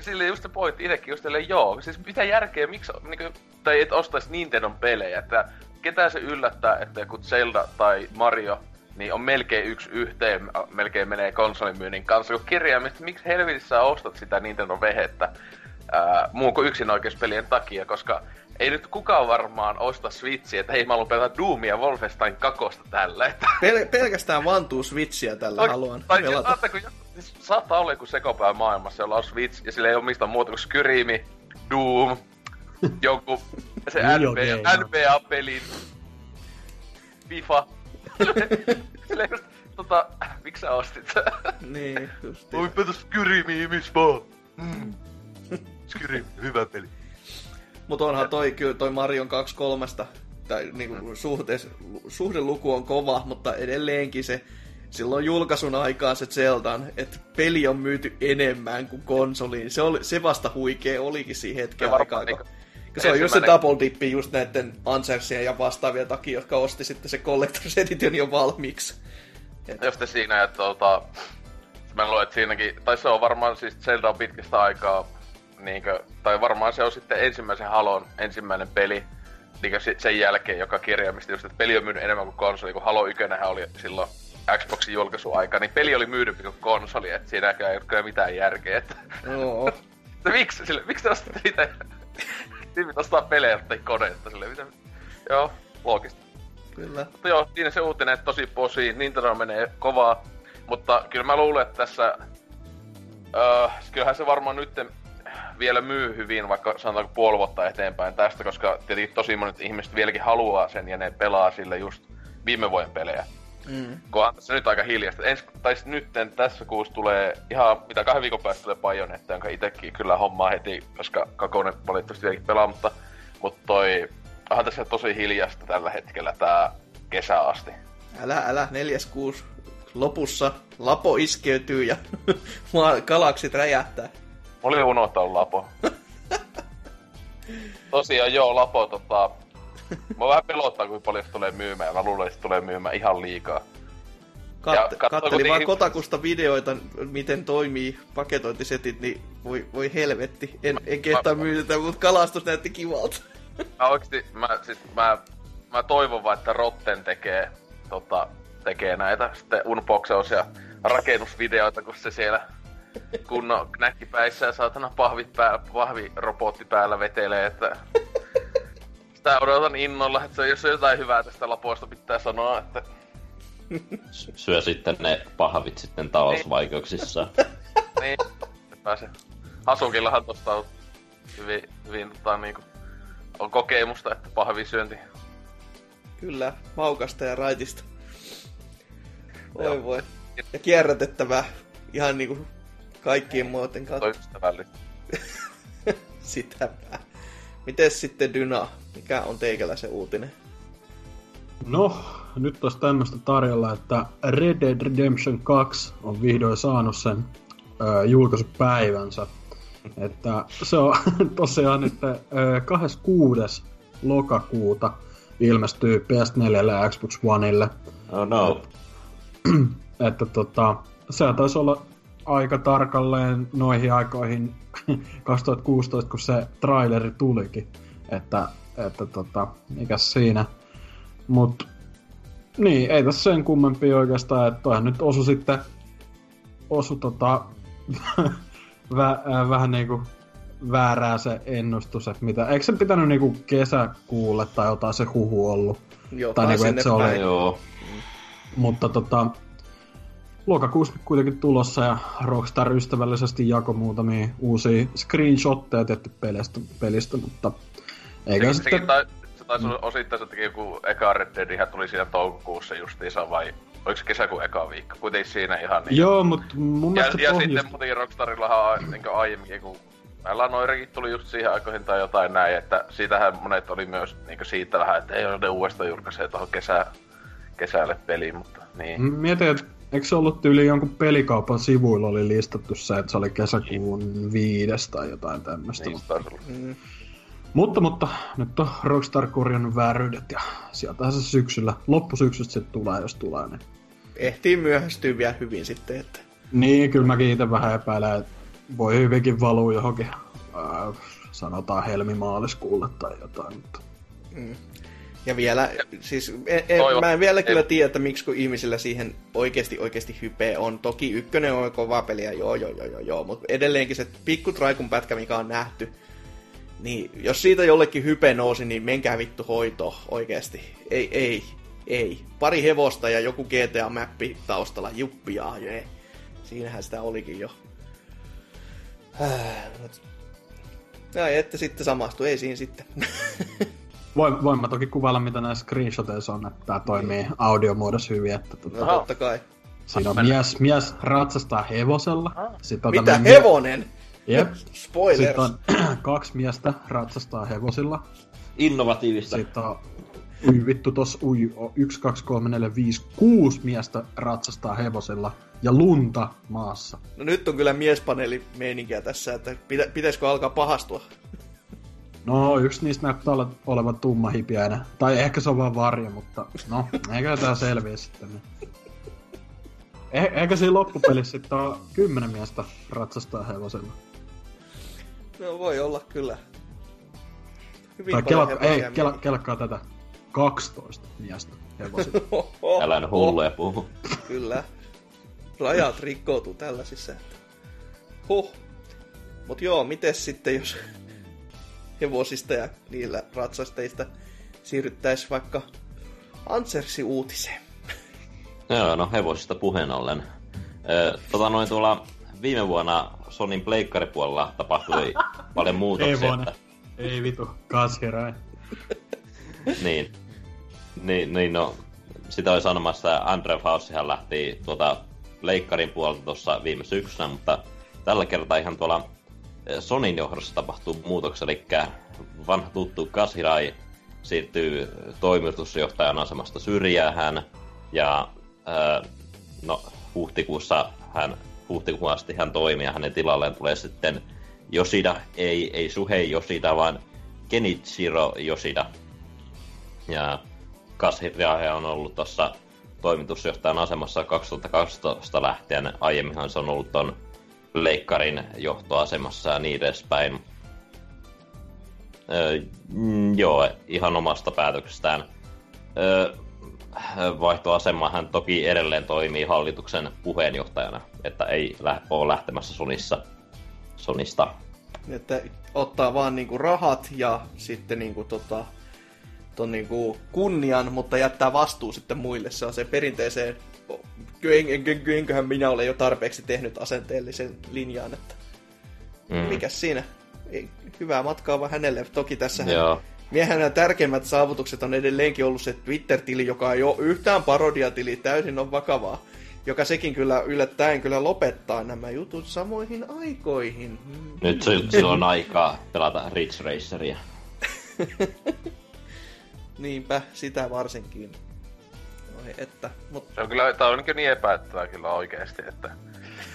sille just se pointti itsekin just silleen, joo, siis mitä järkeä, miksi, niinku, tai et ostaisi Nintendon pelejä, että ketään se yllättää, että joku Zelda tai Mario, niin on melkein yksi yhteen, melkein menee konsolimyynnin kanssa, kun kirjaimista, miksi helvetissä sä ostat sitä Nintendo vehettä, ää, muun kuin yksinoikeuspelien takia, koska ei nyt kukaan varmaan osta Switchiä, että hei mä haluan pelata Doomia Wolfenstein kakosta tällä, että Pel- pelkästään vantuu Switchiä tällä Oi, haluan tai pelata. Ajattelin, kun siis saattaa olla joku sekopää maailmassa, jolla on Switch, ja sillä ei ole mistään muuta kuin Skyrimi, Doom, joku se NBA. NBA-pelin FIFA. Silleen just, tota, miksi sä ostit sen? Niin, just. Oi petä Skyrimi, vaan. Mm. Skyrim, hyvä peli. Mutta onhan toi, kyllä toi Marion 2.3, tai niinku suhtees, suhdeluku on kova, mutta edelleenkin se silloin julkaisun aikaan se Zeldan, että peli on myyty enemmän kuin konsoliin. Se, oli, se vasta huikea olikin siihen hetken aikaan. niinku se on just se double dippi just näiden Ansersien ja vastaavien takia, jotka osti sitten se Collector's Edition jo valmiiksi. Just siinä, että tota, mä luulen, että siinäkin, tai se on varmaan siis Zelda on pitkästä aikaa, niinkö, tai varmaan se on sitten ensimmäisen Halon ensimmäinen peli, niinkö sen jälkeen, joka kirjaimista just, että peli on myynyt enemmän kuin konsoli, kun Halo 1 oli silloin Xboxin julkaisuaika, niin peli oli myydympi kuin konsoli, että siinäkään ei ole kyllä mitään järkeä, että että miksi, sille, miksi te ostatte niitä, tyypit ostaa pelejä, mutta ei koneetta, sille, mitä, joo, loogista. Kyllä. Mutta joo, siinä se uutinen, että tosi posi, Nintendo menee kovaa. Mutta kyllä mä luulen, että tässä... Öö, kyllähän se varmaan nyt vielä myy hyvin, vaikka sanotaanko puoli vuotta eteenpäin tästä, koska tietenkin tosi monet ihmiset vieläkin haluaa sen ja ne pelaa sille just viime vuoden pelejä. Mm. Kun on tässä nyt aika hiljasta. Ens, tai nytten tässä kuussa tulee ihan, mitä kahden viikon päästä tulee Bajonetta, jonka itekin kyllä hommaa heti, koska Kakonen valitettavasti pelaa, mutta, mutta toi, onhan tässä tosi hiljasta tällä hetkellä tää kesä asti. Älä, älä, neljäs kuusi lopussa Lapo iskeytyy ja galaksit räjähtää. Mä olin unohtanut Lapo. Tosiaan joo, Lapo tota... Mä vähän pelottaa, kuinka paljon se tulee myymään. Mä luulen, että se tulee myymään ihan liikaa. Kat- Ja katsoo kattelin vaan Kotakusta videoita, miten toimii paketointisetit, niin voi, voi helvetti. En, en kehtaa Mä- myytetä, mutta kalastus näytti kivalta. Mä oikeesti, mä, sit, mä, mä toivon vaan, että Rotten tekee, tota, tekee näitä sitten unboxaus ja rakennusvideoita, kun se siellä kunnon knäkkipäissä ja saatana pahvit pää, pahvirobotti päällä vetelee, että sitä odotan innolla, että se, jos on jotain hyvää tästä lapoista pitää sanoa, että Syö sitten ne pahvit sitten talousvaikeuksissa. niin, että pääse. Hasukillahan tosta on hyvin, hyvin tota, niinku, on kokemusta, että pahvisyönti Kyllä, maukasta ja raitista. Voi Joo. voi. Ja kierrätettävää ihan niinku kaikkien muoten kautta. ystävällistä. Sitäpä. Mites sitten Dyna? Mikä on teikäläisen uutinen? No, nyt olisi tämmöistä tarjolla, että Red Dead Redemption 2 on vihdoin saanut sen ö, julkaisupäivänsä. Että se on tosiaan nyt ö, 26. lokakuuta ilmestyy PS4 ja Xbox Oneille. Oh no. Että tota, se taisi olla aika tarkalleen noihin aikoihin 2016, kun se traileri tulikin. Että, että tota, mikäs siinä. Mut niin, ei tässä sen kummempi oikeastaan, että toihan nyt osu sitten osu tota, vä, äh, vähän niinku väärää se ennustus, että mitä, eikö se pitänyt niinku kesäkuulle tai jotain se huhu ollut? Joo, Tai niinku, että se oli- päin. Joo. Mutta tota, lokakuussa kuitenkin tulossa ja Rockstar ystävällisesti jako muutamia uusia screenshotteja tehty pelistä, pelistä mutta eikä Sekin, sitten... tai, se taisi olla osittain se teki joku eka Red Deadihän tuli siinä toukokuussa justiinsa vai oliko se kesäkuun eka viikko? Kuitenkin siinä ihan niin. Joo, mutta mun ja, mielestä ja pohjus... sitten muutenkin Rockstarillahan on niin aiemminkin, kun Meillä Noirekin tuli just siihen aikoihin tai jotain näin, että siitähän monet oli myös niin siitä vähän, että ei ole ne uudestaan julkaisee tuohon kesä, kesälle peliin, mutta niin. Mietin, että eikö se ollut tyyli jonkun pelikaupan sivuilla oli listattu se, että se oli kesäkuun viides tai jotain tämmöistä. Niin, olla. Mm. Mutta, mutta nyt on Rockstar korjannut vääryydet ja sieltähän se syksyllä, loppusyksystä se tulee, jos tulee. Niin, Ehtii myöhästyä vielä hyvin sitten, että niin kyllä mäkin itse vähän epäilen, että voi hyvinkin valua johonkin, ää, sanotaan helmimaaliskuulle tai jotain. Mutta... Ja vielä, siis en, en, mä en vielä kyllä en- tiedä, että miksi kun ihmisillä siihen oikeasti oikeasti hype on. Toki ykkönen on kova peli ja joo joo joo joo, joo mutta edelleenkin se pikkutraikun pätkä, mikä on nähty, niin jos siitä jollekin hype nousi, niin menkää vittu hoitoon oikeasti. Ei, ei, ei. Pari hevosta ja joku GTA-mäppi taustalla, juppia, jee. Siinähän sitä olikin jo. Äh, mut- No, että sitten samastu, ei siinä sitten. Voin, voin mä toki kuvailla, mitä näissä screenshoteissa on, että tää toimii audiomuodossa hyvin. Että tota, No totta kai. siinä on mies, mies ratsastaa hevosella. Sitten on Mitä hevonen? Jep. Spoilers. Sitten on kaksi miestä ratsastaa hevosilla. Innovatiivista. Sitten on, ui vittu, tos ui, o- yksi, kaksi, kolme, neljä, viisi, kuusi miestä ratsastaa hevosilla. Ja lunta maassa. No nyt on kyllä miespaneeli meininkiä tässä, että pitä, pitäisikö alkaa pahastua. No, yksi niistä näyttää ole- olevan tummahipiäinen. Tai ehkä se on vaan varjo, mutta no, eikä tää selviä sitten. Niin. Eh, eikä siinä loppupelissä sitten ole kymmenen miestä ratsastaa hevosella. No voi olla kyllä. Hyvin Tai kela, ei, kela, kelakkaa tätä. 12 miestä hevosilla. Älä nyt hulluja puhu. Kyllä. Rajat rikkoutuu tällaisissa. Huh. Mut joo, mites sitten jos hevosista ja niillä ratsasteista siirryttäis vaikka Ansersi uutiseen. Joo, no hevosista puheen ollen. Ö, tota noin tuolla viime vuonna Sonin pleikkaripuolella tapahtui paljon ei muutoksia. vuonna. Että, Ei vitu, kashirai. niin, niin, niin, no, sitä oli sanomassa, että Andre Faustihan lähti tuota pleikkarin puolelta tuossa viime syksynä, mutta tällä kertaa ihan tuolla Sonin johdossa tapahtuu muutoksia, eli vanha tuttu Kashirai siirtyy toimitusjohtajan asemasta syrjäähän, ja ää, no, huhtikuussa hän, huhtikuun asti hän toimii ja hänen tilalleen tulee sitten Yoshida, ei, ei Suhei Yoshida, vaan Kenichiro Yoshida. Ja Kashirai on ollut tuossa toimitusjohtajan asemassa 2012 lähtien. Aiemminhan se on ollut ton leikkarin johtoasemassa ja niin edespäin. Öö, joo, ihan omasta päätöksestään. Öö, vaihtoasema hän toki edelleen toimii hallituksen puheenjohtajana, että ei lä- ole lähtemässä Sonissa, Sonista. Että ottaa vaan niinku rahat ja sitten niinku tota, ton niinku kunnian, mutta jättää vastuu sitten muille. Se on se perinteiseen, enköhän minä ole jo tarpeeksi tehnyt asenteellisen linjaan, että Mm. mikäs siinä. Hyvää matkaa vaan hänelle. Toki tässä. Miehenä tärkeimmät saavutukset on edelleenkin ollut se Twitter-tili, joka ei ole yhtään parodiatili, täysin on vakavaa. Joka sekin kyllä yllättäen kyllä lopettaa nämä jutut samoihin aikoihin. Nyt se, sillä on aikaa pelata Ridge Raceria. Niinpä, sitä varsinkin. Oi että, mutta Se on kyllä, tää on niin epäittävää kyllä oikeesti, että...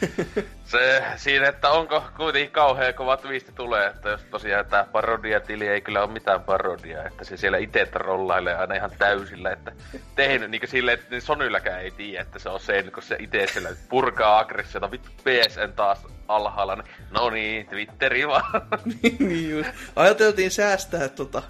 Se siinä, että onko kuitenkin kauhean kova twisti tulee, että jos tosiaan tää parodiatili ei kyllä ole mitään parodiaa, että se siellä itse trollailee aina ihan täysillä, että tehnyt niinku silleen, että niin Sonylläkään ei tiedä, että se on sen, kun se itse siellä purkaa aggressiota, vittu PSN taas alhaalla, niin no niin, Twitteri vaan. niin just. Ajateltiin säästää tota,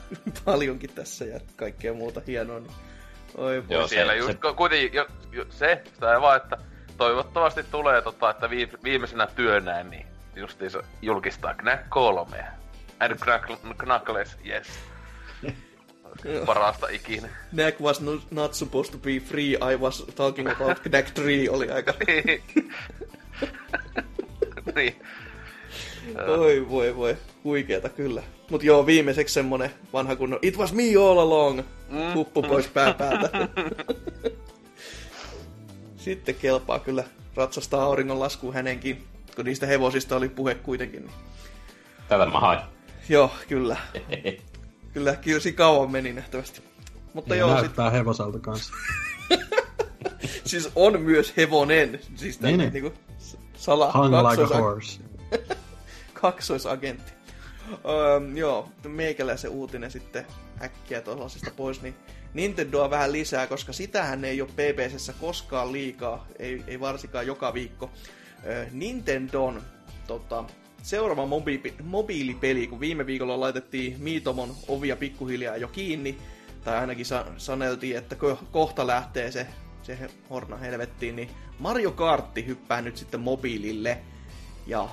paljonkin tässä ja kaikkea muuta hienoa. Niin... Oi voi. Joo, siellä se- just se- se... kuitenkin jo, jo, se, sitä vaan, että toivottavasti tulee tota, että vi, viimeisenä työnään, niin justiinsa julkistaa Knack 3. And Knack, Knuckles, yes. Parasta ikinä. Knack was no, not supposed to be free, I was talking about Knack 3 oli aika... niin. Oi voi voi, huikeeta kyllä. Mut joo, viimeiseksi semmonen vanha kunnon It was me all along! Huppu pois pää päältä. Sitten kelpaa kyllä ratsastaa auringon laskuun hänenkin, kun niistä hevosista oli puhe kuitenkin. Niin. Tätä mä hain. Joo, kyllä. Kyllä kilsi kauan meni nähtävästi. Mutta Ja joo, sit, näyttää hevoselta kanssa. siis on myös hevonen. Siis Niin, niin, niin. niinku sala, Hung like a horse. kaksoisagentti. Öö, joo, meikäläisen uutinen sitten äkkiä tuollaisesta pois, niin Nintendoa vähän lisää, koska sitähän ei ole PPCssä koskaan liikaa, ei, ei varsinkaan joka viikko. Öö, Nintendon tota, seuraava mobiili, mobiilipeli, kun viime viikolla laitettiin Miitomon ovia pikkuhiljaa jo kiinni, tai ainakin sa- saneltiin, että ko- kohta lähtee se, se horna helvettiin, niin Mario Kartti hyppää nyt sitten mobiilille. Ja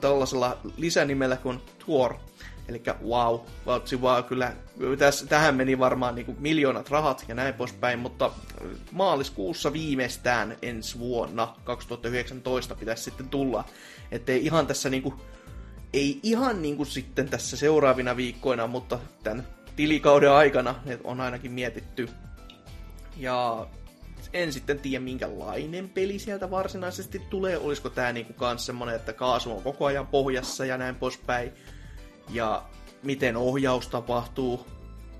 tällaisella lisänimellä kuin Tour. Eli wow, vautsi wow, kyllä täs, tähän meni varmaan niin miljoonat rahat ja näin poispäin, mutta maaliskuussa viimeistään ensi vuonna 2019 pitäisi sitten tulla. Ettei ihan tässä niinku, ei ihan niinku sitten tässä seuraavina viikkoina, mutta tämän tilikauden aikana, on ainakin mietitty. Ja en sitten tiedä minkälainen peli sieltä varsinaisesti tulee. Olisiko tää niinku kans semmonen, että kaasu on koko ajan pohjassa ja näin poispäin. Ja miten ohjaus tapahtuu.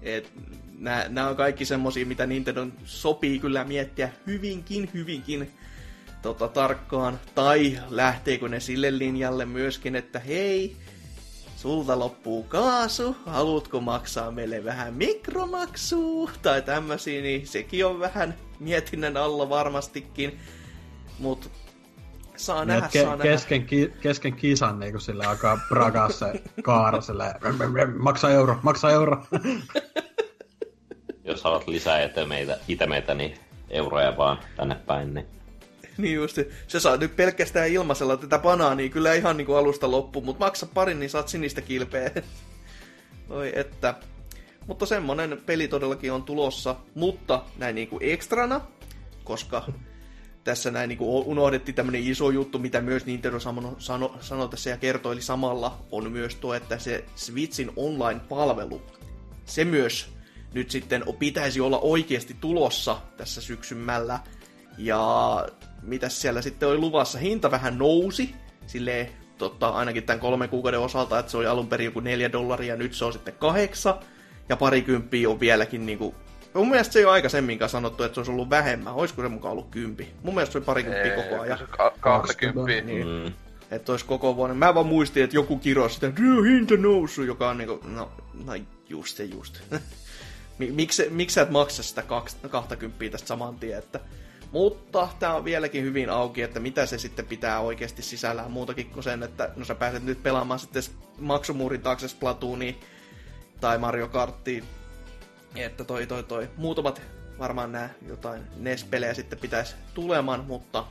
Et nämä on kaikki semmosia, mitä Nintendo sopii kyllä miettiä hyvinkin, hyvinkin tota, tarkkaan. Tai lähteekö ne sille linjalle myöskin, että hei, sulta loppuu kaasu, haluatko maksaa meille vähän mikromaksua tai tämmösiä, niin sekin on vähän mietinnän alla varmastikin. Mutta saa nähdä, ke- saa kesken, ki- kesken kisan niin kun sille alkaa prakaa se kaara sille, maksa euro, maksa euro. Jos haluat lisää itemeitä, itemeitä niin euroja vaan tänne päin, niin Niin just, se saa nyt pelkästään ilmaisella tätä banaania kyllä ihan niinku alusta loppuun, mutta maksa parin, niin saat sinistä kilpeä. Oi että. Mutta semmonen peli todellakin on tulossa, mutta näin niinku ekstrana, koska tässä näin niinku unohdettiin tämmönen iso juttu, mitä myös Nintendo sano, sano, sanoi tässä ja kertoi, eli samalla on myös tuo, että se Switchin online-palvelu, se myös nyt sitten pitäisi olla oikeasti tulossa tässä syksymällä. Ja mitäs siellä sitten oli luvassa? Hinta vähän nousi, silleen totta, ainakin tämän kolmen kuukauden osalta, että se oli alun perin joku neljä dollaria, nyt se on sitten kahdeksan, ja parikymppiä on vieläkin niinku... Mun mielestä se ei ole aikaisemminkaan sanottu, että se olisi ollut vähemmän. Olisiko se mukaan ollut kympi? Mun mielestä se oli parikymppiä koko ajan. Ka- 20. Niin. mm, Että olisi koko vuoden. Mä vaan muistin, että joku kiro sitä, että hinta noussut, joka on niinku, no, no just se just. miksi, miksi sä et maksa sitä 20 tästä saman tien, että mutta tämä on vieläkin hyvin auki, että mitä se sitten pitää oikeasti sisällään muutakin kuin sen, että no sä pääset nyt pelaamaan sitten maksumuurin taakse Splatoonia tai Mario Karttiin. Että toi toi toi. Muutamat varmaan nämä jotain NES-pelejä sitten pitäisi tulemaan, mutta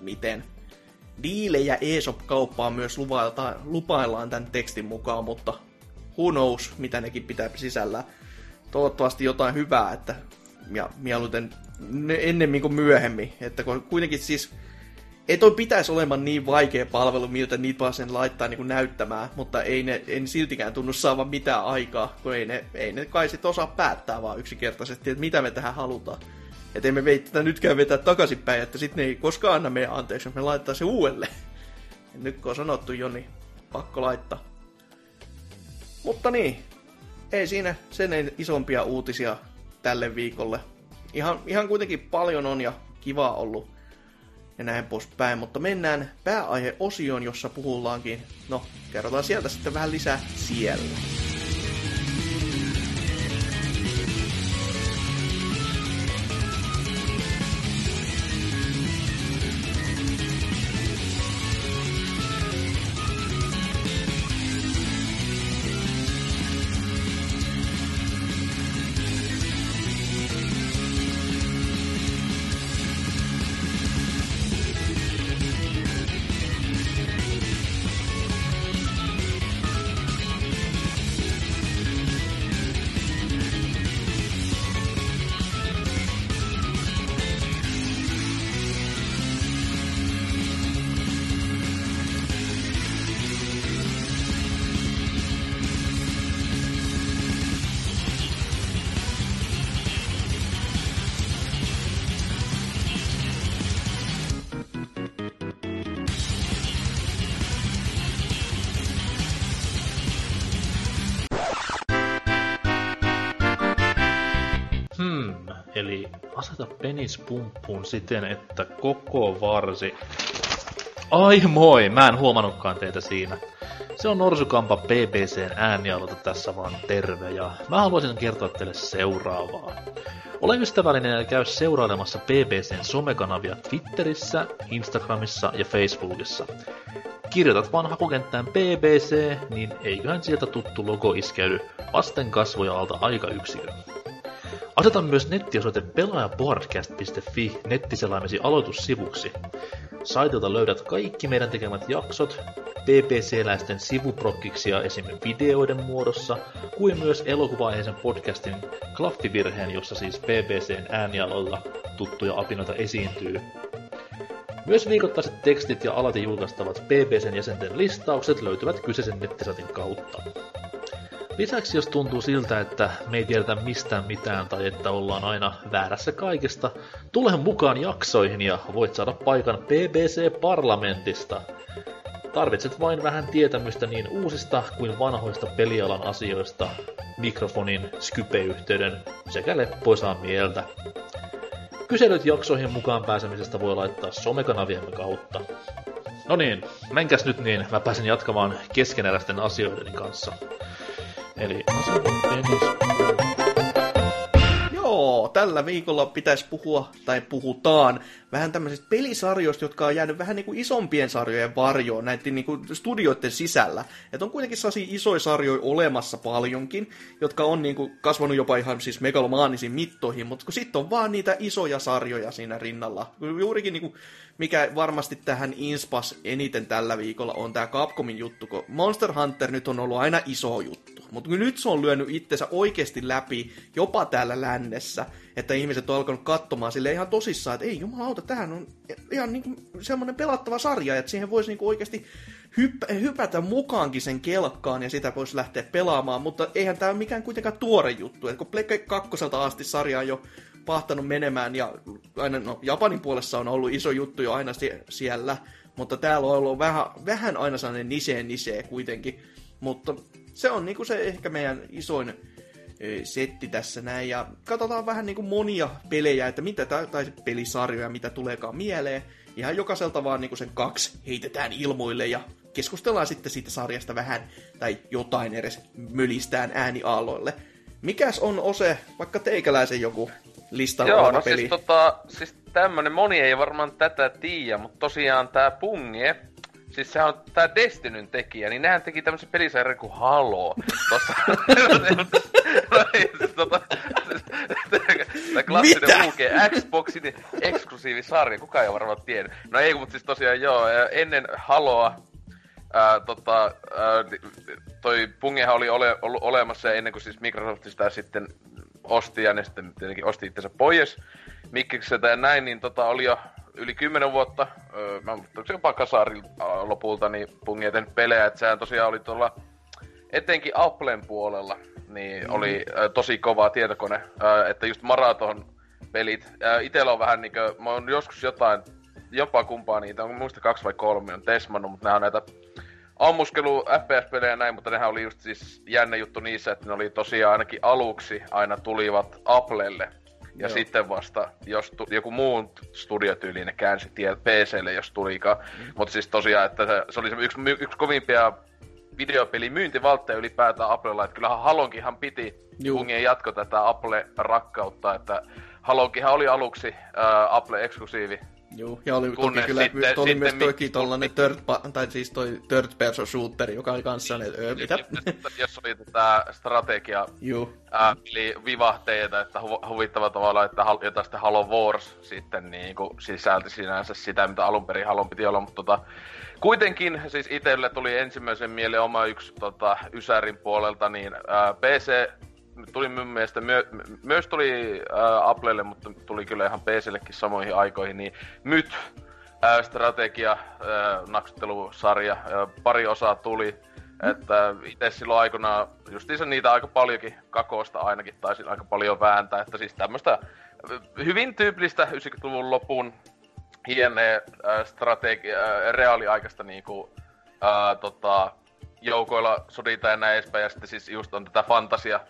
miten? Diilejä ESOP-kauppaa myös lupaillaan tämän tekstin mukaan, mutta who knows, mitä nekin pitää sisällään. Toivottavasti jotain hyvää, että ja mieluiten ennemmin kuin myöhemmin. Että kuitenkin siis, ei toi pitäisi olemaan niin vaikea palvelu, miltä niitä sen laittaa niin kuin näyttämään, mutta ei ne en siltikään tunnu saavan mitään aikaa, kun ei ne, ei ne kai sit osaa päättää vaan yksinkertaisesti, että mitä me tähän halutaan. Että emme vei tätä nytkään vetää takaisinpäin, että sitten ne ei koskaan anna meidän anteeksi, me laittaa se uudelleen. Ja nyt kun on sanottu jo, niin pakko laittaa. Mutta niin, ei siinä sen isompia uutisia tälle viikolle. Ihan, ihan kuitenkin paljon on ja kiva ollut ja näin poispäin, mutta mennään pääaihe-osioon, jossa puhullaankin, no kerrotaan sieltä sitten vähän lisää siellä. Aseta penis pumppuun siten, että koko varsi... Ai moi, mä en huomannutkaan teitä siinä. Se on Norsukampa BBCn äänialota tässä vaan terve ja mä haluaisin kertoa teille seuraavaa. Ole ystävällinen ja käy seurailemassa BBCn somekanavia Twitterissä, Instagramissa ja Facebookissa. Kirjoitat vaan hakukenttään BBC, niin eiköhän sieltä tuttu logo iskeydy vasten kasvoja alta aikayksikö. Aseta myös nettiosoite pelaajapodcast.fi nettiselaimesi aloitussivuksi. Saitilta löydät kaikki meidän tekemät jaksot, BBC-läisten sivuprokkiksia esim. videoiden muodossa, kuin myös elokuva-aiheisen podcastin Klaffivirheen, jossa siis BBCn äänialoilla tuttuja apinoita esiintyy. Myös viikoittaiset tekstit ja alati julkaistavat BBCn jäsenten listaukset löytyvät kyseisen nettisatin kautta. Lisäksi jos tuntuu siltä, että me ei tiedetä mistään mitään tai että ollaan aina väärässä kaikesta, tule mukaan jaksoihin ja voit saada paikan BBC-parlamentista. Tarvitset vain vähän tietämystä niin uusista kuin vanhoista pelialan asioista, mikrofonin, Skype-yhteyden sekä leppoisaa mieltä. Kyselyt jaksoihin mukaan pääsemisestä voi laittaa somekanaviemme kautta. No niin, menkäs nyt niin, mä pääsen jatkamaan keskeneräisten asioiden kanssa. Eli Joo, tällä viikolla pitäisi puhua, tai puhutaan, vähän tämmöisistä pelisarjoista, jotka on jäänyt vähän niin kuin isompien sarjojen varjoon näiden niin kuin studioiden sisällä. Että on kuitenkin sellaisia isoja sarjoja olemassa paljonkin, jotka on niin kuin kasvanut jopa ihan siis megalomaanisiin mittoihin, mutta kun sitten on vaan niitä isoja sarjoja siinä rinnalla. Juurikin niin kuin, mikä varmasti tähän inspas eniten tällä viikolla on tämä Capcomin juttu, kun Monster Hunter nyt on ollut aina iso juttu. Mutta nyt se on lyönyt itsensä oikeasti läpi jopa täällä lännessä, että ihmiset on alkanut katsomaan sille ihan tosissaan, että ei jumalauta, tähän on ihan niin semmoinen pelattava sarja, että siihen voisi niin oikeasti hyp- hypätä mukaankin sen kelkkaan ja sitä voisi lähteä pelaamaan, mutta eihän tämä ole mikään kuitenkaan tuore juttu, että kun Pleikka kakkoselta asti sarja on jo pahtanut menemään ja aina, no, Japanin puolessa on ollut iso juttu jo aina siellä, mutta täällä on ollut vähän, vähän aina sellainen nisee nisee kuitenkin, mutta se on niinku se ehkä meidän isoin setti tässä näin. Ja katsotaan vähän niinku monia pelejä, että mitä tai pelisarjoja, mitä tuleekaan mieleen. Ihan jokaiselta vaan niinku sen kaksi heitetään ilmoille ja keskustellaan sitten siitä sarjasta vähän tai jotain edes mölistään ääniaaloille. Mikäs on Ose, vaikka teikäläisen joku listalla Joo, oleva no peli? siis, tota, siis tämmönen, moni ei varmaan tätä tiedä, mutta tosiaan tää Pungie, siis se on tää Destinyn tekijä, niin nehän teki tämmösen pelisarjan kuin Halo. Tossa... no ei, siis tota... Tää klassinen? UG Xboxin eksklusiivisarja, kukaan ei varmaan tiennyt. No ei, mutta siis tosiaan joo, ennen Haloa Ää, tota, ää, toi Pungehan oli ole, ollut olemassa ennen kuin siis Microsoft sitä sitten osti ja ne sitten tietenkin osti itsensä pois Mikkikseltä ja näin, niin tota oli jo yli 10 vuotta, öö, mä se jopa kasarin lopulta, niin Pungi tehnyt pelejä, että sehän tosiaan oli tuolla etenkin Applen puolella, niin mm. oli ä, tosi kova tietokone, ä, että just maraton pelit. Ä, itellä on vähän niinkö, mä oon joskus jotain, jopa kumpaa niitä, on muista kaksi vai kolme, on tesmannut, mutta nämä on näitä ammuskelu FPS-pelejä näin, mutta nehän oli just siis jännä juttu niissä, että ne oli tosiaan ainakin aluksi aina tulivat Applelle. Ja Joo. sitten vasta, jos tu- joku muu studiotyyli, ne käänsi tie PClle, jos tulikaan. Mm. Mutta siis tosiaan, että se, se oli se yksi, yksi kovimpia videopeli myyntivaltteja ylipäätään Applella, että kyllähän Halonkinhan piti Juu. Pungien jatko tätä Apple-rakkautta, että Halonkinhan oli aluksi ää, Apple-eksklusiivi, Joo, ja oli Kunnes kyllä, sitten- oli sitten myös toki tollanen third, tai siis toi third person shooteri, joka oli kanssa sellainen, öö, mitä? jos oli tätä strategia Joo, ää, eli vivahteita, että hu- huvittava tavalla, että hal- jota sitten Halo Wars sitten niin kuin sisälti sinänsä sitä, mitä alun perin Halon piti olla, mutta tota, kuitenkin siis itselle tuli ensimmäisen mieleen oma yksi tota, Ysärin puolelta, niin ää, PC tuli mun mielestä myö- my- myös tuli ää, Applelle, mutta tuli kyllä ihan PCllekin samoihin aikoihin, niin Myt ää, strategia, ää, naksuttelusarja, ää, pari osaa tuli, että itse silloin aikoinaan justiinsa niitä aika paljonkin kakosta ainakin taisin aika paljon vääntää, että siis tämmöistä hyvin tyypillistä 90-luvun lopun hienee äh, strategia, äh, reaaliaikaista niinku, äh, tota, joukoilla soditaan ja näin edespäin, ja sitten siis just on tätä fantasia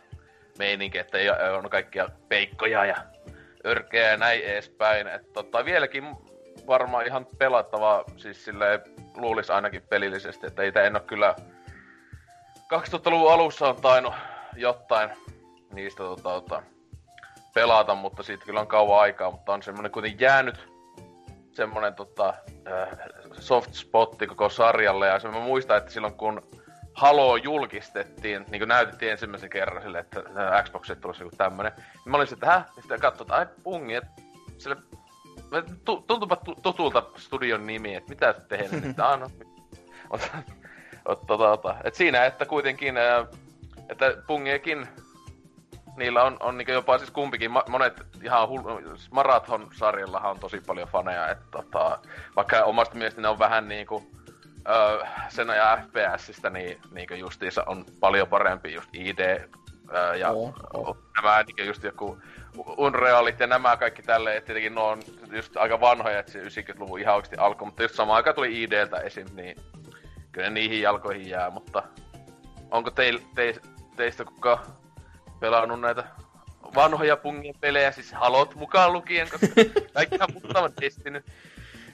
meininki, että ei ole- on kaikkia peikkoja ja örkeä ja näin edespäin. Et tota, vieläkin varmaan ihan pelattava, siis silleen luulis ainakin pelillisesti, että ei en oo kyllä 2000-luvun alussa on tainnut jotain niistä tota, tota, pelata, mutta siitä kyllä on kauan aikaa, mutta on semmonen kuitenkin jäänyt semmonen tota, äh, soft spotti koko sarjalle, ja se mä muistan, että silloin kun Halo julkistettiin, niin kuin näytettiin ensimmäisen kerran sille, että Xboxille tulisi joku tämmönen, niin mä olin sitten, häh? Ja sitten katsoin, että ai pungi, että sille tu- tuntuupa tu- tutulta studion nimi, että mitä sä tehnyt, että mutta, tota, et siinä, että kuitenkin, että Pungiekin, niillä on, on niinku jopa siis kumpikin, monet ihan hul- siis Marathon-sarjallahan on tosi paljon faneja, että tota, vaikka omasta mielestä ne on vähän niinku öö, sen ja FPSistä niin, niin justiinsa on paljon parempi just ID öö, ja Oo, oo. nämä niin just joku Unrealit ja nämä kaikki tälleen, että tietenkin ne on just aika vanhoja, että se 90-luvun ihan oikeasti alkoi, mutta just samaan aikaan tuli IDltä esim, niin kyllä ne niihin jalkoihin jää, mutta onko teil, te, teistä kuka pelannut näitä vanhoja pungien pelejä, siis halot mukaan lukien, koska kaikkihan muuttavat Destiny.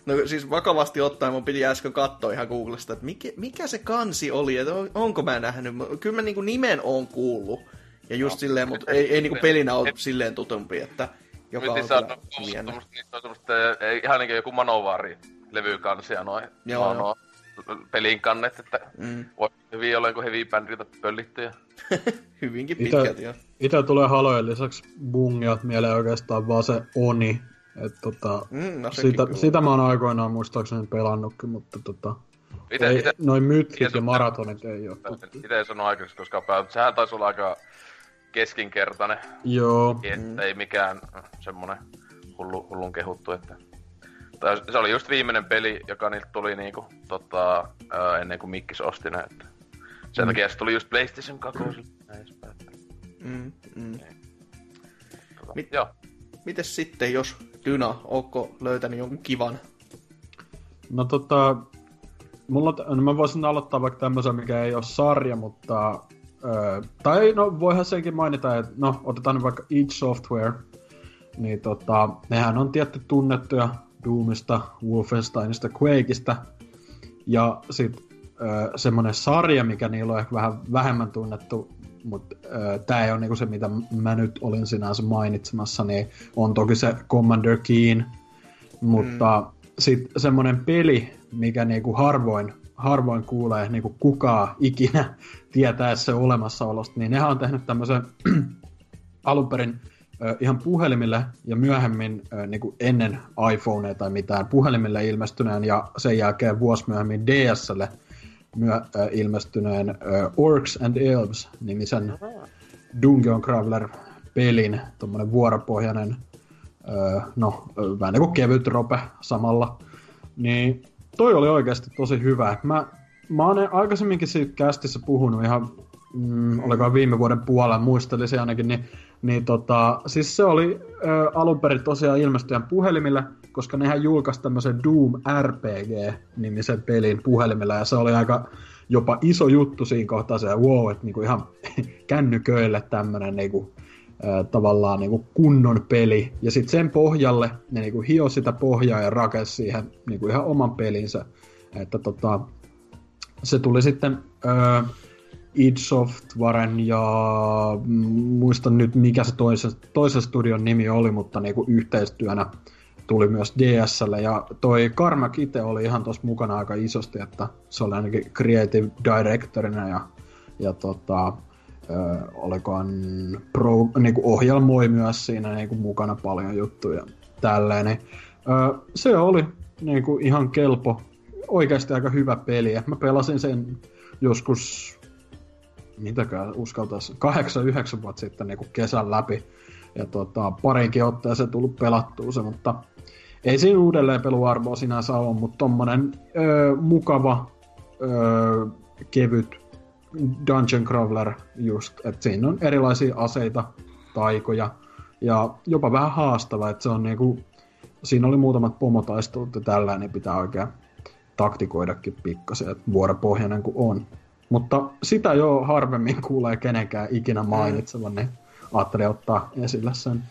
No siis vakavasti ottaen mun piti äsken katsoa ihan Googlesta, että mikä, mikä se kansi oli, että on, onko mä nähnyt. Kyllä mä niinku nimen on kuullut. Ja just No, silleen, mutta ei, ei niinku pelinä ole silleen tutumpi, että joka Nyt on kyllä niissä on semmoista, ei, ihan niinku joku Manovari levykansia noin. Joo, no, no, pelin kannet, että Mm, voi hyvin olla joku heavy bändiltä pöllittyjä. hyvinkin Itä- pitkälti jo. Itse tulee halojen lisäksi bungiat mieleen oikeastaan vaan se Oni. Et tota, Mm, no sitä, kyllä. sitä mä oon aikoinaan muistaakseni pelannutkin, mutta tota, Ite, ei, ite, noin mytkit ja maratonit ei oo tuttu. ite en sano aikaisemmin koskaan pelannut. Sehän taisi olla aika keskinkertainen, Joo, että ei mikään semmonen hullu, hullun kehuttu, että... Tai se oli just viimeinen peli, joka niiltä tuli niinku, tota, ää, ennen kuin Mikkis osti ne, että... Sen Mm. takia se tuli just PlayStation 2. Näin edespäin. Mm, mm. Tota, Mit- Joo. Mites sitten, jos Dyna, ootko löytänyt jonkun kivan? no tota, mulla, no mä voisin aloittaa vaikka tämmöisen, mikä ei ole sarja, mutta... Öö, tai no voihan senkin mainita, että no otetaan vaikka Each Software, niin tota, nehän on tietty tunnettuja Doomista, Wolfensteinista, Quakeista, ja sit semmonen sarja, mikä niillä on ehkä vähän vähemmän tunnettu, mutta tämä ei ole niinku se, mitä mä nyt olin sinänsä mainitsemassa, niin on toki se Commander Keen, mutta mm. sitten semmoinen peli, mikä niinku harvoin, harvoin kuulee niinku kukaan ikinä tietää se olemassaolosta, niin nehän on tehnyt tämmöisen alun perin ihan puhelimille ja myöhemmin ö, niinku ennen iPhonea tai mitään puhelimille ilmestyneen ja sen jälkeen vuosi myöhemmin DSlle myö, ö, ilmestyneen ö, Orcs and Elves nimisen Dungeon Crawler pelin, tommonen vuoropohjainen öö, no, ö, vähän niinku kevyt rope samalla. Niin toi oli oikeasti tosi hyvä. Mä, mä oon aikaisemminkin siitä kästissä puhunut ihan, mm, olikohan viime vuoden puolella, muistelisin ainakin, niin, niin tota, siis se oli ö, alun perin tosiaan ilmestyjän puhelimille, koska nehän julkaisi tämmöisen Doom RPG-nimisen pelin puhelimella, ja se oli aika jopa iso juttu siinä kohtaa se, wow, että niinku ihan kännyköille tämmönen niinku, tavallaan niinku kunnon peli. Ja sitten sen pohjalle ne niinku hio sitä pohjaa ja rakensi siihen niinku ihan oman pelinsä. Että tota, se tuli sitten ö, id Softwaren ja mm, muistan nyt mikä se toisen, toisen studion nimi oli, mutta niinku yhteistyönä tuli myös DSL ja toi Carmack itse oli ihan tuossa mukana aika isosti, että se oli ainakin creative directorina ja, ja tota, ö, olikohan pro, niinku ohjelmoi myös siinä niinku mukana paljon juttuja tälleen. Niin, ö, se oli niinku ihan kelpo, oikeasti aika hyvä peli. Mä pelasin sen joskus, mitäkään uskaltaisi, 8-9 vuotta sitten niinku kesän läpi. Ja tota, parinkin otteeseen tullut pelattua se, mutta ei siinä uudelleen peluarvoa sinänsä ole, mutta tommonen ö, mukava, ö, kevyt dungeon crawler just, että siinä on erilaisia aseita, taikoja ja jopa vähän haastava, että se on niinku, siinä oli muutamat pomotaistelut ja tällä, niin pitää oikein taktikoidakin pikkasen, että vuoropohjainen kuin on. Mutta sitä jo harvemmin kuulee kenenkään ikinä mainitsevan, niin ajattelin ottaa esille sen.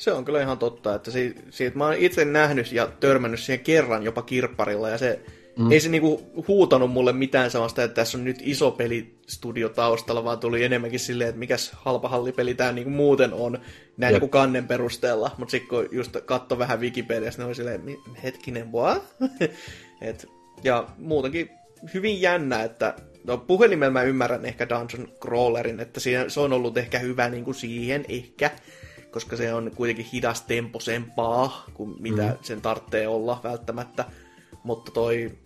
Se on kyllä ihan totta, että si- siitä mä oon itse nähnyt ja törmännyt siihen kerran jopa kirpparilla, ja se mm. ei se niinku huutanut mulle mitään sellaista, että tässä on nyt iso pelistudio taustalla, vaan tuli enemmänkin silleen, että mikäs halpa hallipeli tää niinku muuten on, näin Jep. niinku kannen perusteella, mutta sitten kun just katso vähän Wikipediasta, niin oli silleen, "Mi- hetkinen, what? Et, ja muutenkin hyvin jännä, että no puhelimella mä ymmärrän ehkä Dungeon Crawlerin, että siinä, se on ollut ehkä hyvä niin kuin siihen ehkä, koska se on kuitenkin hidas temposempaa kuin mitä mm. sen tarvitsee olla välttämättä. Mutta toi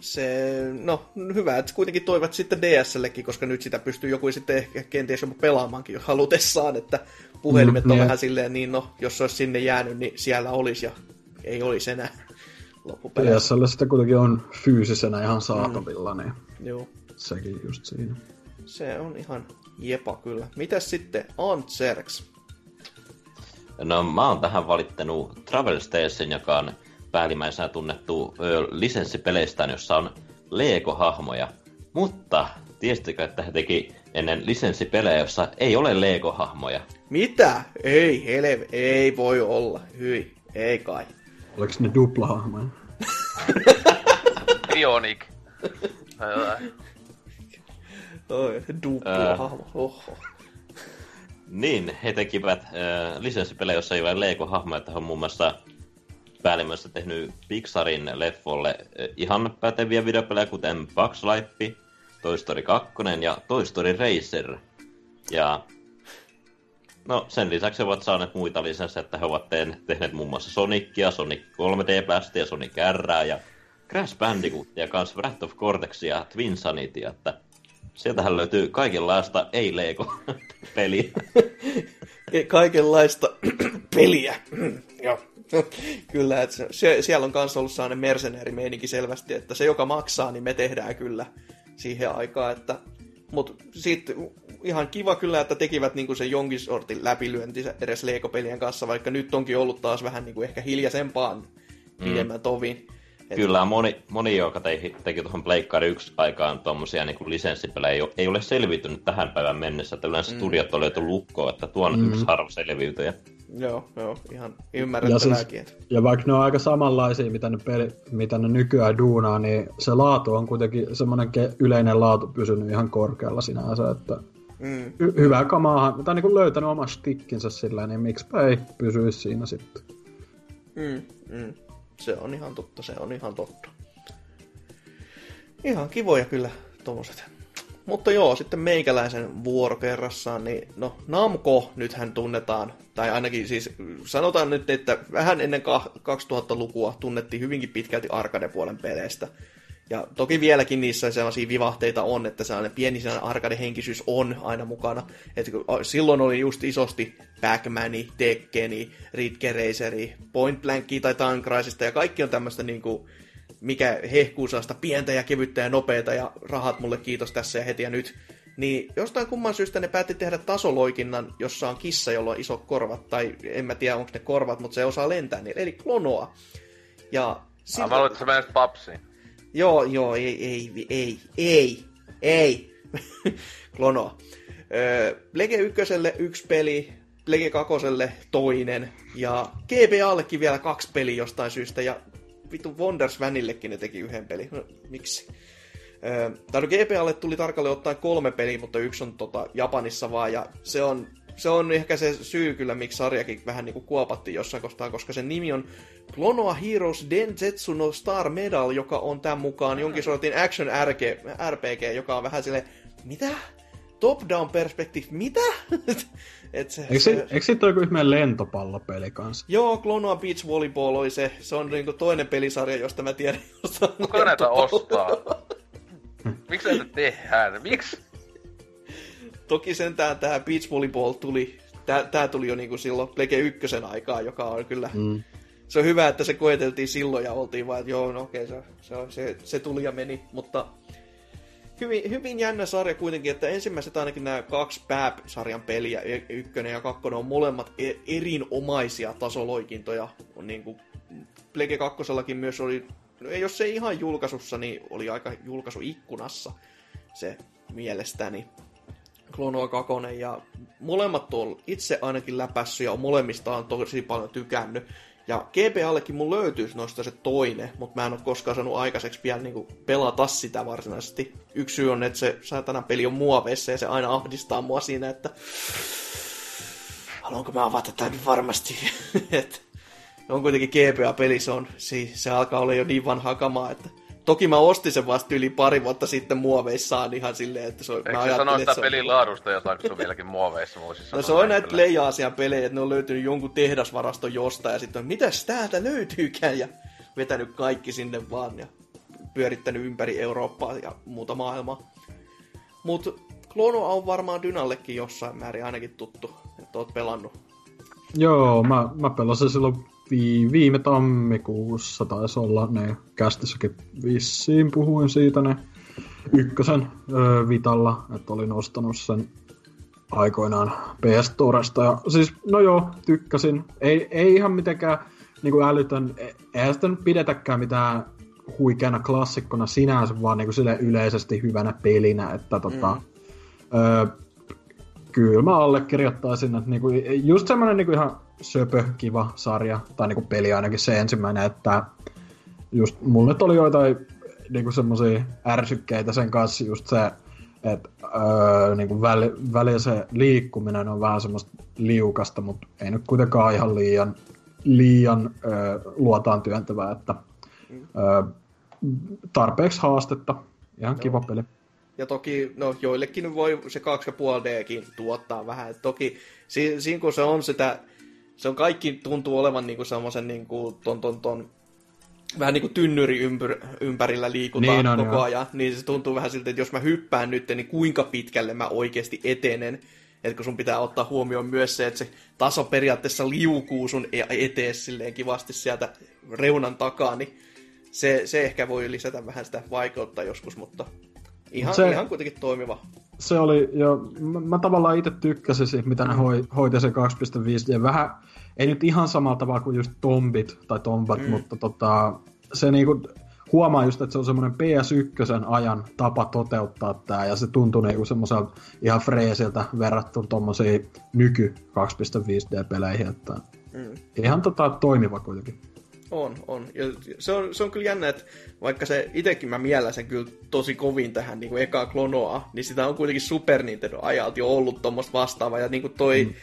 se, no hyvä, että kuitenkin toivat sitten DSLlekin, koska nyt sitä pystyy joku sitten ehkä kenties jopa pelaamaankin jos halutessaan, että puhelimet Mm, on niin. vähän silleen, niin no, jos se olisi sinne jäänyt, niin siellä olisi ja ei olisi enää. loppupeleissä. PSL sitä kuitenkin on fyysisenä ihan saatavilla, niin Joo. sekin just siinä. Se on ihan jepa kyllä. Mitäs sitten Antserks? No mä oon tähän valittanut Travel Station, joka on päällimmäisenä tunnettu ö, lisenssipeleistään, jossa on Lego-hahmoja. Mutta tiesittekö, että he teki ennen lisenssipelejä, jossa ei ole Lego-hahmoja? Mitä? Ei, helve, ei voi olla. Hyi, ei kai. Oliko ne duplahahmoja? Bionic. Oi, dupla hahmo. Oho. Niin, he tekivät äh, lisenssipelejä, jossa ei ole Lego-hahmoja, että he on muun muassa päällimmäistä tehnyt Pixarin leffolle ihan päteviä videopelejä, kuten Bugs Life, Toy Story 2 ja Toy Story Racer. Ja no, sen lisäksi he ovat saaneet muita lisenssejä, että he ovat teen, tehneet muun muassa Sonicia, Sonic 3D ja Sonic R ja Crash Bandicootia, kanssa Wrath of Cortex ja Twin Sanity, että sieltähän löytyy kaikenlaista ei-Lego-peliä. Kaikenlaista peliä. Joo. kyllä, että se, siellä on kanssa ollut sellainen mercenäärimeininki selvästi, että se, joka maksaa, niin me tehdään kyllä siihen aikaan, että mutta sitten ihan kiva kyllä, että tekivät niinku sen jonkin sortin läpilyönti edes Lego-pelien kanssa, vaikka nyt onkin ollut taas vähän niinku ehkä hiljaisempaan pidemmän tovin. Et- Kyllä moni, moni joka teki, teki tuohon Pleikkari 1 aikaan tuommoisia niin lisenssipelejä, ei, ole- ei ole selviytynyt tähän päivään mennessä, että yleensä mm. studiot on löyty lukkoon, että tuo on mm. yksi harva selviytyjä. Joo, joo, ihan Ja, ymmärrettävääkin. siis, ja vaikka ne on aika samanlaisia, mitä ne, peli, mitä ne nykyään duunaa, niin se laatu on kuitenkin semmoinen ke- yleinen laatu pysynyt ihan korkealla sinänsä, että Mm. hy- hyvää kamaahan, tai niin kuin löytänyt oman stickinsä sillä, niin miksipä ei pysyisi siinä sitten. Mm, mm. Se on ihan totta, se on ihan totta. Ihan kivoja kyllä tommoset. Mutta joo, sitten meikäläisen vuoro kerrassaan, niin no Namco nythän tunnetaan, tai ainakin siis sanotaan nyt, että vähän ennen ka- 2000-lukua tunnettiin hyvinkin pitkälti arcade-puolen peleistä. Ja toki vieläkin niissä sellaisia vivahteita on, että sellainen pieni sellainen arcade-henkisyys on aina mukana. Kun silloin oli just isosti Pac-Mani, Tekkeni, Ridge Raceri, Point Blankia tai Time Crisista, ja kaikki on tämmöistä niinku, mikä hehkuu sellaista pientä ja kevyttä ja nopeata, ja rahat mulle kiitos tässä ja heti ja nyt. Niin jostain kumman syystä ne päätti tehdä tasoloikinnan, jossa on kissa, jolla on isot korvat, tai en mä tiedä onko ne korvat, mutta se osaa lentää niille, eli klonoa. Ja Ah, siltä- mä luulen, että menet papsiin. Joo, joo, ei, ei, ei, ei, ei. Klonoa. Lege 1 yksi peli, Lege 2 toinen, ja GBAllekin vielä kaksi peliä jostain syystä, ja vittu Wonders Vanillekin ne teki yhden pelin. No, miksi? Öö, no GBAlle tuli tarkalleen ottaen kolme peliä, mutta yksi on tota, Japanissa vaan, ja se on, se on ehkä se syy kyllä, miksi sarjakin vähän niinku kuopattiin jossain kohtaa, koska sen nimi on Klonoa Heroes Densetsu no Star Medal, joka on tämän mukaan jonkin sortin action RG, RPG, joka on vähän sille mitä? Top-down perspective, mitä? Et se, Eikö, se, eikö siitä ole ihmeen lentopallopeli kanssa? Joo, Klonoa Beach Volleyball oli se. Se on niinku toinen pelisarja, josta mä tiedän. Kuka näitä ostaa? Miksi näitä tehdään? Miksi? Toki sentään tää Beach Volleyball tuli, tää, tää tuli jo niinku silloin Plege ykkösen aikaa, joka on kyllä... Mm. Se on hyvä, että se koeteltiin silloin ja oltiin vaan, että joo, no okei, se, se, se, se tuli ja meni, mutta hyvin, hyvin jännä sarja kuitenkin, että ensimmäiset ainakin nämä kaksi pääsarjan peliä, y- ykkönen ja kakkonen, on molemmat e- erinomaisia tasoloikintoja. On niin kuin, Plege kakkosellakin myös oli, no ei jos se ihan julkaisussa, niin oli aika julkaisuikkunassa se mielestäni. Klonoa 2 ja molemmat on itse ainakin läpässy ja molemmista on tosi paljon tykännyt. Ja GBAllekin mun löytyisi noista se toinen, mutta mä en ole koskaan saanut aikaiseksi vielä niinku pelata sitä varsinaisesti. Yksi syy on, että se saatana peli on muoveissa ja se aina ahdistaa mua siinä, että haluanko mä avata tätä nyt varmasti. Et on kuitenkin GBA-peli, se, on, se, se alkaa olla jo niin vanha kamaa, että Toki mä ostin sen vasta yli pari vuotta sitten muoveissaan ihan silleen, että se on... Eikö mä ajattelin, sano että sitä pelin laadusta jotain, kun se on vieläkin muoveissa? Mä voisin No se on näitä. Play-Aasian pelejä, että ne on löytynyt jonkun tehdasvaraston jostain ja sitten on, mitäs täältä löytyykään ja vetänyt kaikki sinne vaan ja pyörittänyt ympäri Eurooppaa ja muuta maailmaa. Mutta Klonoa on varmaan Dynallekin jossain määrin ainakin tuttu, että oot pelannut. Joo, mä, mä pelasin silloin viime tammikuussa taisi olla ne kästissäkin vissiin puhuin siitä ne ykkösen öö, Vitalla, että olin ostanut sen aikoinaan PS Storesta. Ja siis, no joo, tykkäsin. Ei, ei ihan mitenkään niin kuin älytön, e- eihän sitä nyt pidetäkään mitään huikeana klassikkona sinänsä, vaan niin kuin sille yleisesti hyvänä pelinä, että tota, mm. öö, kyllä mä allekirjoittaisin, että niinku, just semmoinen niinku ihan söpö, kiva sarja, tai niinku peli ainakin se ensimmäinen, että just mulle oli joitain niinku semmosia ärsykkeitä sen kanssa just se, että öö, niinku väli, välillä se liikkuminen on vähän semmoista liukasta, mutta ei nyt kuitenkaan ihan liian, liian öö, luotaan työntävää, että öö, tarpeeksi haastetta, ihan kiva peli. Ja toki, no joillekin voi se 2,5Dkin tuottaa vähän. Et toki si- siinä kun se on sitä, se on kaikki tuntuu olevan niinku semmoisen niinku ton, ton, ton, vähän niinku tynnyri ympyr, ympärillä liikutaan Niin on, koko joo. ajan. Niin se tuntuu vähän siltä, että jos mä hyppään nyt, niin kuinka pitkälle mä oikeasti etenen. Että kun sun pitää ottaa huomioon myös se, että se taso periaatteessa liukuu sun e- eteen silleen kivasti sieltä reunan takaa, niin se, se ehkä voi lisätä vähän sitä vaikeutta joskus, mutta ihan, Se- ihan kuitenkin toimiva. se oli, ja mä, mä tavallaan itse tykkäsin siitä, mitä ne hoi, hoiti se 2.5D. Vähän, ei nyt ihan samalla tavalla kuin just Tombit tai Tombat, mm. mutta tota, se niinku, huomaa just, että se on semmoinen PS1 ajan tapa toteuttaa tää, ja se tuntuu niinku semmoiselta ihan freesiltä verrattuna tommosiin nyky 2.5D-peleihin, että Mm. ihan tota toimiva kuitenkin. On, on. Ja se on, se on kyllä jännä, että vaikka se itekin mä miellän sen kyllä tosi kovin tähän niin kuin ekaa klonoa, niin sitä on kuitenkin Super Nintendo ajalta jo ollut tuommoista vastaavaa. Ja niin kuin toi, mm.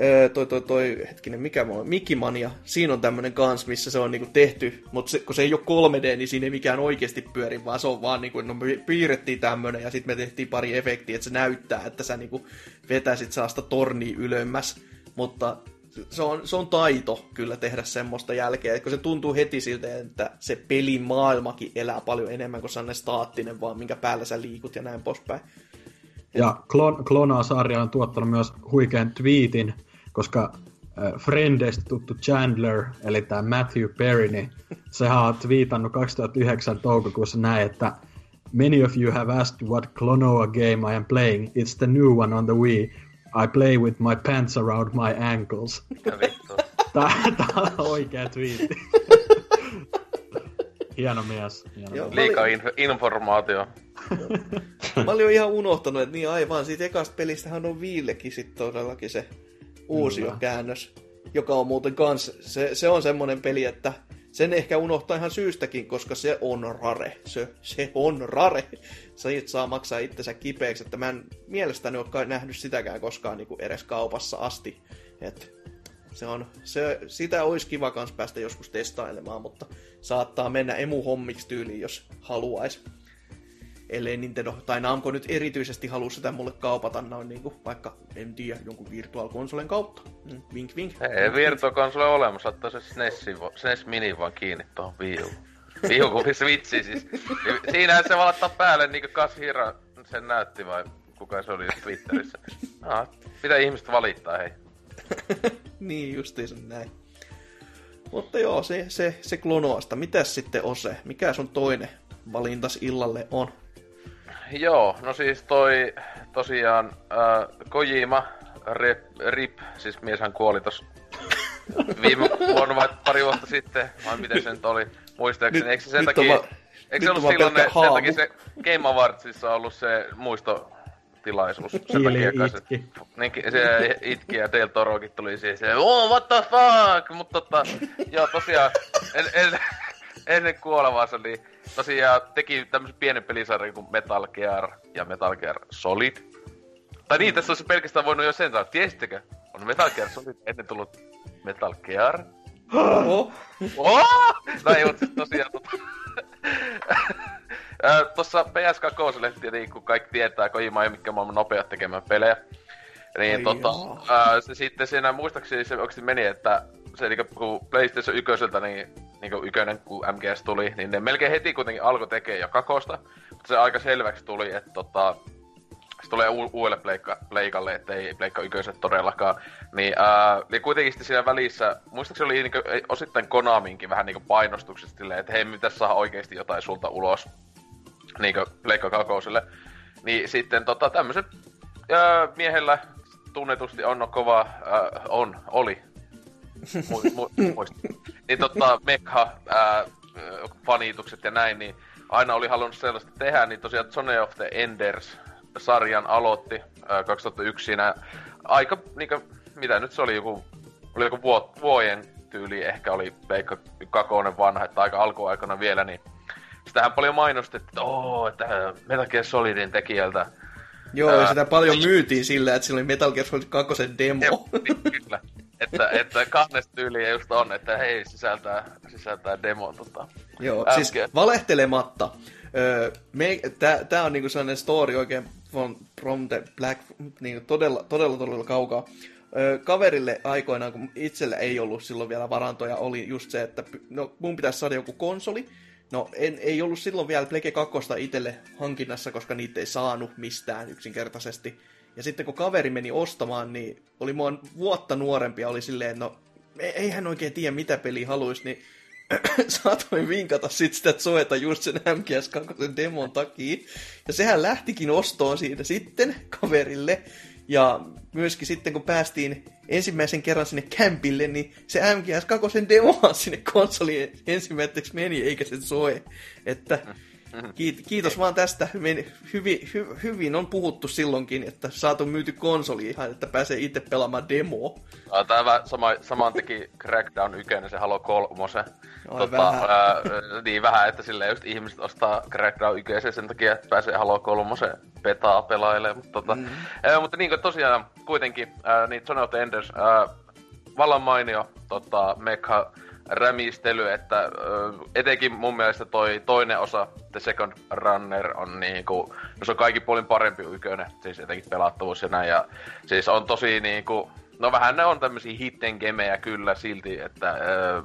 Öö, toi, toi, toi, hetkinen, mikä on, Mikimania, siinä on tämmönen kans, missä se on niinku tehty, mutta se, kun se ei ole 3D, niin siinä ei mikään oikeasti pyöri, vaan se on vaan niinku, no me piirrettiin tämmönen ja sitten me tehtiin pari efektiä, että se näyttää, että sä niinku vetäisit saasta tornia ylömmäs, mutta se on, se on taito kyllä tehdä semmoista jälkeä, kun se tuntuu heti siltä, että se pelin maailmakin elää paljon enemmän kuin sellainen staattinen, vaan minkä päällä sä liikut ja näin poispäin. Ja Klon, Klonaa-sarja on tuottanut myös huikean tweetin, koska äh, Friendeistä tuttu Chandler, eli tämä Matthew Perry, niin sehän on twiitannut 2009 toukokuussa näin, että Many of you have asked what Klonoa game I am playing. It's the new one on the Wii. I play with my pants around my ankles. Tää, tää on oikea twiitti. Hieno mies. Hieno Joo. mies. Liikaa inf- informaatio. Mä olin jo ihan unohtanut, että niin aivan, siitä ekasta pelistähän on Viillekin sitten todellakin se uusi käännös, joka on muuten kans, se, se on semmonen peli, että sen ehkä unohtaa ihan syystäkin, koska se on rare. Se, se on rare. Siitä saa maksaa itsensä kipeäksi, että mä en mielestäni ole nähnyt sitäkään koskaan niin edes kaupassa asti. Et se on, se, sitä olisi kiva kans päästä joskus testailemaan, mutta saattaa mennä emu-hommiksi tyyliin, jos haluaisi ellei Nintendo tai Namco nyt erityisesti halua sitä mulle kaupata noin niinku, vaikka en tiedä, jonkun Virtual Consolen kautta. Mm, vink vink. Ei Virtual-konsoli olemassa, ottaa se SNESin, vo- SNES Mini vaan kiinni tohon Wii U. Wii U kuin Switchi siis. Niin Siinähän se valattaa päälle niinku Kashira sen näytti vai kuka se oli Twitterissä. No, mitä ihmiset valittaa hei. niin justiinsa näin. Mutta joo, se, se, se klonoasta. Mitäs sitten Ose? Mikä sun toinen valintas illalle on? Joo, no siis toi tosiaan äh, Kojima, rip, rip, siis mieshän kuoli tos viime vuonna vai pari vuotta sitten, vai miten se nyt oli, muistaakseni, Nyt- eikö se sen takia, vaan- eikö se ollut silloin, ne, sen takia se Game Awardsissa on ollut se muistotilaisuus, sen Hiili takia kai se, itki. niin, se itki ja Del Torokin tuli siihen, se, oh, what the fuck, mutta tota, joo tosiaan, en, en, ennen kuolemaansa, niin tosiaan teki tämmöisen pienen pelisarjan kuin Metal Gear ja Metal Gear Solid. Tai niin, tässä olisi pelkästään voinut jo sen sanoa, tiesittekö? On Metal Gear Solid ennen tullut Metal Gear. Oho. Oh! No ei, mutta siis tosiaan tota... Ö, Tossa PS2 tietenkin, kun kaikki tietää, Kojima ei mikään maailman nopeat tekemään pelejä. Niin Ai tota, ää, se sitten siinä muistaakseni se meni, että se niinku, kun PlayStation 1, niin niinku ykönen, kun MGS tuli, niin ne melkein heti kuitenkin alkoi tekemään jo kakosta. Mutta se aika selväksi tuli, että tota, se tulee u- uudelle pleikka, pleikalle, ettei pleikka ykköset todellakaan. Niin, ää, niin kuitenkin sitten siinä välissä, muistaakseni oli niinku, osittain Konaminkin vähän niinku painostuksesta silleen, että hei, mitä saa oikeasti jotain sulta ulos niinku pleikka kakoselle. Niin sitten tota, tämmöisen miehellä tunnetusti on kova, ää, on, oli, mu, mu, niin tota, Mekha, fanitukset ja näin, niin aina oli halunnut sellaista tehdä, niin tosiaan Zone of the Enders sarjan aloitti ää, 2001 siinä aika, niinku, mitä nyt se oli, joku, oli joku vuo, vuoden tyyli, ehkä oli Veikka Kakonen vanha, että aika alkuaikana vielä, niin sitähän paljon mainostettiin, että oo, että Metal Gear Solidin tekijältä Joo, Ää, ja sitä paljon myytiin sillä, että sillä oli Metal Gear Solid 2 demo. Joo, niin, kyllä. Että, että kahdesta tyyliä just on, että hei, sisältää, sisältää demon tota. Joo, Äsken. siis valehtelematta. Öö, tää on niinku sellainen story oikein from, from the black, niinku todella, todella, todella kaukaa. Kaverille aikoinaan, kun itsellä ei ollut silloin vielä varantoja, oli just se, että no, mun pitäisi saada joku konsoli. No, en, ei ollut silloin vielä Plege 2 itselle hankinnassa, koska niitä ei saanut mistään yksinkertaisesti. Ja sitten kun kaveri meni ostamaan, niin oli mua vuotta nuorempi ja oli silleen, no e- ei hän oikein tiedä mitä peli haluaisi, niin saatoin vinkata sit sitä Zoeta just sen MGS2 demon takia. Ja sehän lähtikin ostoon siitä sitten kaverille. Ja myöskin sitten kun päästiin ensimmäisen kerran sinne kämpille, niin se MGS2 demohan sinne konsoliin ensimmäiseksi meni, eikä se Zoe. Että kiit- kiitos vaan tästä. Meni, hyvin, hy- hyvin on puhuttu silloinkin, että saatu myyty konsoli ihan, että pääsee itse pelaamaan demoa. Ah, Tämä sama, samaan teki Crackdown 1, se Halo 3. Ai vähän. ää, niin vähän, että silleen just ihmiset ostaa Crackdown 1 sen takia, että pääsee Halo 3 petaa pelailemaan. Mutta, tota, Mm. ää, mutta niin kuin tosiaan kuitenkin, ää, niin Zone of the Enders, ää, vallan mainio tota, mekha rämistely, että etenkin mun mielestä toi toinen osa, The Second Runner, on niinku, no se on kaikki puolin parempi ykönen, siis etenkin pelattavuus ja näin, ja siis on tosi niinku, no vähän ne on tämmösiä hitten gemejä kyllä silti, että ö,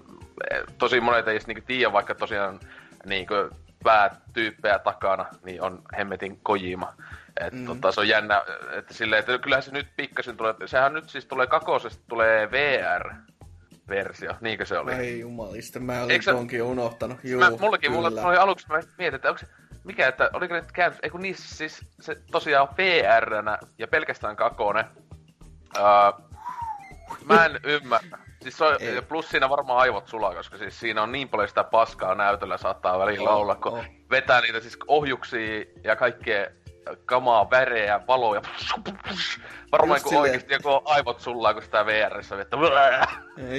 tosi monet ei edes niinku tiedä, vaikka tosiaan niinku päätyyppejä takana, niin on hemmetin Kojima. Et mm. tota, se on jännä, että silleen, että kyllähän se nyt pikkasen tulee, sehän nyt siis tulee kakosesta, tulee VR-versio, niinkö se oli? Ei jumalista, mä olin Eikö se- tonkin unohtanut. Juu, Mä, mullakin, mulla kyllä. oli aluksi, mä mietin, että onko se, mikä, että oliko ne käännös, ei kun niissä siis se tosiaan vr ja pelkästään kakone. Uh, mä en ymmärrä. Siis se on, Ei. plus siinä varmaan aivot sulaa, koska siis siinä on niin paljon sitä paskaa näytöllä saattaa välillä olla, kun on. vetää niitä siis ohjuksia ja kaikkea kamaa, värejä, valoja. Varmaan kun silleen. oikeesti joku aivot sullaa, kun sitä VRssä vettä.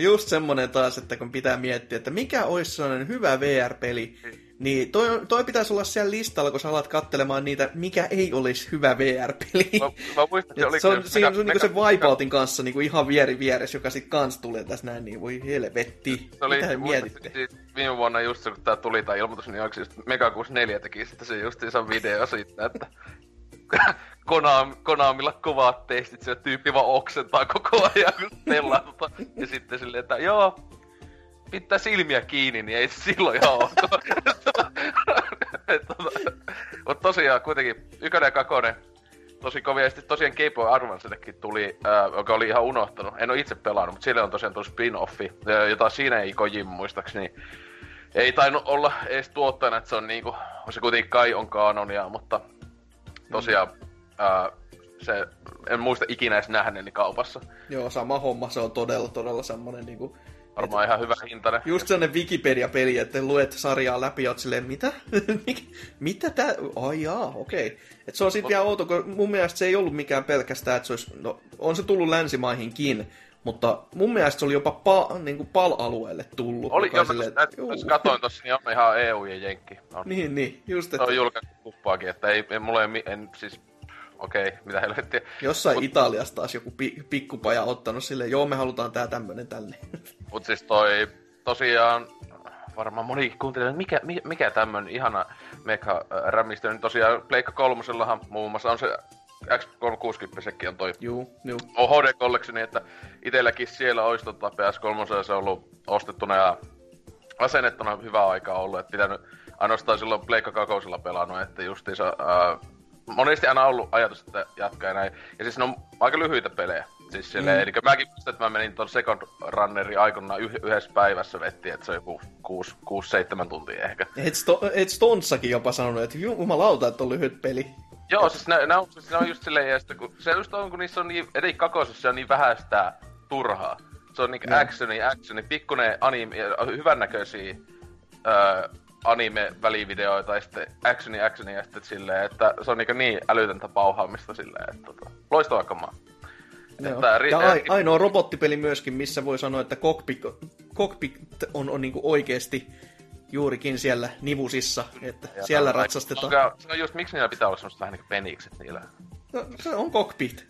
Just semmonen taas, että kun pitää miettiä, että mikä olisi sellainen hyvä VR-peli, niin toi, toi pitäisi olla siellä listalla, kun sä alat kattelemaan niitä, mikä ei olisi hyvä VR-peli. Mä, mä muistan, että Et oli se on, just siinä on, mega- se on niinku se mega- Wipeoutin kanssa niinku ihan vieri vieressä, joka sit kans tulee tässä näin, niin voi helvetti. Se oli, Mitä mietitte? viime vuonna just se, kun tää tuli tää ilmoitus, niin onko just Mega 64 teki sitten se justiinsa video siitä, että Konami, Konamilla kovat testit, se tyyppi vaan oksentaa koko ajan, kun pelaa tota. Ja sitten silleen, että joo, pitää silmiä kiinni, niin ei se silloin ihan ok. Mutta tosiaan kuitenkin ykönen ja kakonen tosi kovia. Ja sitten tosiaan Game Boy Advancellekin tuli, ää, joka oli ihan unohtanut. En ole itse pelannut, mutta sille on tosiaan tullut spin-offi, jota siinä ei Kojima muistaakseni ei tainnut olla edes tuottajana, että se on niinku, se kuitenkin kai on kanonia, mutta tosiaan ää, se, en muista ikinä edes nähneeni kaupassa. Joo, sama homma, se on todella, todella semmonen niinku... Varmaan ihan hyvä hintainen. Just sellainen Wikipedia-peli, että luet sarjaa läpi ja oot silleen, mitä? Mitä tää? Ai jaa, okei. Okay. Et se on sitten vielä outo, kun mun mielestä se ei ollut mikään pelkästään, että se olisi, no, on se tullut länsimaihinkin, mutta mun mielestä se oli jopa pa, niin kuin PAL-alueelle tullut. Oli, joka jo, on mä silleen, jos, katoin tossa, niin on ihan EU ja Jenkki. On, Niin, niin, just, Se että on julkaistu kuppaakin, että ei, ei mulla ei, en, siis, okei, okay, mitä helvettiä. jossain Mut- Italiassa taas joku pi, pikkupaja ottanut silleen, joo, me halutaan tää tämmönen tänne. Mut siis toi, tosiaan, varmaan monikin kuuntelee, että mikä, mikä, mikä tämmönen ihana meka rämistö, niin tosiaan Pleikka kolmosellahan muun muassa on se X360 on toi juu, juu. HD Collectioni, että itelläkin siellä olisi tota PS3 se on ollut ostettuna ja asennettuna hyvää aikaa ollut, että pitänyt ainoastaan silloin Pleikka kakosella pelannut, että justiinsa ää, monesti aina ollut ajatus, että jatkaa ja näin. Ja siis ne on aika lyhyitä pelejä. Siis silleen, mm. eli mäkin muistan, että mä menin ton Second Runnerin aikoinaan yh- yhdessä päivässä vetti, että se on joku 6-7 tuntia ehkä. Et, sto- et jopa sanonut, että jumalauta, että on lyhyt peli. Joo, siis ne, ne, on, siis ne on just silleen, ja sitten, kun se just on, kun niissä on niin, eri kakosissa on niin vähäistä turhaa. Se on niinku actioni, actioni, pikkunen anime, hyvännäköisiä öö, anime-välivideoita ja sitten actioni, actioni ja sitten silleen, että se on niinku niin älytöntä pauhaamista silleen, että tota, loistava kamaa. Että ri- ja ai- ainoa robottipeli myöskin, missä voi sanoa, että cockpit, cockpit on, on niinku oikeasti juurikin siellä nivusissa, että Ja siellä ratsastetaan. Se on, se on just, miksi niillä pitää olla semmoista vähän niinku penikset niillä. No, se on cockpit.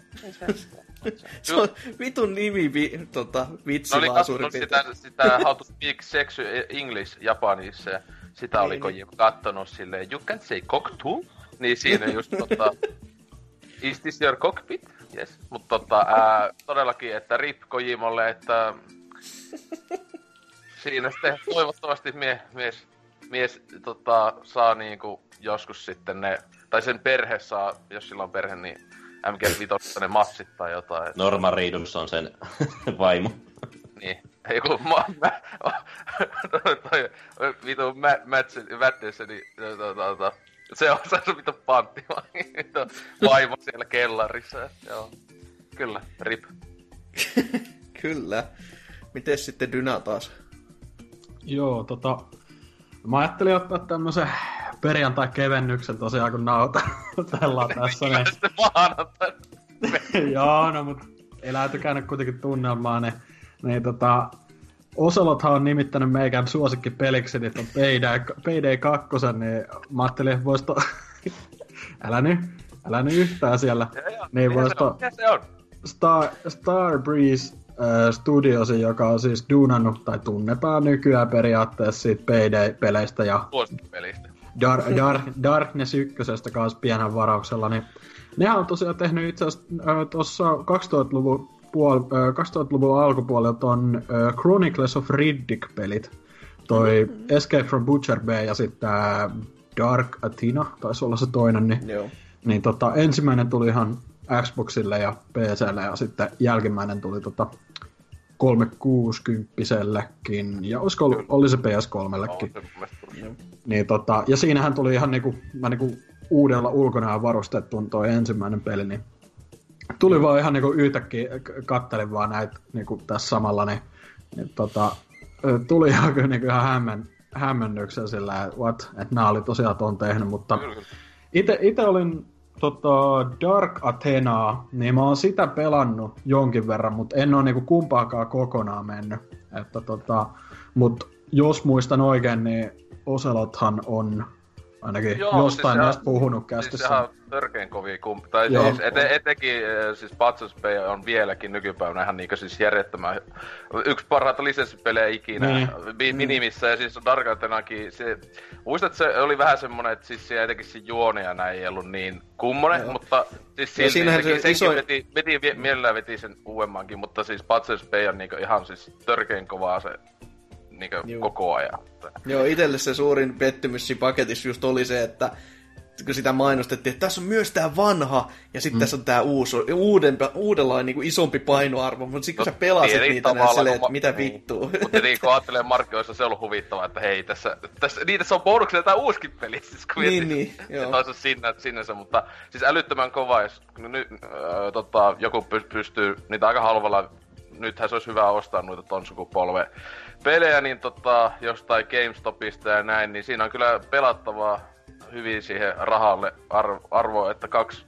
se on vitun nimi vi, tota, vitsi oli vaan suurin piirtein. sitä, sitä How to Speak Sex English Japanissa ja sitä oli Niin, Kojima kattonut silleen, you can say cock too? Niin siinä just tota, is this your cockpit? Yes. Mutta tota, ää, todellakin, että rip Kojimolle, että siinä sitten toivottavasti mie, mies, mies tota, saa niinku joskus sitten ne, tai sen perhe saa, jos sillä on perhe, niin MG5 ne massit tai jotain. että- Norman Reedus on sen vaimo. niin. Ei kun mä, mä, toi, vitu mä, Madsen, Madsen, niin to, to, to, se on se on vitu pantti vaimo siellä kellarissa. Joo. Kyllä, rip. Kyllä. Miten sitten Dyna taas? Joo, tota... Mä ajattelin ottaa tämmösen perjantai-kevennyksen tosiaan, kun nautellaan tässä. Niin... Sitten maanantai. Joo, no mut eläytykää nyt kuitenkin tunnelmaa, niin, niin tota... Oselothan on nimittänyt meikän suosikki peliksi, niin ton Payday, Payday 2, niin mä ajattelin, että vois to... älä nyt, älä nyt yhtään siellä. Joo, joo. Niin Mikä vois se on? to... Mikä se on? Star, Star Breeze äh, Studiosi, joka on siis duunannut tai tunnetaan nykyään periaatteessa siitä Payday-peleistä ja Suosikkipelistä. Dar, Dar, Darkness 1 kanssa pienen varauksella, niin nehän on tosiaan tehnyt itse asiassa äh, tuossa 2000-luvun, puol, äh, 2000-luvun alkupuolella ton äh, Chronicles of Riddick-pelit. Toi mm-hmm. Escape from Butcher Bay ja sitten Dark Athena, taisi olla se toinen, niin Joo. niin tota, ensimmäinen tuli ihan Xboxille ja PClle ja sitten jälkimmäinen tuli tota 360-sellekin ja olisiko ollut, oli se PS3-llekin. On se mun mielestä tuli. Niin tota, ja siinähän tuli ihan niinku, mä niinku uudella ulkonaan varustettuun toi ensimmäinen peli, niin tuli vaan ihan niinku yhtäkkiä, kattelin vaan näitä niinku tässä samalla, niin, niin tota, tuli ihan, niinku ihan hämmen, hämmennyksen sillä, että what, että nämä oli tosiaan ton tehnyt, mutta ite olin tota, Dark Athenaa, niin mä oon sitä pelannut jonkin verran, mutta en oo niinku kumpaakaan kokonaan mennyt. Että tota, mut jos muistan oikein, niin Oselothan on ainakin Joo, jostain siis näistä puhunut Siis kästissä. sehän on törkeen kovia kump... Tai Joo. siis ete, etenkin eh, siis Patsos Bay on vieläkin nykypäivänä ihan niinkö siis järjettömän... Yksi parhaita lisenssipelejä ikinä Niin. niin. minimissä ja siis Darkatenakin se... Muistat, että se oli vähän semmonen, että siis siellä etenkin se juoni ja näin ei ollut niin kummonen, Joo. mutta siis silti siinähän sekin, se isoin- veti, veti, vie- mielellään veti sen uudemmankin, mutta siis Patsos Bay on niinku ihan siis törkeen kovaa se niinku Juu. koko ajan. Joo, itselle se suurin pettymys siinä paketissa just oli se, että kun sitä mainostettiin, että tässä on myös tää vanha, ja sitten mm. tässä on tää uusi, uudempi, uudenlainen niin kuin isompi painoarvo, mutta sitten kun sä pelasit niitä, niin silleen, että ma- mitä niin. vittua. Mutta niin kun ajattelee markkinoissa, se on ollut huvittavaa, että hei, tässä, tässä niin tässä on bonuksena tää uuskin peli, siis kun Niin, niin, joo. olisi sinne, sinänsä, mutta siis älyttömän kova, jos nyt äh, tota, joku py- pystyy niitä aika halvalla, nythän se olisi hyvä ostaa noita ton sukupolven pelejä, niin tota, jostain GameStopista ja näin, niin siinä on kyllä pelattavaa hyvin siihen rahalle ar- arvoa, että kaksi,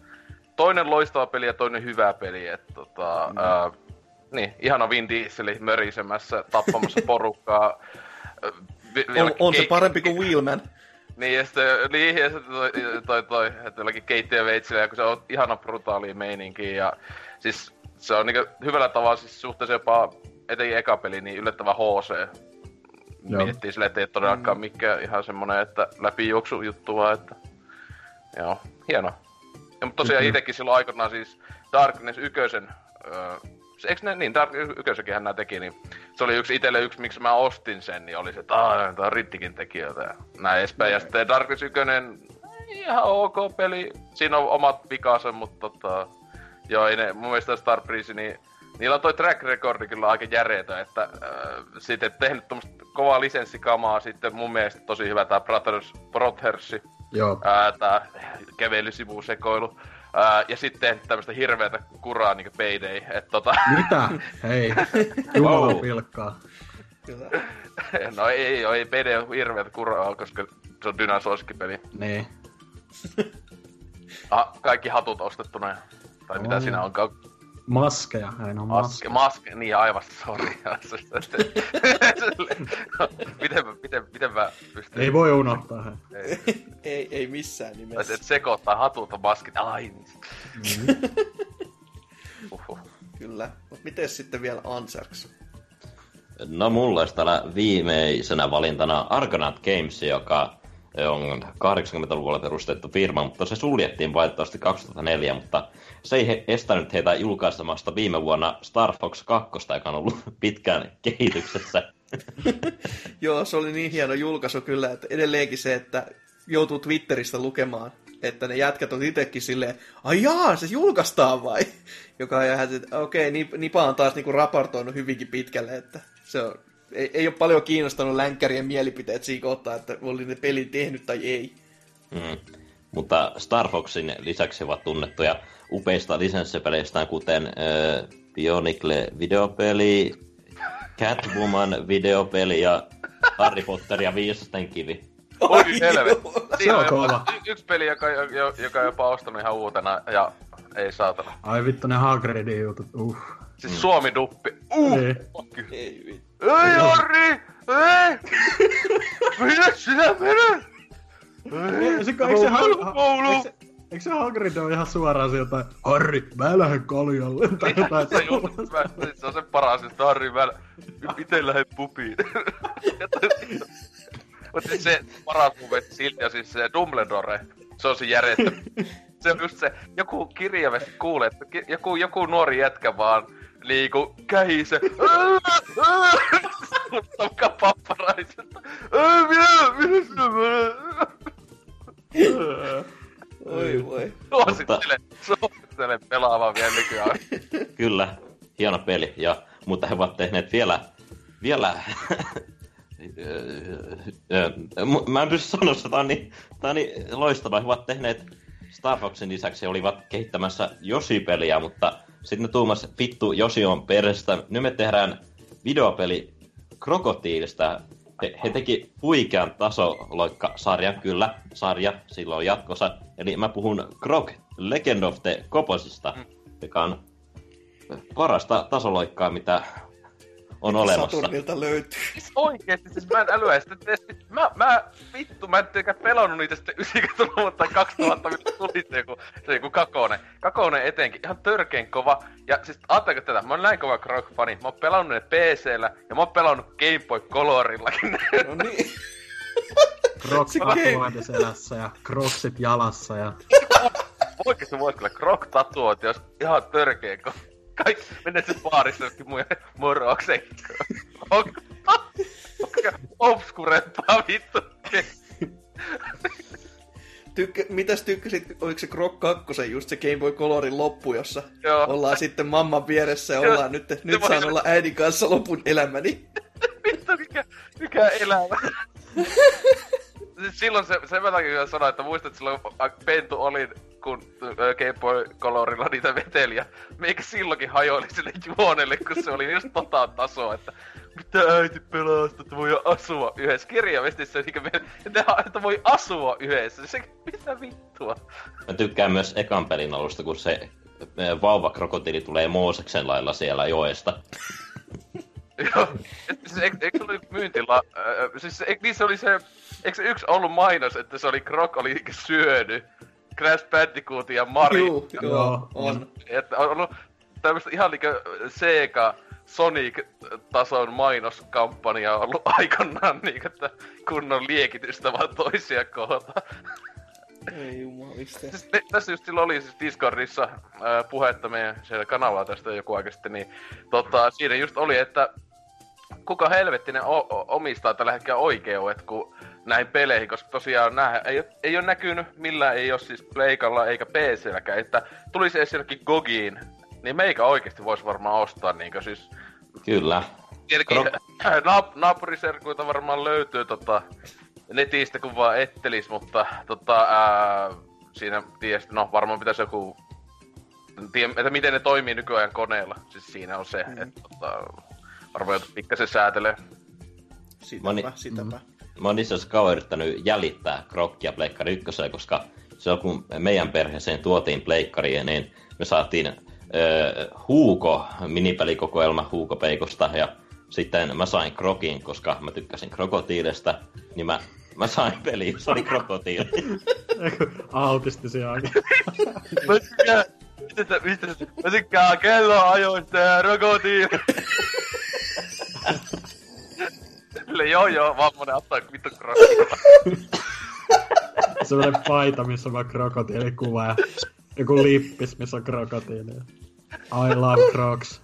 toinen loistava peli ja toinen hyvä peli, että tota, mm. ää, niin, ihana Vin Diesel mörisemässä, tappamassa porukkaa. Vi- on, on se parempi kuin Wheelman. Niin, ja sitten, niin, ja sitten toi, toi, toi, että jollakin keittiöveitsillä, kun se on ihana brutaali meininki, ja siis se on niinku hyvällä tavalla siis suhteessa jopa etenkin eka peli, niin yllättävän HC. Joo. Miettii silleen, että ei todellakaan mm. mikään ihan semmonen, että läpijuoksu juttu vaan, että joo, hieno. Ja, mutta tosiaan Kyllä. itekin silloin aikanaan siis Darkness 1, öö, se- eikö ne, niin Dark 1 hän nää teki, niin se oli yksi itelle yksi, miksi mä ostin sen, niin oli se, että aah, tää on Rittikin tekijöitä ja näin edespäin. Ja sitten Darkness 1, ihan ok peli. Siinä on omat vikansa, mutta tota... Joo, ei ne, mun mielestä Star Breeze, niin niillä on toi track recordi kyllä aika järeetä, että äh, sitten tehnyt tuommoista kovaa lisenssikamaa, sitten mun mielestä tosi hyvä tää Brothers, Brothersi, Joo. ää, tää kävelysivusekoilu. Ää, ja sitten tämmöstä hirveätä kuraa niinku Payday. Et tota, Mitä? Hei. Jumala pilkkaa. Kyllä. no ei, ei, ei Payday on hirveätä kuraa, koska se on Dynan suosikkipeli. Niin. Ah, kaikki hatut ostettuna. Tai mitä Oh. siinä onkaan. Maskeja. Ei ne on Maske, maske, niin aivan, sori. miten, mä- miten, miten mä pystyn... Ei voi unohtaa. Ei. ei, ei missään Tai nimessä. et sekoittaa hatut ja maskit. Ai. Mm. Uhuh. Kyllä. Mutta miten sitten vielä Anserks? No mulla olisi täällä viimeisenä valintana Argonaut Games, joka on 80-luvulla perustettu firma, mutta se suljettiin valitettavasti 2004, mutta se ei he- estänyt heitä julkaisemasta viime vuonna Star Fox 2, joka on ollut pitkään kehityksessä. Joo, se oli niin hieno julkaisu kyllä, että edelleenkin se, että joutuu Twitteristä lukemaan, että ne jätkät on itsekin silleen, ai jaa, se julkaistaan vai? Joka on ihan, että okei, Nip- Nipa on taas niinku raportoinut hyvinkin pitkälle, että se on, ei, ei ole paljon kiinnostanut länkkärien mielipiteet siinä kohtaa, että oli ne pelin tehnyt tai ei. Mm. Mutta Star Foxin lisäksi ovat tunnettuja upeista lisenssipeleistään, kuten äh, Bionicle videopeli, Catwoman videopeli ja Harry Potter ja Viisasten kivi. Oi helvetti. Siinä on kova. y- yksi peli, joka, jo, joka on jopa ostanut ihan uutena, ja ei saatana. Ai vittu ne Hagridin jutut. Uh. Siis Suomi-duppi. Uh! Niin. Ei vittu. Ei, Harri! Ei! Minä sinä menet! Ei, se, eikö se, ha- Koulu! Eikö se, se Hagrid ole ihan suoraan sieltä, Harri, mä lähden kaljalle, tai jotain Se, just, mä, se on se paras, että Harri, mä ite lähden pupiin. Mutta siis se paras mun mielestä silti on siis se Dumbledore. Se on se järjettä. Se on just se, joku kirjavesti kuulee, että ki- joku, joku nuori jätkä vaan niinku kähise. Ottaa papparaiselta. Ei, minä, minä sinä menen. Oi voi. Suosittelen, suosittelen pelaamaan vielä nykyään. Kyllä, hieno peli. Ja, mutta he ovat tehneet vielä, vielä Mä en pysty sanoa, että tämä on, niin, tämä on niin loistava. He ovat tehneet Star Foxin lisäksi olivat kehittämässä Yoshi-peliä, mutta sitten ne tuumas, vittu, Yoshi on perästä. Nyt me tehdään videopeli Krokotiilista. He, he teki huikean tasoloikka-sarjan, kyllä, sarja, silloin jatkossa. Eli mä puhun Krok Legend of the Koposista, joka on parasta tasoloikkaa, mitä on olemassa. Saturnilta löytyy. Siis oikeesti, siis mä en älyä sitä testi. Mä, mä, vittu, mä en tietenkään pelannut niitä sitten 90-luvulta tai 2000, milloin tuli se joku, se joku kakone. Kakone etenkin, ihan törkeen kova. Ja siis ajatteleko tätä, mä oon näin kova Croc-fani. Mä oon pelannut ne PCllä ja mä oon pelannut Game Boy Colorillakin. No niin. Game- selässä ja Crocsit jalassa ja... Oikeesti vois kyllä Croc-tatuointi, jos ihan törkeen kova. Kaikki menee se baarissa joskin mun morokseen. Obskurempaa vittu. Tykkä, mitäs tykkäsit, oliko se Croc 2 just se Game Boy Colorin loppu, jossa Joo. ollaan sitten mamman vieressä ja Joo, ollaan nyt, nyt voi- saan olla äidin kanssa lopun elämäni. Vittu, mikä, mikä elämä. Siis silloin se, sen mä takia sanoin, että muistat silloin Pentu oli, kun ö, Game Boy Colorilla niitä veteli, ja meikä silloinkin hajoili sille juonelle, kun se oli just tota tasoa, että mitä äiti pelaa, sitä, että voi asua yhdessä. Kirjavesti se, että me- että, voi asua yhdessä. Se, mitä vittua? Mä tykkään myös ekan pelin alusta, kun se eh, vauva-krokotiili tulee Mooseksen lailla siellä joesta. Joo. Siis eikö, se oli myyntila... Äh, siis eikö, niin se oli se... Eikö se yksi ollut mainos, että se oli Krok oli syönyt Crash Bandicootin ja Mario. Juu, joo, Joo, on. Että on ollut tämmöistä ihan niinkö Sega Sonic-tason mainoskampanja on ollut aikanaan niinkö, että kunnon liekitystä vaan toisia kohtaan. Ei jumaliste. Siis tässä just silloin oli siis Discordissa ää, puhetta meidän siellä kanavalla tästä joku aika sitten, niin tota, siinä just oli, että kuka helvettinen o- o- omistaa tällä hetkellä oikeudet, kun näihin peleihin, koska tosiaan nämä ei, ei ole näkynyt millään, ei ole siis Pleikalla eikä PClläkään, että tulisi jonnekin Gogiin, niin meikä oikeasti voisi varmaan ostaa niinkö siis Kyllä. Tietenkin naap- naapuriserkuita varmaan löytyy tota, netistä, kun vaan ettelis, mutta tota, ää, siinä tietysti, no varmaan pitäisi joku, tiedä, että miten ne toimii nykyajan koneella. Siis siinä on se, mm. että tota, varmaan joutuu pikkasen säätelee. Sitäpä, Moni- sitäpä. Mä oon itse asiassa kauan yrittänyt jäljittää Krokkia Pleikkari 1, koska se on kun meidän perheeseen tuotiin Pleikkariin, niin me saatiin äh, Huuko minipelikokoelma Huuko Peikosta ja sitten mä sain Krokin, koska mä tykkäsin krokotiilista, niin mä, mä sain peli, se oli krokotiili. Autistisia Mä tykkään, mistä mä tykkään kelloajoista ja rokotiin. Sille joo joo, vammonen ottaa vittu krokilla. Sellainen paita, missä on vaan krokotiilikuva ja joku lippis, missä on krokotiili. I love crocs.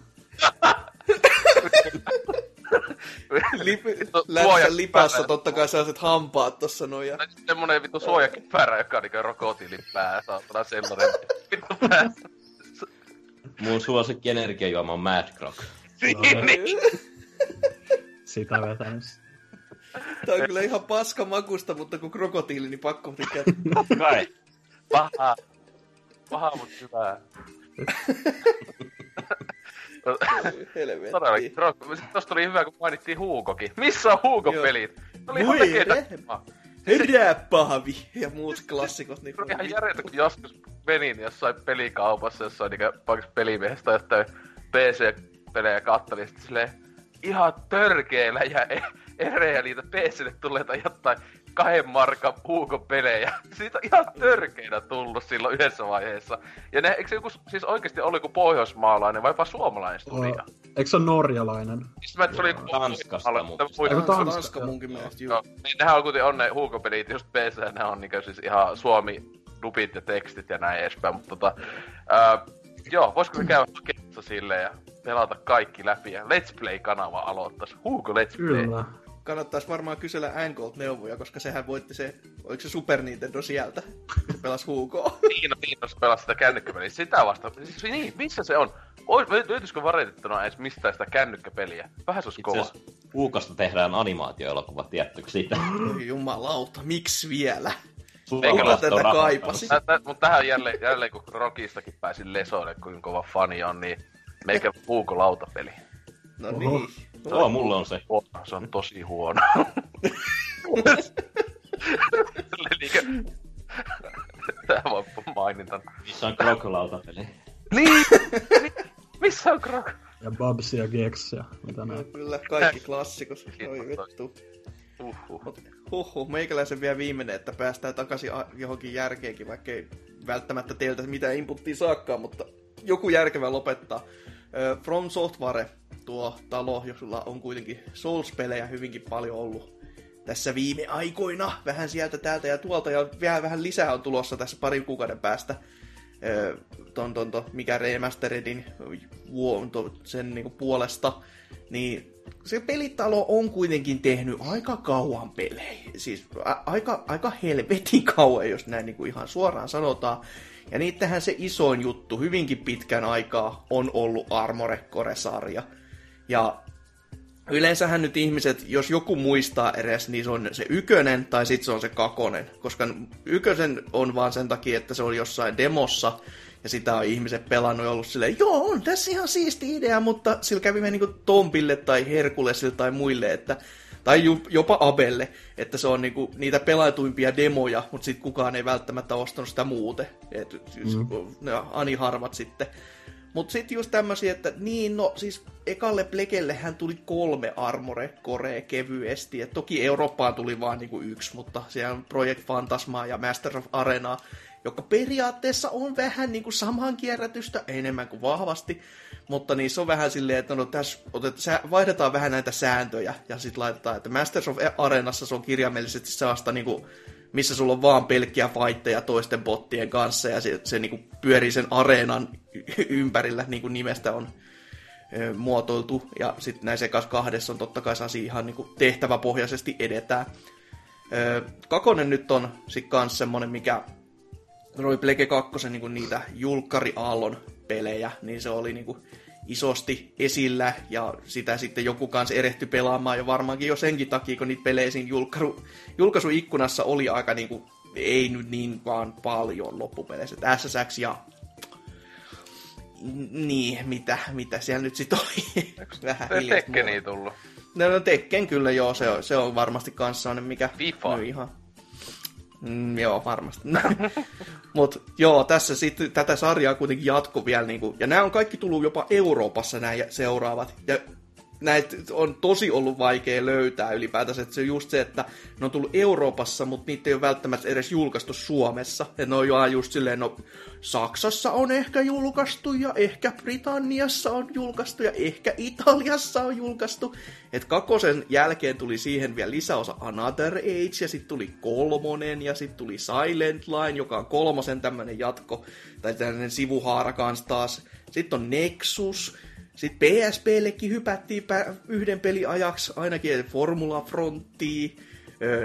Lip, Vittu, länsä lipassa totta kai sellaiset hampaat tossa noin. Ja... Semmonen vittu suojakypärä, joka on niinku rokotiilin pää, saatana sellainen vittu pää. Mun suosikki energiajuoma on Mad Krok. Niin, Sitä vetänyt. Tää on kyllä ihan paska makusta, mutta kun krokotiili, niin pakko tykätä. Kai. paha. Paha, mut hyvää. Helvetti. Todellakin, tosta oli hyvä, kun mainittiin Huukokin. Missä on Huuko-pelit? Ne oli ihan Voi vekeitä. rehma. Herää pahvi ja muut klassikot. Niin oli ihan järjettä, kun joskus menin jossain pelikaupassa, jossain niinku paikassa pelimiehestä jotain PC-pelejä kattelin, sitten silleen ihan törkeellä ja e- erejä niitä PClle tulleita jotain kahden markan puukopelejä. Siitä on ihan törkeinä tullut silloin yhdessä vaiheessa. Ja ne, eikö se joku, siis oikeasti oli joku pohjoismaalainen vai jopa suomalainen studio? Oh, eikö se ole norjalainen? Siis mä, se oli Tanskasta, mutta- muistan- Eiku Tanska. Tanska munkin mielestä. Joo, niin nehän on kuitenkin on ne huukopelit just PC, ne on niinku siis ihan suomi dupit ja tekstit ja näin edespäin, mutta tota, ää, joo, voisiko me käydä hakemassa silleen ja pelata kaikki läpi ja Let's Play-kanava aloittais. Huuko Let's Play? Kyllä. Kannattaisi varmaan kysellä Angolt neuvoja, koska sehän voitti se, oliko se Super Nintendo sieltä, se pelasi Huukoa. Niin, no, niin, jos pelaa sitä kännykkäpeliä. Sitä vasta. Siis, niin, missä se on? Ois, löytyisikö varitettuna edes mistään sitä kännykkäpeliä? Vähän se olisi kova. Huukosta tehdään animaatioelokuva, tiedättekö siitä? Oi jumalauta, miksi vielä? Suomalaiset tätä kaipasi? sitä. Mutta tähän jälleen, jälleen kun Rockistakin pääsin lesoille, kuinka kova fani on, niin meikä Huuko lautapeli. No Oho. niin. Joo, mulla on se. Se on tosi huono. Tää vaan maininta. Missä on Krok-lautapeli? Niin! Missä on Krok? Ja Babs ja Gex ja mitä No, näin. kyllä, kaikki klassikot. Oi vittu. Uhuh. Mut huhhuh, meikäläisen vielä viimeinen, että päästään takaisin johonkin järkeenkin, vaikka ei välttämättä teiltä mitään inputtia saakkaan, mutta joku järkevä lopettaa. From Software, tuo talo, jolla on kuitenkin Souls-pelejä hyvinkin paljon ollut tässä viime aikoina, vähän sieltä täältä ja tuolta, ja vielä vähän lisää on tulossa tässä parin kuukauden päästä. Ton, ton, ton, mikä remasteredin sen niinku puolesta, niin se pelitalo on kuitenkin tehnyt aika kauan pelejä. Siis a- aika, aika helvetin kauan, jos näin niin kuin ihan suoraan sanotaan. Ja niittähän se isoin juttu hyvinkin pitkän aikaa on ollut Armored Core-sarja. Ja yleensähän nyt ihmiset, jos joku muistaa edes, niin se on se ykönen tai sitten se on se kakonen. Koska ykösen on vaan sen takia, että se on jossain demossa ja sitä on ihmiset pelannut ja ollut silleen, joo, on tässä ihan siisti idea, mutta sillä kävi vähän niinku Tompille tai Herkulesille tai muille, että tai jopa Abelle, että se on niinku niitä pelatuimpia demoja, mutta sitten kukaan ei välttämättä ostanut sitä muuten. Et, mm. Ne ani harvat sitten. Mutta sitten just tämmöisiä, että niin, no siis ekalle Plekellehän tuli kolme Armore Korea kevyesti. Et toki Eurooppaan tuli vaan niinku yksi, mutta siellä on Project Phantasma ja Master of Arena, joka periaatteessa on vähän niinku saman kierrätystä, enemmän kuin vahvasti. Mutta niissä on vähän silleen, että no tässä otet, sä, vaihdetaan vähän näitä sääntöjä ja sitten laitetaan, että Masters of Arenassa se on kirjaimellisesti sellaista niinku, missä sulla on vaan pelkkiä fightteja toisten bottien kanssa ja se, se niinku pyörii sen areenan ympärillä, niin kuin nimestä on ö, muotoiltu. Ja sitten näissä ekas kahdessa on totta kai sellaisia ihan niinku tehtäväpohjaisesti edetään. Öö, kakonen nyt on sit kans semmonen, mikä oli Plege 2 niin niitä julkkariaallon pelejä, niin se oli niin isosti esillä, ja sitä sitten joku kanssa erehty pelaamaan, ja varmaankin jo senkin takia, kun niitä pelejä siinä julkaisu, julkaisuikkunassa oli aika niin kuin, ei nyt niin vaan paljon loppupeleissä. SSX ja niin, mitä, mitä siellä nyt sitten oli. Vähän Tekkeni tullut. No, no Tekken kyllä joo, se on, se on varmasti kanssa sellainen, mikä FIFA. ihan. Mm, joo, varmasti. Mutta joo, tässä sitten tätä sarjaa kuitenkin jatko vielä. Niinku, ja nämä on kaikki tullut jopa Euroopassa nämä seuraavat. Ja näitä on tosi ollut vaikea löytää ylipäätänsä. Että se on just se, että ne on tullut Euroopassa, mutta niitä ei ole välttämättä edes julkaistu Suomessa. Että ne on jo just silleen, no Saksassa on ehkä julkaistu ja ehkä Britanniassa on julkaistu ja ehkä Italiassa on julkaistu. Että kakosen jälkeen tuli siihen vielä lisäosa Another Age ja sitten tuli kolmonen ja sitten tuli Silent Line, joka on kolmosen tämmönen jatko tai tämmöinen sivuhaara kanssa taas. Sitten on Nexus, sitten PSPllekin hypättiin yhden pelin ajaksi ainakin Formula Frontia,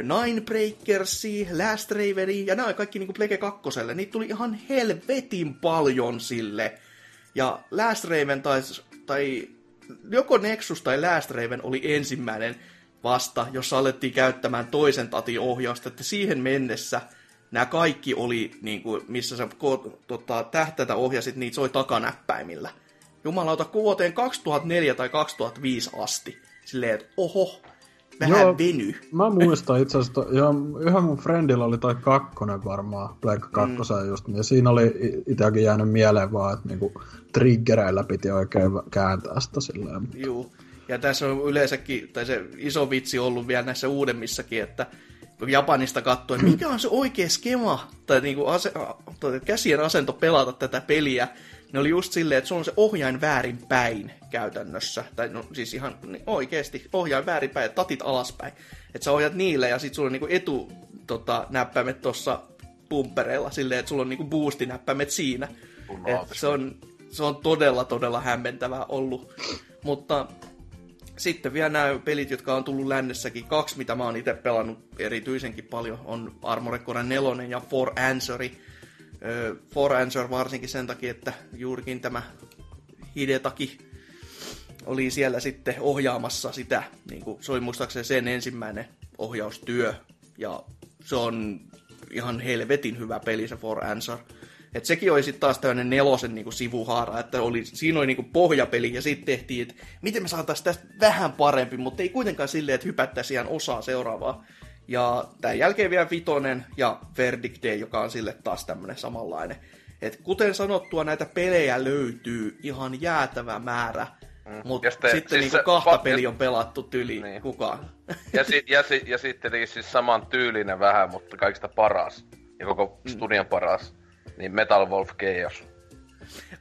Nine Breakersi, Last Raveni, ja nämä kaikki niinku Plege 2. Niitä tuli ihan helvetin paljon sille. Ja Last Raven tai, tai joko Nexus tai Last Raven oli ensimmäinen vasta, jossa alettiin käyttämään toisen tatin ohjausta, että siihen mennessä nämä kaikki oli, niin kuin, missä sä tota, tähtätä ohjasit, niitä soi takanäppäimillä jumalauta vuoteen 2004 tai 2005 asti. Silleen, että oho, vähän Joo, veny. Mä muistan itse asiassa, ja yhden mun friendillä oli tai kakkonen varmaan, Black 2 mm. just, ja siinä oli itsekin jäänyt mieleen vaan, että niinku triggereillä piti oikein kääntää sitä silleen. Mutta... Juu, ja tässä on yleensäkin, tai se iso vitsi ollut vielä näissä uudemmissakin, että Japanista katsoin, mikä on se oikea skema, tai niinku ase, tai käsien asento pelata tätä peliä, ne oli just silleen, että sulla on se ohjain väärin päin käytännössä. Tai no siis ihan niin oikeasti ohjain väärin päin, tatit alaspäin. Että sä ohjat niille ja sit sulla on niinku etu tota, näppäimet tuossa pumpereilla silleen, että sulla on niinku boostinäppäimet siinä. Et se, on, se on todella, todella hämmentävää ollut. Mutta sitten vielä nämä pelit, jotka on tullut lännessäkin, kaksi, mitä mä oon itse pelannut erityisenkin paljon, on Armored Core 4 ja For Answeri For varsinkin sen takia, että juurikin tämä Hidetaki oli siellä sitten ohjaamassa sitä, niin kuin, se oli muistaakseni sen ensimmäinen ohjaustyö, ja se on ihan helvetin hyvä peli se For Answer. Et sekin oli sitten taas tämmöinen nelosen niinku sivuhaara, että oli, siinä oli niinku pohjapeli ja sitten tehtiin, että miten me saataisiin tästä vähän parempi, mutta ei kuitenkaan silleen, että hypättäisiin ihan osaa seuraavaa. Ja tämän jälkeen vielä Vitonen ja Verdict Day, joka on sille taas tämmönen samanlainen. Et kuten sanottua, näitä pelejä löytyy ihan jäätävä määrä, mm. mutta sitten, sitten siis niinku kahta pa- peliä on pelattu tyli niin. kukaan. Ja, si- ja, si- ja sitten siis saman tyylinen vähän, mutta kaikista paras. Ja koko mm. studion paras. Niin Metal Wolf Chaos.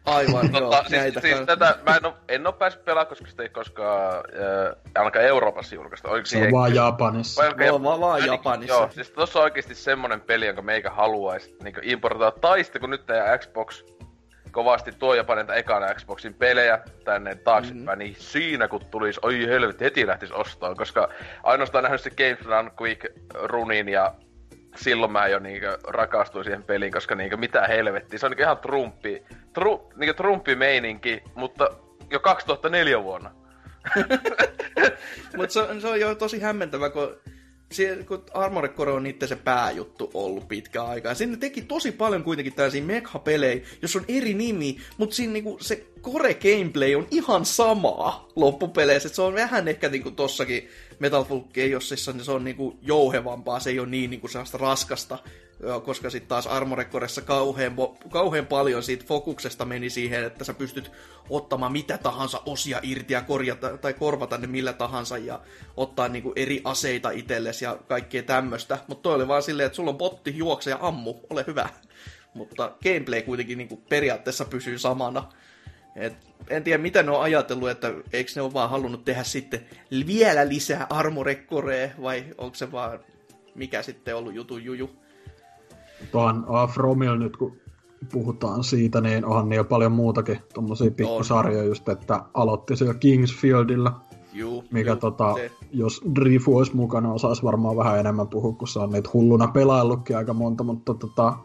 Aivan, tota, joo. Siis, näitä siis tätä, mä en, oo, en oo päässyt pelaamaan, koska sitä ei koskaan äh, ainakaan Euroopassa julkaista. Oliko se on vaan Japanissa. Vai, okay, vaan, vaan Japanissa. Joo, siis tossa on oikeesti semmonen peli, jonka meikä haluaisi niin importoida. Tai sitten kun nyt tämä Xbox kovasti tuo jopa näitä ekana Xboxin pelejä tänne taaksepäin, mm-hmm. niin siinä kun tulisi, oi helvetti, heti lähtis ostoon, koska ainoastaan nähnyt se Games Run Quick runin ja silloin mä jo niinkö rakastuin siihen peliin, koska niinkö mitä helvettiä. Se on niinkö ihan trumpi, tru, niinkö trumpi meininki, mutta jo 2004 vuonna. mutta se, se, on jo tosi hämmentävä, kun, se, kun Armored Core on niiden se pääjuttu ollut pitkä aikaa. Sinne teki tosi paljon kuitenkin tällaisia mekha-pelejä, jos on eri nimi, mutta siinä niinku se core gameplay on ihan samaa loppupeleissä. Et se on vähän ehkä niinku tossakin Metal Slug Chaosissa, niin se on niinku jouhevampaa, se ei ole niin niinku sellaista raskasta, koska sitten taas Armored Coressa kauhean, kauhean paljon siitä fokuksesta meni siihen, että sä pystyt ottamaan mitä tahansa osia irti ja korjata, tai korvata ne millä tahansa ja ottaa niinku eri aseita itsellesi ja kaikkea tämmöistä. Mutta toi oli vaan silleen, että sulla on botti, juokse ja ammu, ole hyvä. Mutta gameplay kuitenkin niinku periaatteessa pysyy samana. Et en tiedä, mitä ne on ajatellut, että eikö ne ole vaan halunnut tehdä sitten vielä lisää armorekkoreja, vai onko se vaan mikä sitten ollut jutu juju? Tuohan Fromil nyt, kun puhutaan siitä, niin onhan niin jo paljon muutakin tuommoisia pikkusarjoja just, että aloitti siellä Kingsfieldillä Juu, mikä juu, tota, se- jos Drifu olisi mukana, osaisi varmaan vähän enemmän puhua, kun se on niitä hulluna pelaillutkin aika monta, mutta tota,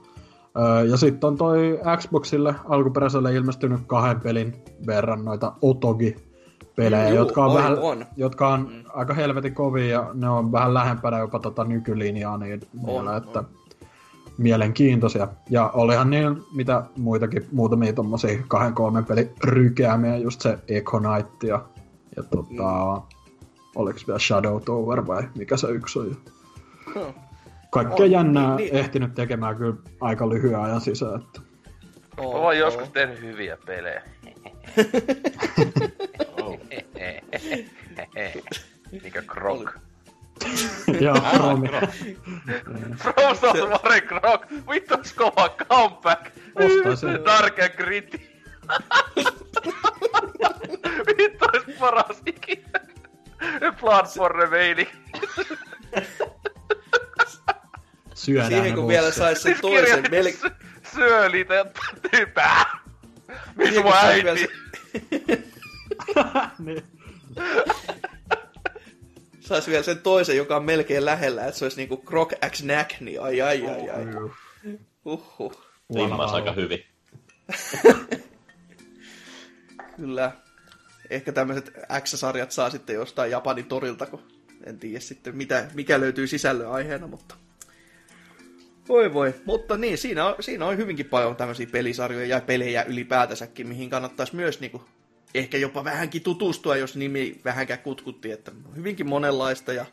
öö, ja sitten on toi Xboxille alkuperäiselle ilmestynyt kahden pelin verran noita Otogi-pelejä, Juu, jotka on, oi, vähän, on. jotka on mm. aika helvetin kovia ja ne on vähän lähempänä jopa tota nykylinjaa niin vielä, On, että on. Mielenkiintoisia. Ja olihan niin mitä muitakin, muutamia tommosia kahden kolmen pelin rykäämiä, just se Echo Knight ja, ja tota, mm. oliko vielä Shadow Tower vai mikä se yksi on. Huh. Kaikkea On, jännää niin, niin. ehtinyt tekemään kyllä aika lyhyen ajan sisään. Että. Mä oon joskus tehnyt hyviä pelejä. Oh. Mikä Krok. Ja Romi. From Software Krok! Vittu kova comeback! Ostaisin. Dark and Gritty! Vittu ois paras ikinä! Bloodborne meini! Syödään Siihen kun vielä sais sen Siis toisen kirjoitin mel... sy- Syö niitä ja typää! Missä mun äiti? Niin. Sais vielä sen toisen, joka on melkein lähellä, että se olisi niinku Croc X Knack, niin ai ai ai ai. Uhuh. Rimmas aika hyvin. Kyllä. Ehkä tämmöiset X-sarjat saa sitten jostain Japanin torilta, kun en tiedä sitten mitä, mikä löytyy sisällön aiheena, mutta... Voi voi, mutta niin, siinä on, siinä on hyvinkin paljon tämmöisiä pelisarjoja ja pelejä ylipäätänsäkin, mihin kannattaisi myös niinku, ehkä jopa vähänkin tutustua, jos nimi vähänkään kutkutti, että hyvinkin monenlaista ja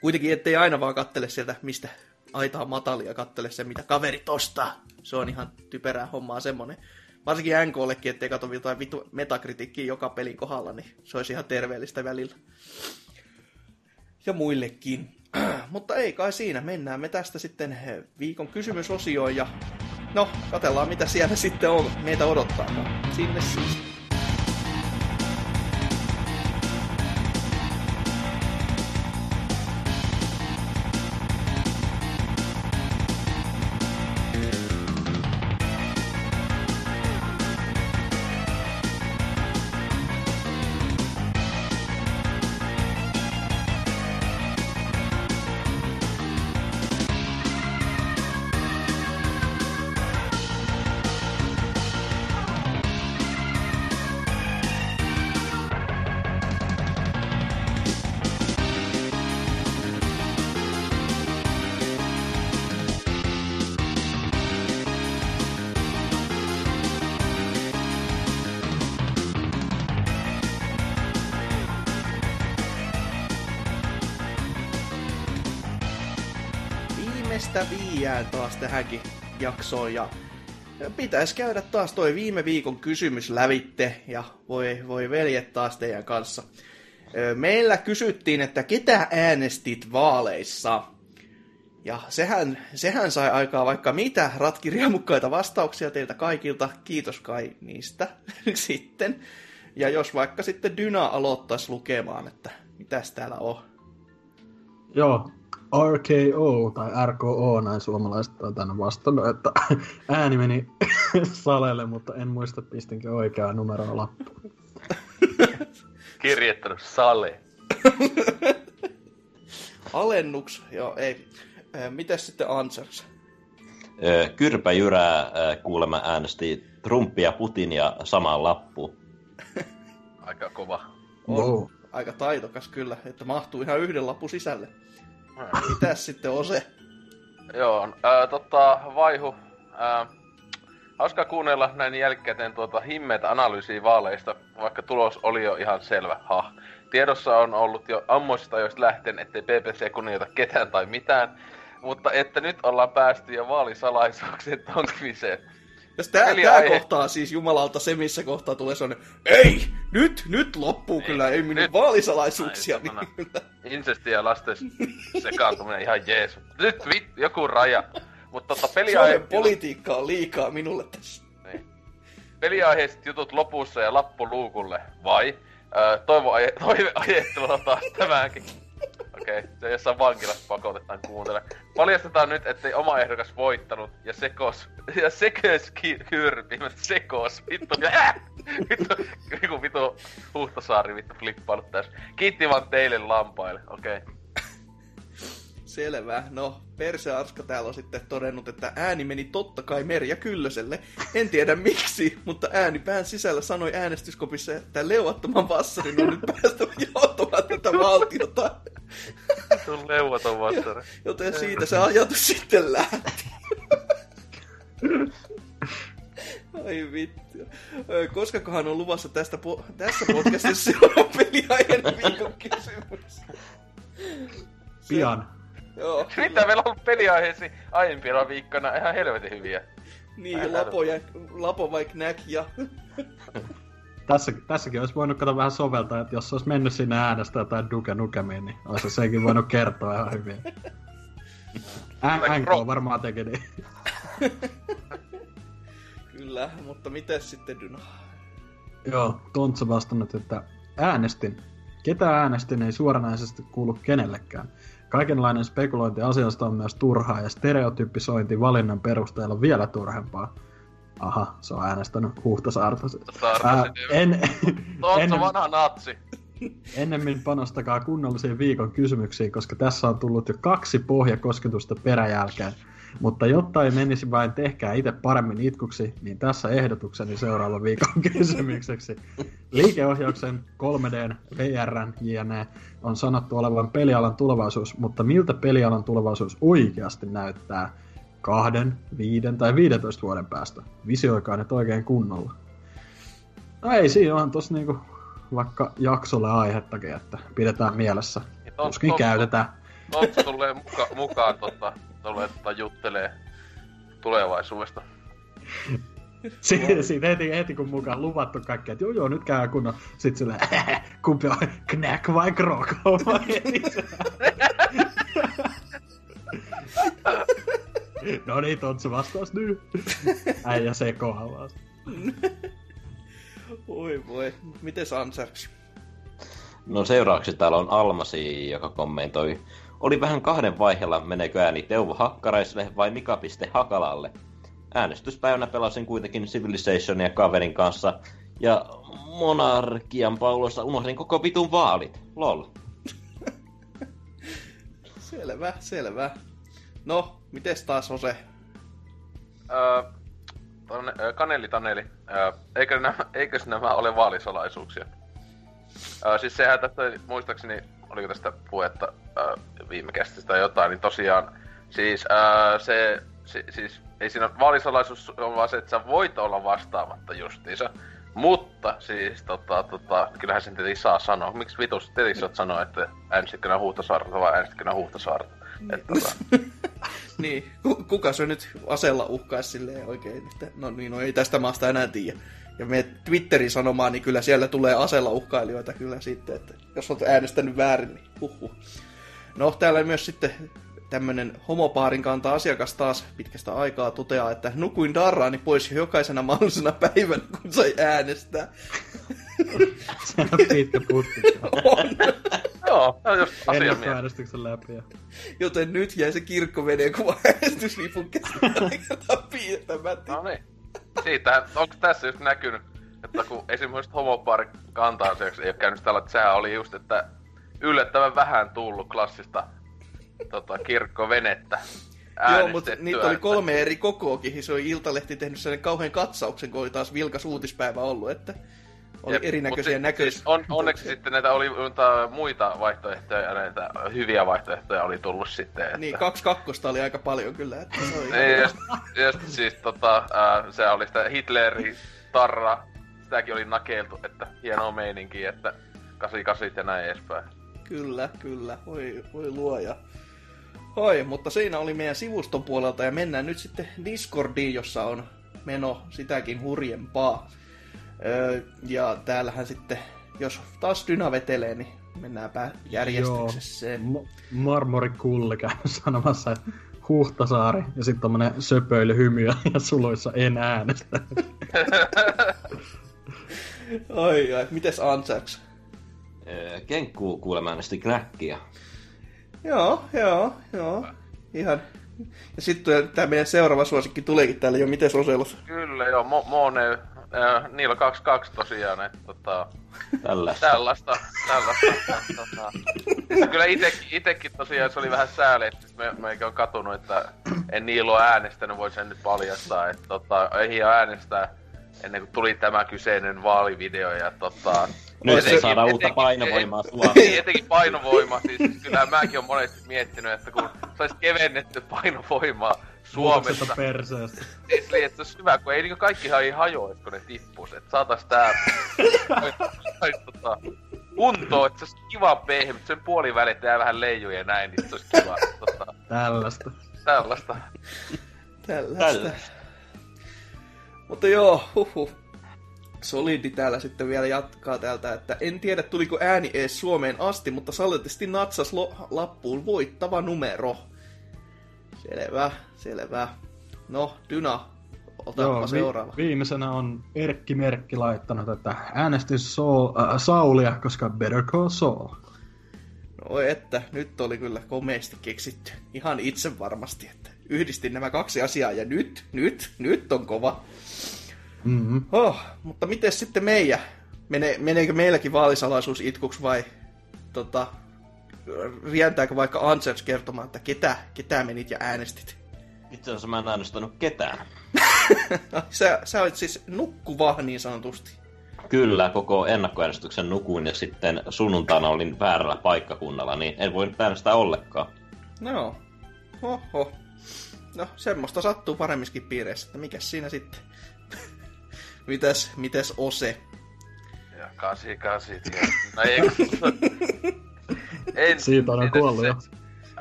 kuitenkin ettei aina vaan kattele sieltä, mistä aita on matali ja kattele se, mitä kaverit ostaa. Se on ihan typerää hommaa semmonen. Varsinkin NKllekin, ettei katso jotain vittu metakritiikkiä joka pelin kohdalla, niin se olisi ihan terveellistä välillä. Ja muillekin. Mutta ei kai siinä, mennään me tästä sitten viikon kysymysosioon ja no, katellaan mitä siellä sitten on, meitä odottaa. Sinne siis. Tähänkin jaksoon ja pitäisi käydä taas toi viime viikon kysymys lävitte ja voi, voi veljet taas teidän kanssa. Meillä kysyttiin, että ketä äänestit vaaleissa? Ja sehän, sehän sai aikaa vaikka mitä ratkiriemukkaita vastauksia teiltä kaikilta. Kiitos kai niistä sitten. Ja jos vaikka sitten Dyna aloittaisi lukemaan, että mitäs täällä on. Joo, RKO tai RKO, näin suomalaiset on tänne vastannut, että ääni meni salelle, mutta en muista pistinkö oikeaa numeroa lappuun. Kirjoittanut Sale. Alennuks, joo ei. Ö, Mitäs sitten Answers? Ö, Kyrpä Jyrää ö, kuulemma äänesti Trumpia ja Putinia samaan lappuun. Aika kova. On Wow. aika taitokas kyllä, että mahtuu ihan yhden lapun sisälle. Mitäs sitten Ose? Joo, ää, tota, vaihu. Ää, hauska kuunnella näin jälkikäteen tuota himmeitä analyysiä vaaleista, vaikka tulos oli jo ihan selvä. Ha. Tiedossa on ollut jo ammoisista ajoista lähtien, ettei PPC kunnioita ketään tai mitään, mutta että nyt ollaan päästy jo vaalisalaisuuksien tonkimiseen. Jos tää, Eli tää aihe- kohtaa siis jumalauta se, missä kohtaa tulee sellainen, ei, nyt, nyt loppuu Ei, kyllä, ei minun nyt. vaalisalaisuuksia. Kyllä. Insesti ja lasten sekaantuminen ihan jees. Nyt vit, joku raja. Mutta tota peliaihe... politiikka on liikaa minulle tässä. Niin. Peliaiheiset jutut lopussa ja lappu luukulle, vai? Öö, toivo aje, toiveajattelua taas tämäkin. Okei, okay, se jossain vankilassa pakotetaan kuuntele. Paljastetaan nyt, ettei oma ehdokas voittanut ja sekos, ja sekös kyrpi, sekos, vittu, äh! vittu, joku vittu Huhtasaari vittu flippailut tässä. Kiitti vaan teille lampaille, okei. Okay. Selvä. No, Perse Arska täällä on sitten todennut, että ääni meni totta kai Merja Kyllöselle. En tiedä miksi, mutta ääni pään sisällä sanoi äänestyskopissa, että leuattoman vassarin on nyt päästävä johtamaan tätä valtiota. Sun leuaton vassari. Joten siitä se ajatus sitten lähti. Ai vittu. Koskakohan on luvassa tästä po- tässä podcastissa seuraava peliaiheen viikon kysymys? Pian. Joo, Mitä meillä on ollut peliaiheesi aiempina viikkona ihan helvetin hyviä. niin, Lapo, ja, Lapo vai Knack ja... Tässä, tässäkin olisi voinut kato vähän soveltaa, että jos olisi mennyt sinne äänestää tai Duke Nukemiin, niin olisi senkin voinut kertoa ihan hyvin. NK varmaan teki niin. Kyllä, mutta miten sitten Dyna? Joo, Tontsa vastannut, että äänestin. Ketä äänestin ei suoranaisesti kuulu kenellekään. Kaikenlainen spekulointi asiasta on myös turhaa ja stereotypisointi valinnan perusteella vielä turhempaa. Aha, se on äänestänyt Huhtasaarta. Saarta Ää, sinne. en, Tontsa ennen, vanha natsi. ennemmin panostakaa kunnollisiin viikon kysymyksiin, koska tässä on tullut jo kaksi pohjakosketusta peräjälkeen. Mutta jotta ei menisi vain tehkää itse paremmin itkuksi, niin tässä ehdotukseni seuraavan viikon kysymykseksi. Liikeohjauksen 3D, VRn, JNE on sanottu olevan pelialan tulevaisuus, mutta miltä pelialan tulevaisuus oikeasti näyttää kahden, viiden tai 15 vuoden päästä? Visioikaa nyt oikein kunnolla. No ei, siinä on tossa niinku vaikka jaksolle aihettakin, että pidetään mielessä. Niin Tuskin käytetään. Tontsa tulee muka, mukaan tota, tulee tota juttelee tulevaisuudesta. Siitä, siitä heti, heti kun mukaan luvattu kaikkea, että joo joo, nyt käy kunnon. Sitten sille, kumpi on, Knack vai Kroko vai No niin, Tontsa vastaus nyt. Äijä sekoaa vaan. Oi voi, miten Ansarks? No seuraavaksi täällä on Almasi, joka kommentoi. Oli vähän kahden vaiheella, meneekö ääni Teuvo Hakkaraiselle vai Mika Hakalalle. Äänestyspäivänä pelasin kuitenkin Civilizationia kaverin kanssa, ja monarkian pauloissa unohdin koko vitun vaalit. Lol. Selvä, selvä. No, mites taas Ose? Öö, tonne, öö, kaneli Taneli, öö, eikö nämä, eikös nämä ole vaalisalaisuuksia? Öö, siis sehän tästä, muistaakseni, oliko tästä puhetta öö, viime kästistä tai jotain, niin tosiaan, siis öö, se, si, siis ei siinä vaalisalaisuus on vaan se, että sä voit olla vastaamatta justiinsa. Mutta siis tota, tota, kyllähän sen tietenkin saa sanoa. Miksi vitus tietenkin saat sanoa, että äänestitkö nää Huhtasaarta vai äänestitkö nää Huhtasaarta? Että, tota, Niin, ku- kuka se nyt asella uhkaisi silleen oikein, että no niin, no ei tästä maasta enää tiedä. Ja me Twitterin sanomaan, niin kyllä siellä tulee asella uhkailijoita kyllä sitten, että jos olet äänestänyt väärin, niin huhhuh. No, täällä myös sitten tämmönen homopaarin kantaa asiakas taas pitkästä aikaa toteaa, että nukuin darraani pois jokaisena mahdollisena päivänä, kun sai äänestää. Putti. On. joo, just asiamies. Ennakkoäänestyksen läpi. Ja... Joten nyt jäi se kirkkoveneen kuva äänestyslipun kertaa piirtämättä. No niin. Siitä, onko tässä just näkynyt, että kun esimerkiksi homopaari kantaa asiaksi ei ole käynyt tällä, että sehän oli just, että yllättävän vähän tullut klassista tota, kirkkovenettä Joo, mutta niitä oli kolme eri kokoakin. Se oli Iltalehti tehnyt sellainen kauhean katsauksen, kun oli taas vilkas uutispäivä ollut, että oli Jep, erinäköisiä näköisiä. Siis on, onneksi sitten näitä oli muita vaihtoehtoja ja näitä hyviä vaihtoehtoja oli tullut sitten. Että... Niin, kaksi kakkosta oli aika paljon kyllä. Että se oli Niin, ja sit siis tota, ää, se oli sitä Hitleri, Tarra, sitäkin oli nakeltu, että hienoa meininkiä, että 88 ja näin edespäin. Kyllä, kyllä. Voi, voi luoja. Hoi, mutta siinä oli meidän sivuston puolelta ja mennään nyt sitten Discordiin, jossa on meno sitäkin hurjempaa. Öö, ja täällähän sitten, jos taas Dyna vetelee, niin mennäänpä järjestyksessä. Joo, Marmori Kulle käy sanomassa, että Huhtasaari ja sitten tommonen söpöilyhymy ja suluissa en äänestä. Ai ai, mites Ansaks? Öö, Kenkku kuulemma äänesti Knackia. Joo, joo, joo. Ihan. Ja sitten tämä meidän seuraava suosikki tuleekin täällä jo, miten Oselos? Kyllä joo, Mo- Mone, äh, niillä on 22 tosiaan, että tota, Tällaista. tällaista, tällaista. tota. Ja kyllä itekin, itekin tosiaan se oli vähän sääli, että siis me, meikä on katunut, että en niillä ole äänestänyt, voi sen nyt paljastaa, että tota, ei äänestää ennen kuin tuli tämä kyseinen vaalivideo ja tota... Nyt etenkin- ei saada uutta etenkin- painovoimaa Niin, Suomeen. etenkin painovoima, siis kyllä mäkin on monesti miettinyt, että kun sais kevennetty painovoimaa Suomessa, perseestä. Eli että se olisi hyvä, kun ei niinku kaikkihan ei hajoa, kun ne tippus. Että saatais tää... tota, kuntoon, että se olisi kiva pehmyt, sen puolivälit jää vähän leijuja ja näin, niin se olisi kiva. Tota, Tällaista. tällaista. Tällaista. Tällaista. Mutta joo, huhu. Solidi täällä sitten vielä jatkaa täältä, että en tiedä tuliko ääni ees Suomeen asti, mutta saletisti natsas lo- lappuun voittava numero. Selvä, selvä. No, Dyna, otapa seuraava. Vi- viimeisenä on Erkki Merkki laittanut, että äänestin Saul, äh, Saulia, koska Better Call Saul. No että, nyt oli kyllä komeasti keksitty. Ihan itse varmasti, että yhdistin nämä kaksi asiaa ja nyt, nyt, nyt on kova. Mm-hmm. Oh, mutta miten sitten meidän? Mene, meneekö meilläkin vaalisalaisuus itkuksi vai tota, rientääkö vaikka Ansers kertomaan, että ketä, ketä menit ja äänestit? Itse asiassa mä en äänestänyt ketään. sä, sä olet siis nukkuva niin sanotusti. Kyllä, koko ennakkoäänestyksen nukuin ja sitten sunnuntaina olin väärällä paikkakunnalla, niin en voi äänestää ollenkaan. No, oho. No, semmoista sattuu paremmiskin piireissä, että mikäs siinä sitten? Mitäs, mitäs Ose? Ja kasi kasi. No ei, en, Siitä on kuollut se- jo.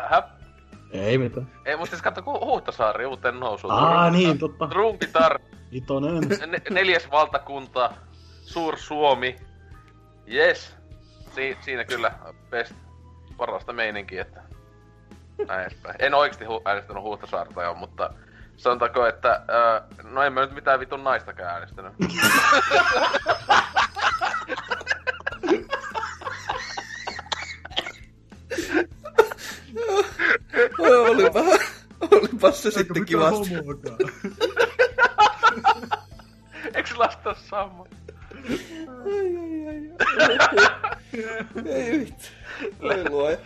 Häh? Ei mitään. Ei, mutta siis katso, kun Huhtasaari uuteen nousuun. Aa, niin, totta. Trumpitar, Itonen. ne, neljäs valtakunta, Suur-Suomi. Yes. Si- siinä kyllä best parasta meininkiä, että näin edespäin. En oikeesti hu- äänestänyt Huhtasaarta jo, mutta sanotaanko, että äh, no en mä nyt mitään vitun naistakaan äänestänyt. Olipa, olipa se sitten kivasti. Eiks lasta sama? Ai, ai, ai, ai. Ei vittu. Oi luoja.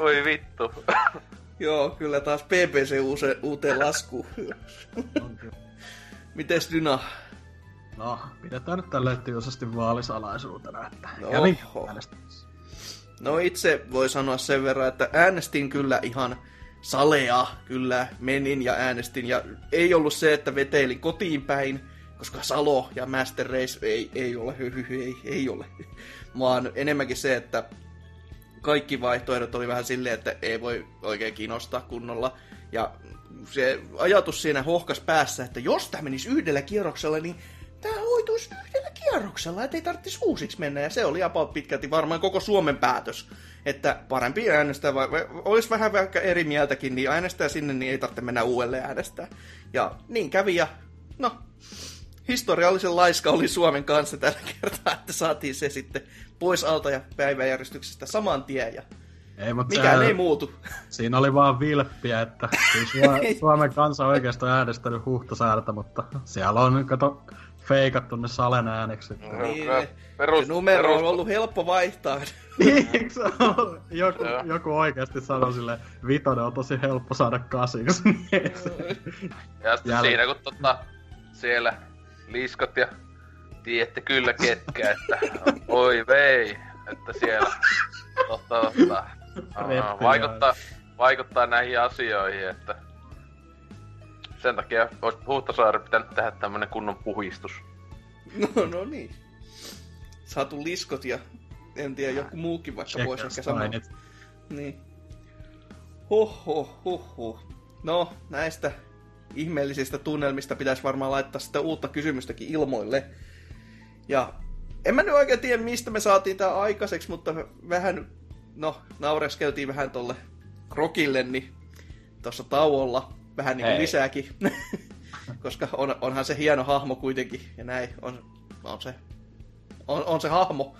Oi vittu. Joo, kyllä taas PPC uuse, uuteen laskuun. Mites Dyna? No, pidetään nyt tälleen tyysesti vaalisalaisuutena, että No. No itse voi sanoa sen verran, että äänestin kyllä ihan salea, kyllä menin ja äänestin. Ja ei ollut se, että veteilin kotiin päin, koska Salo ja Master Race ei, ei ole, hy, hy, hy, ei, ei ole. Vaan enemmänkin se, että kaikki vaihtoehdot oli vähän silleen, että ei voi oikein kiinnostaa kunnolla. Ja se ajatus siinä hohkas päässä, että jos tämä menisi yhdellä kierroksella, niin tämä hoituisi yhdellä kierroksella, ettei tarvitsisi uusiksi mennä. Ja se oli about pitkälti varmaan koko Suomen päätös. Että parempi äänestää, vai, vai olisi vähän vaikka eri mieltäkin, niin äänestää sinne, niin ei tarvitse mennä uudelleen äänestää. Ja niin kävi, ja no, historiallisen laiska oli Suomen kanssa tällä kertaa, että saatiin se sitten pois alta ja päiväjärjestyksestä saman tien, ja Ei, mutta mikään se, ei muutu. siinä oli vaan vilppiä, että siis Su- Suomen kansa oikeastaan äänestänyt Huhtasaarta, mutta siellä on, kato, feikattu ne salen äänekset. Niin, Kyllä, se perus- numero on perus- ollut helppo vaihtaa. Ole? joku, joku oikeasti sanoi silleen, vitonen on tosi helppo saada kasiksi. Ja sitten Jälleen. siinä kun tota, siellä liskot ja tiedätte kyllä ketkä, että oi vei, että siellä totta, totta, vaikuttaa, vaikuttaa näihin asioihin, että sen takia olisi Huhtasaari pitänyt tehdä tämmönen kunnon puhistus. No, no niin. Saatu liskot ja en tiedä, joku muukin vaikka voisi ehkä sanoa. Niin. Huhhuh, huhhuh. No, näistä ihmeellisistä tunnelmista pitäisi varmaan laittaa sitä uutta kysymystäkin ilmoille. Ja en mä nyt oikein tiedä, mistä me saatiin tää aikaiseksi, mutta vähän, no, naureskeltiin vähän tolle Krokille, niin tuossa tauolla vähän niin kuin lisääkin. Koska on, onhan se hieno hahmo kuitenkin, ja näin on, on se on, on se hahmo.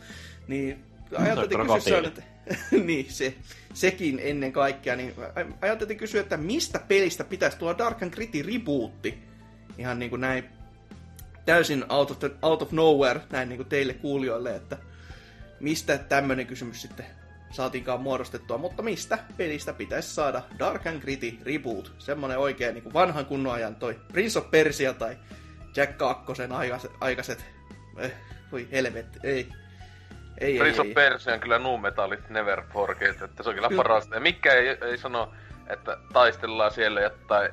Niin ajateltiin kysyä krokotiili. niin, se, sekin ennen kaikkea. Niin ajattelin kysyä, että mistä pelistä pitäisi tulla Dark and Gritty rebootti? Ihan niin kuin näin täysin out of, the, out of nowhere, näin niin kuin teille kuulijoille, että mistä tämmöinen kysymys sitten saatiinkaan muodostettua, mutta mistä pelistä pitäisi saada Dark and Gritty reboot, semmonen oikein niin kuin vanhan kunnon ajan toi Prince of Persia tai Jack 2 aikaiset, aikaiset eh, voi helvetti, ei. Ei, Prince ei, of Persia on kyllä nu metallit never forget, että se on kyllä parasta. Ja mikä ei, ei sano, että taistellaan siellä jotain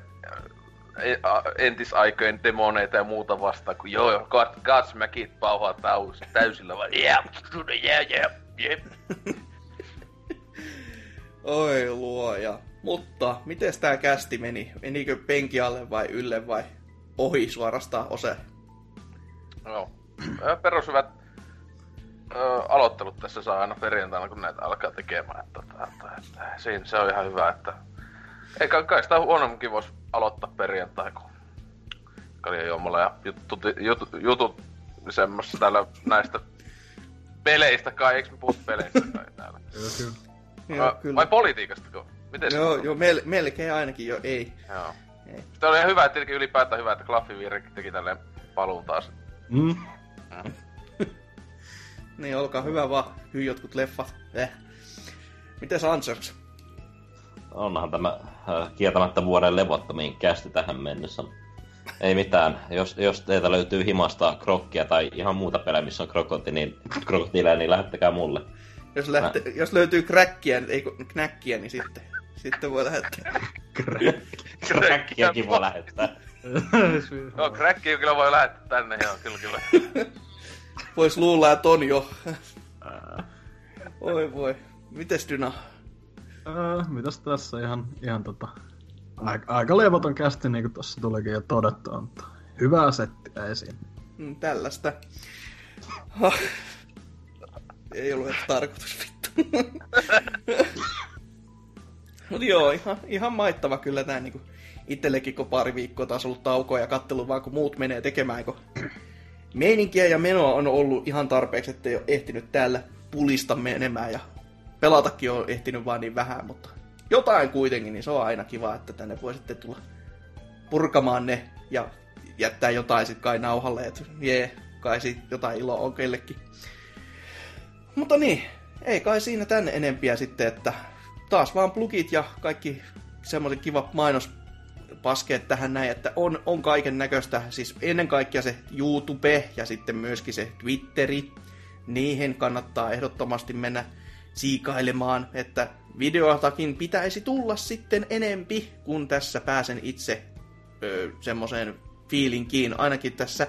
entisaikojen demoneita ja muuta vastaan, kun joo, joo, God, Godsmackit pauhaa täys, täysillä vaan, yeah, yeah, yeah, yeah. Oi luoja. Mutta, miten tää kästi meni? Menikö penki alle vai ylle vai ohi suorastaan ose? Ö, Perushyvät ö, aloittelut tässä saa aina perjantaina, kun näitä alkaa tekemään. Että, että, että, että, siinä se on ihan hyvä, että... Eikä kai sitä huonomminkin voisi aloittaa perjantai, kun kaljajuomalla ja jutut, jutut, jutut semmoista täällä näistä peleistä kai, eikö me puhu peleistä kai täällä? Kyllä, kyllä. Joo, Vai politiikastako? Miten se Joo, joo mel- melkein ainakin jo ei. Joo. Ei. Sitten oli ihan hyvä, että tietenkin ylipäätään hyvä, että Klaffi Viirekin teki tälleen paluun taas. Mm. Niin, olkaa hyvä vaan, hyy jotkut leffat. Eh. Miten Ansers? Onhan tämä äh, kieltämättä vuoden levottomiin kästi tähän mennessä. Ei mitään. Jos, jos teiltä löytyy himasta krokkia tai ihan muuta pelejä, missä on krokoti, niin, krokotiileja, niin lähettäkää mulle. Jos, lähte, jos löytyy kräkkiä, ei kun knäkkiä, niin sitten, sitten voi lähettää. Kräkkiäkin voi lähettää. Joo, crackia kyllä voi lähettää tänne, joo, kyllä kyllä. Vois luulla, että on jo. Oi voi. Mites Dyna? Öö, mitäs tässä ihan, ihan tota, aika, aika levoton kästi, niin kuin tuossa tulikin jo todettua, mutta hyvää settiä esiin. Mm, tällaista. Ei ollut edes tarkoitus vittu. Mut joo, ihan, ihan maittava kyllä tää niinku itsellekin, kun pari viikkoa taas ollut taukoa ja kattelu vaan kun muut menee tekemään, kun meininkiä ja menoa on ollut ihan tarpeeksi, ettei ole ehtinyt täällä pulista menemään ja pelatakin on ehtinyt vaan niin vähän, mutta jotain kuitenkin, niin se on aina kiva, että tänne voi sitten tulla purkamaan ne ja jättää jotain sitten kai nauhalle, että jee, kai sit jotain iloa on kellekin. Mutta niin, ei kai siinä tänne enempiä sitten, että taas vaan plugit ja kaikki semmoiset kivat mainos paskeet tähän näin, että on, on kaiken näköistä, siis ennen kaikkea se YouTube ja sitten myöskin se Twitteri, niihin kannattaa ehdottomasti mennä siikailemaan, että videotakin pitäisi tulla sitten enempi, kun tässä pääsen itse ö, semmoiseen fiilinkiin, ainakin tässä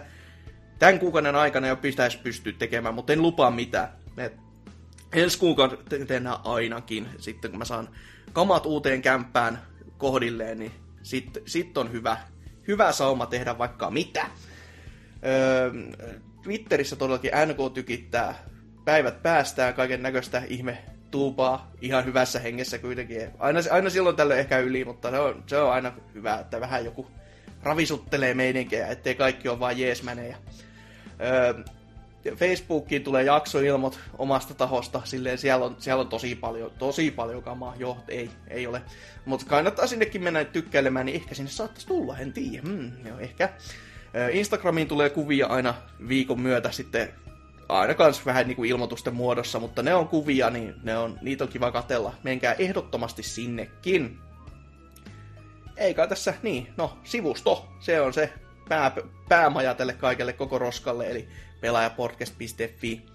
tämän kuukauden aikana jo pitäisi pystyä tekemään, mutta en lupaa mitään. Et ensi kuukautena ainakin, sitten kun mä saan kamat uuteen kämppään kohdilleen, niin sitten sit on hyvä, hyvä sauma tehdä vaikka mitä. Öö, Twitterissä todellakin NK tykittää päivät päästään kaiken näköistä ihme tuupaa ihan hyvässä hengessä kuitenkin. Aina, aina silloin tällöin ehkä yli, mutta se on, se on aina hyvä, että vähän joku ravisuttelee meininkiä, ettei kaikki ole vaan jeesmänejä. Öö, Facebookiin tulee jaksoilmot omasta tahosta, silleen siellä on, siellä on tosi paljon, tosi paljon kamaa. Joo, ei, ei ole. Mutta kannattaa sinnekin mennä tykkäilemään, niin ehkä sinne saattaisi tulla, en tiedä. Hmm, joo, ehkä. Instagramiin tulee kuvia aina viikon myötä sitten aina kans vähän niin kuin ilmoitusten muodossa, mutta ne on kuvia, niin ne on, niitä on kiva katella. Menkää ehdottomasti sinnekin. Ei kai tässä, niin, no, sivusto, se on se pää, päämaja tälle kaikelle koko roskalle, eli pelaajapodcast.fi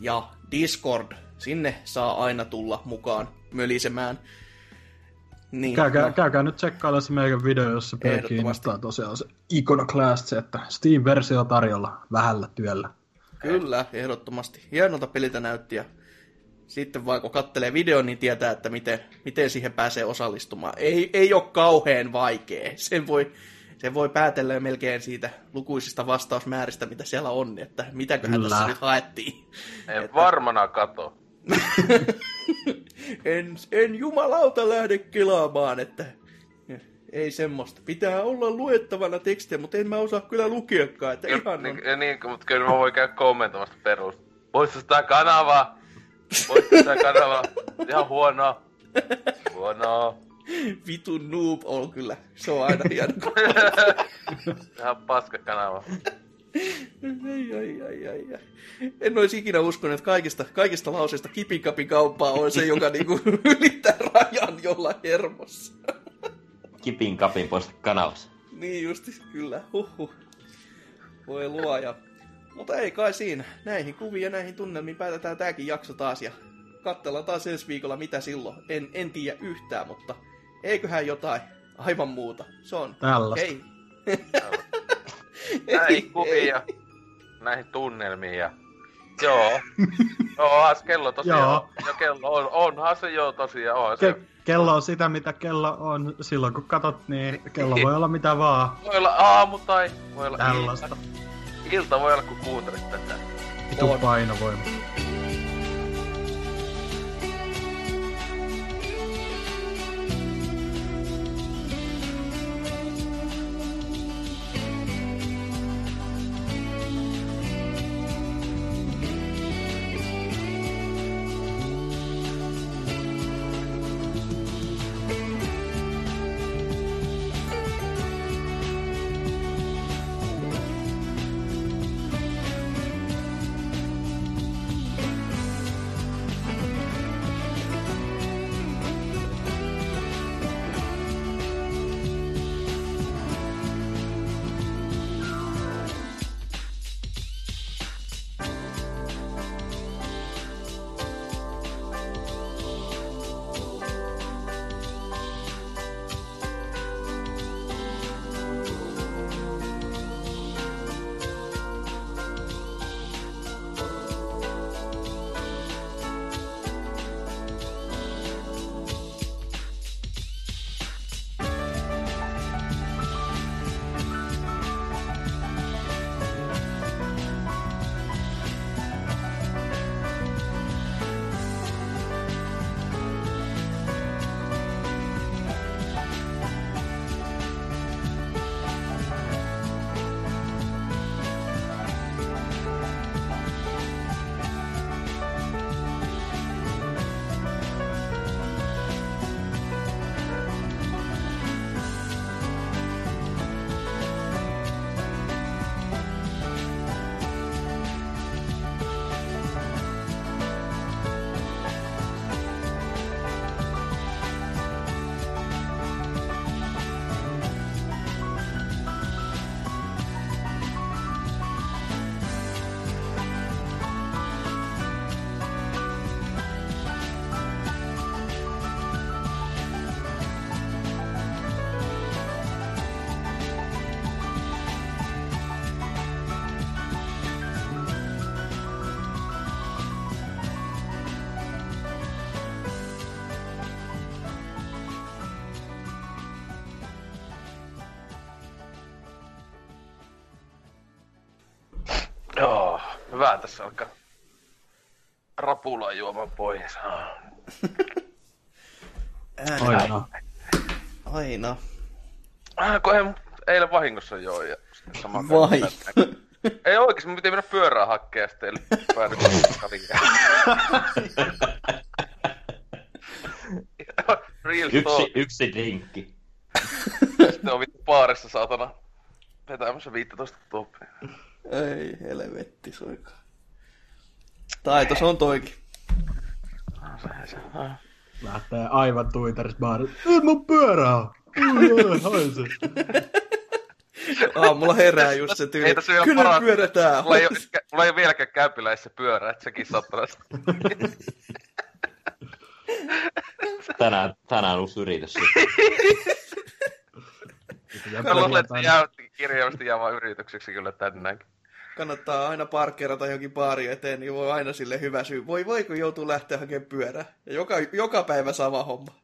ja Discord. Sinne saa aina tulla mukaan mölisemään. Niin, Käykää, no, käykää nyt tsekkailla se meidän video, jos se kiinnostaa tosiaan se Iconoclast, se, että Steam-versio tarjolla vähällä työllä. Kyllä, ehdottomasti. Hienolta peliltä näytti ja sitten vaan kun kattelee videon, niin tietää, että miten, miten siihen pääsee osallistumaan. Ei, ei ole kauhean vaikea. Sen voi, sen voi päätellä melkein siitä lukuisista vastausmääristä, mitä siellä on, että mitäköhän Kyllä. tässä nyt haettiin. En varmana kato. En, en jumalauta lähde kelaamaan, että ei semmoista. Pitää olla luettavana tekstiä, mutta en mä osaa kyllä lukeakaan, että ihan on. Niin, niin, mutta kyllä mä voin käydä kommentoimasta perus. Poista sitä kanavaa! Poista tää kanava. Ihan huonoa. Huonoa. Vitun noob on kyllä. Se on aina hieno. Ihan paska kanava. ai, ai, ai, ai, ai. En olisi ikinä uskonut, että kaikista, kaikista lauseista kipikapin kauppaa on se, joka niinku ylittää rajan jolla hermossa. Kipin kapin pois kanavassa. Niin justi, kyllä. Huhhuh. Voi luoja. Mutta ei kai siinä. Näihin kuviin ja näihin tunnelmiin päätetään tääkin jakso taas ja katsellaan taas ensi viikolla mitä silloin. En, en tiedä yhtään, mutta eiköhän jotain aivan muuta. Se on. Tällaista. Hei. Näihin kuviin ja näihin tunnelmiin ja... Joo. Joo, kello tosiaan. Joo. Jo, kello on, onhan se joo tosiaan, onhan se. Ke- kello on sitä, mitä kello on. Silloin kun katot, niin kello voi olla mitä vaan. Voi olla aamu tai voi olla Tällaista. ilta. Ilta voi olla, kun kuuntelet tätä. Vitu On. painovoima. Rapulaa juomaan pois. Ah. Aina. Aina. Ah, kun ei, eilen vahingossa joo ja sitten sama Vai? Ei oikeesti, mun piti mennä pyörää hakkeen ja sitten päädyin. Real Yksi, talk. yksi drinkki. Sitten on vittu baarissa saatana vetämässä 15 tuoppia. Ei helvetti soikaa. Taito se on toikin. Lähtee aivan tuiteris baari. Ei mun pyörää! Ui, haise. Aamulla herää just se tyyli. Ei tässä vielä Kyllä paras. pyörätään. Mulla ei, ole, mulla ei ole vieläkään käypiläissä pyörää, että sekin saattaa sitä. Tänään, tänään uusi yritys. Mä luulen, että se jää kirjaimesti jää vaan yritykseksi kyllä tänäänkin. Kannattaa aina parkkeerata johonkin baari eteen, niin voi aina sille hyvä syy. Voi voi, kun joutuu lähteä hakemaan pyörää. Ja joka, joka päivä sama homma.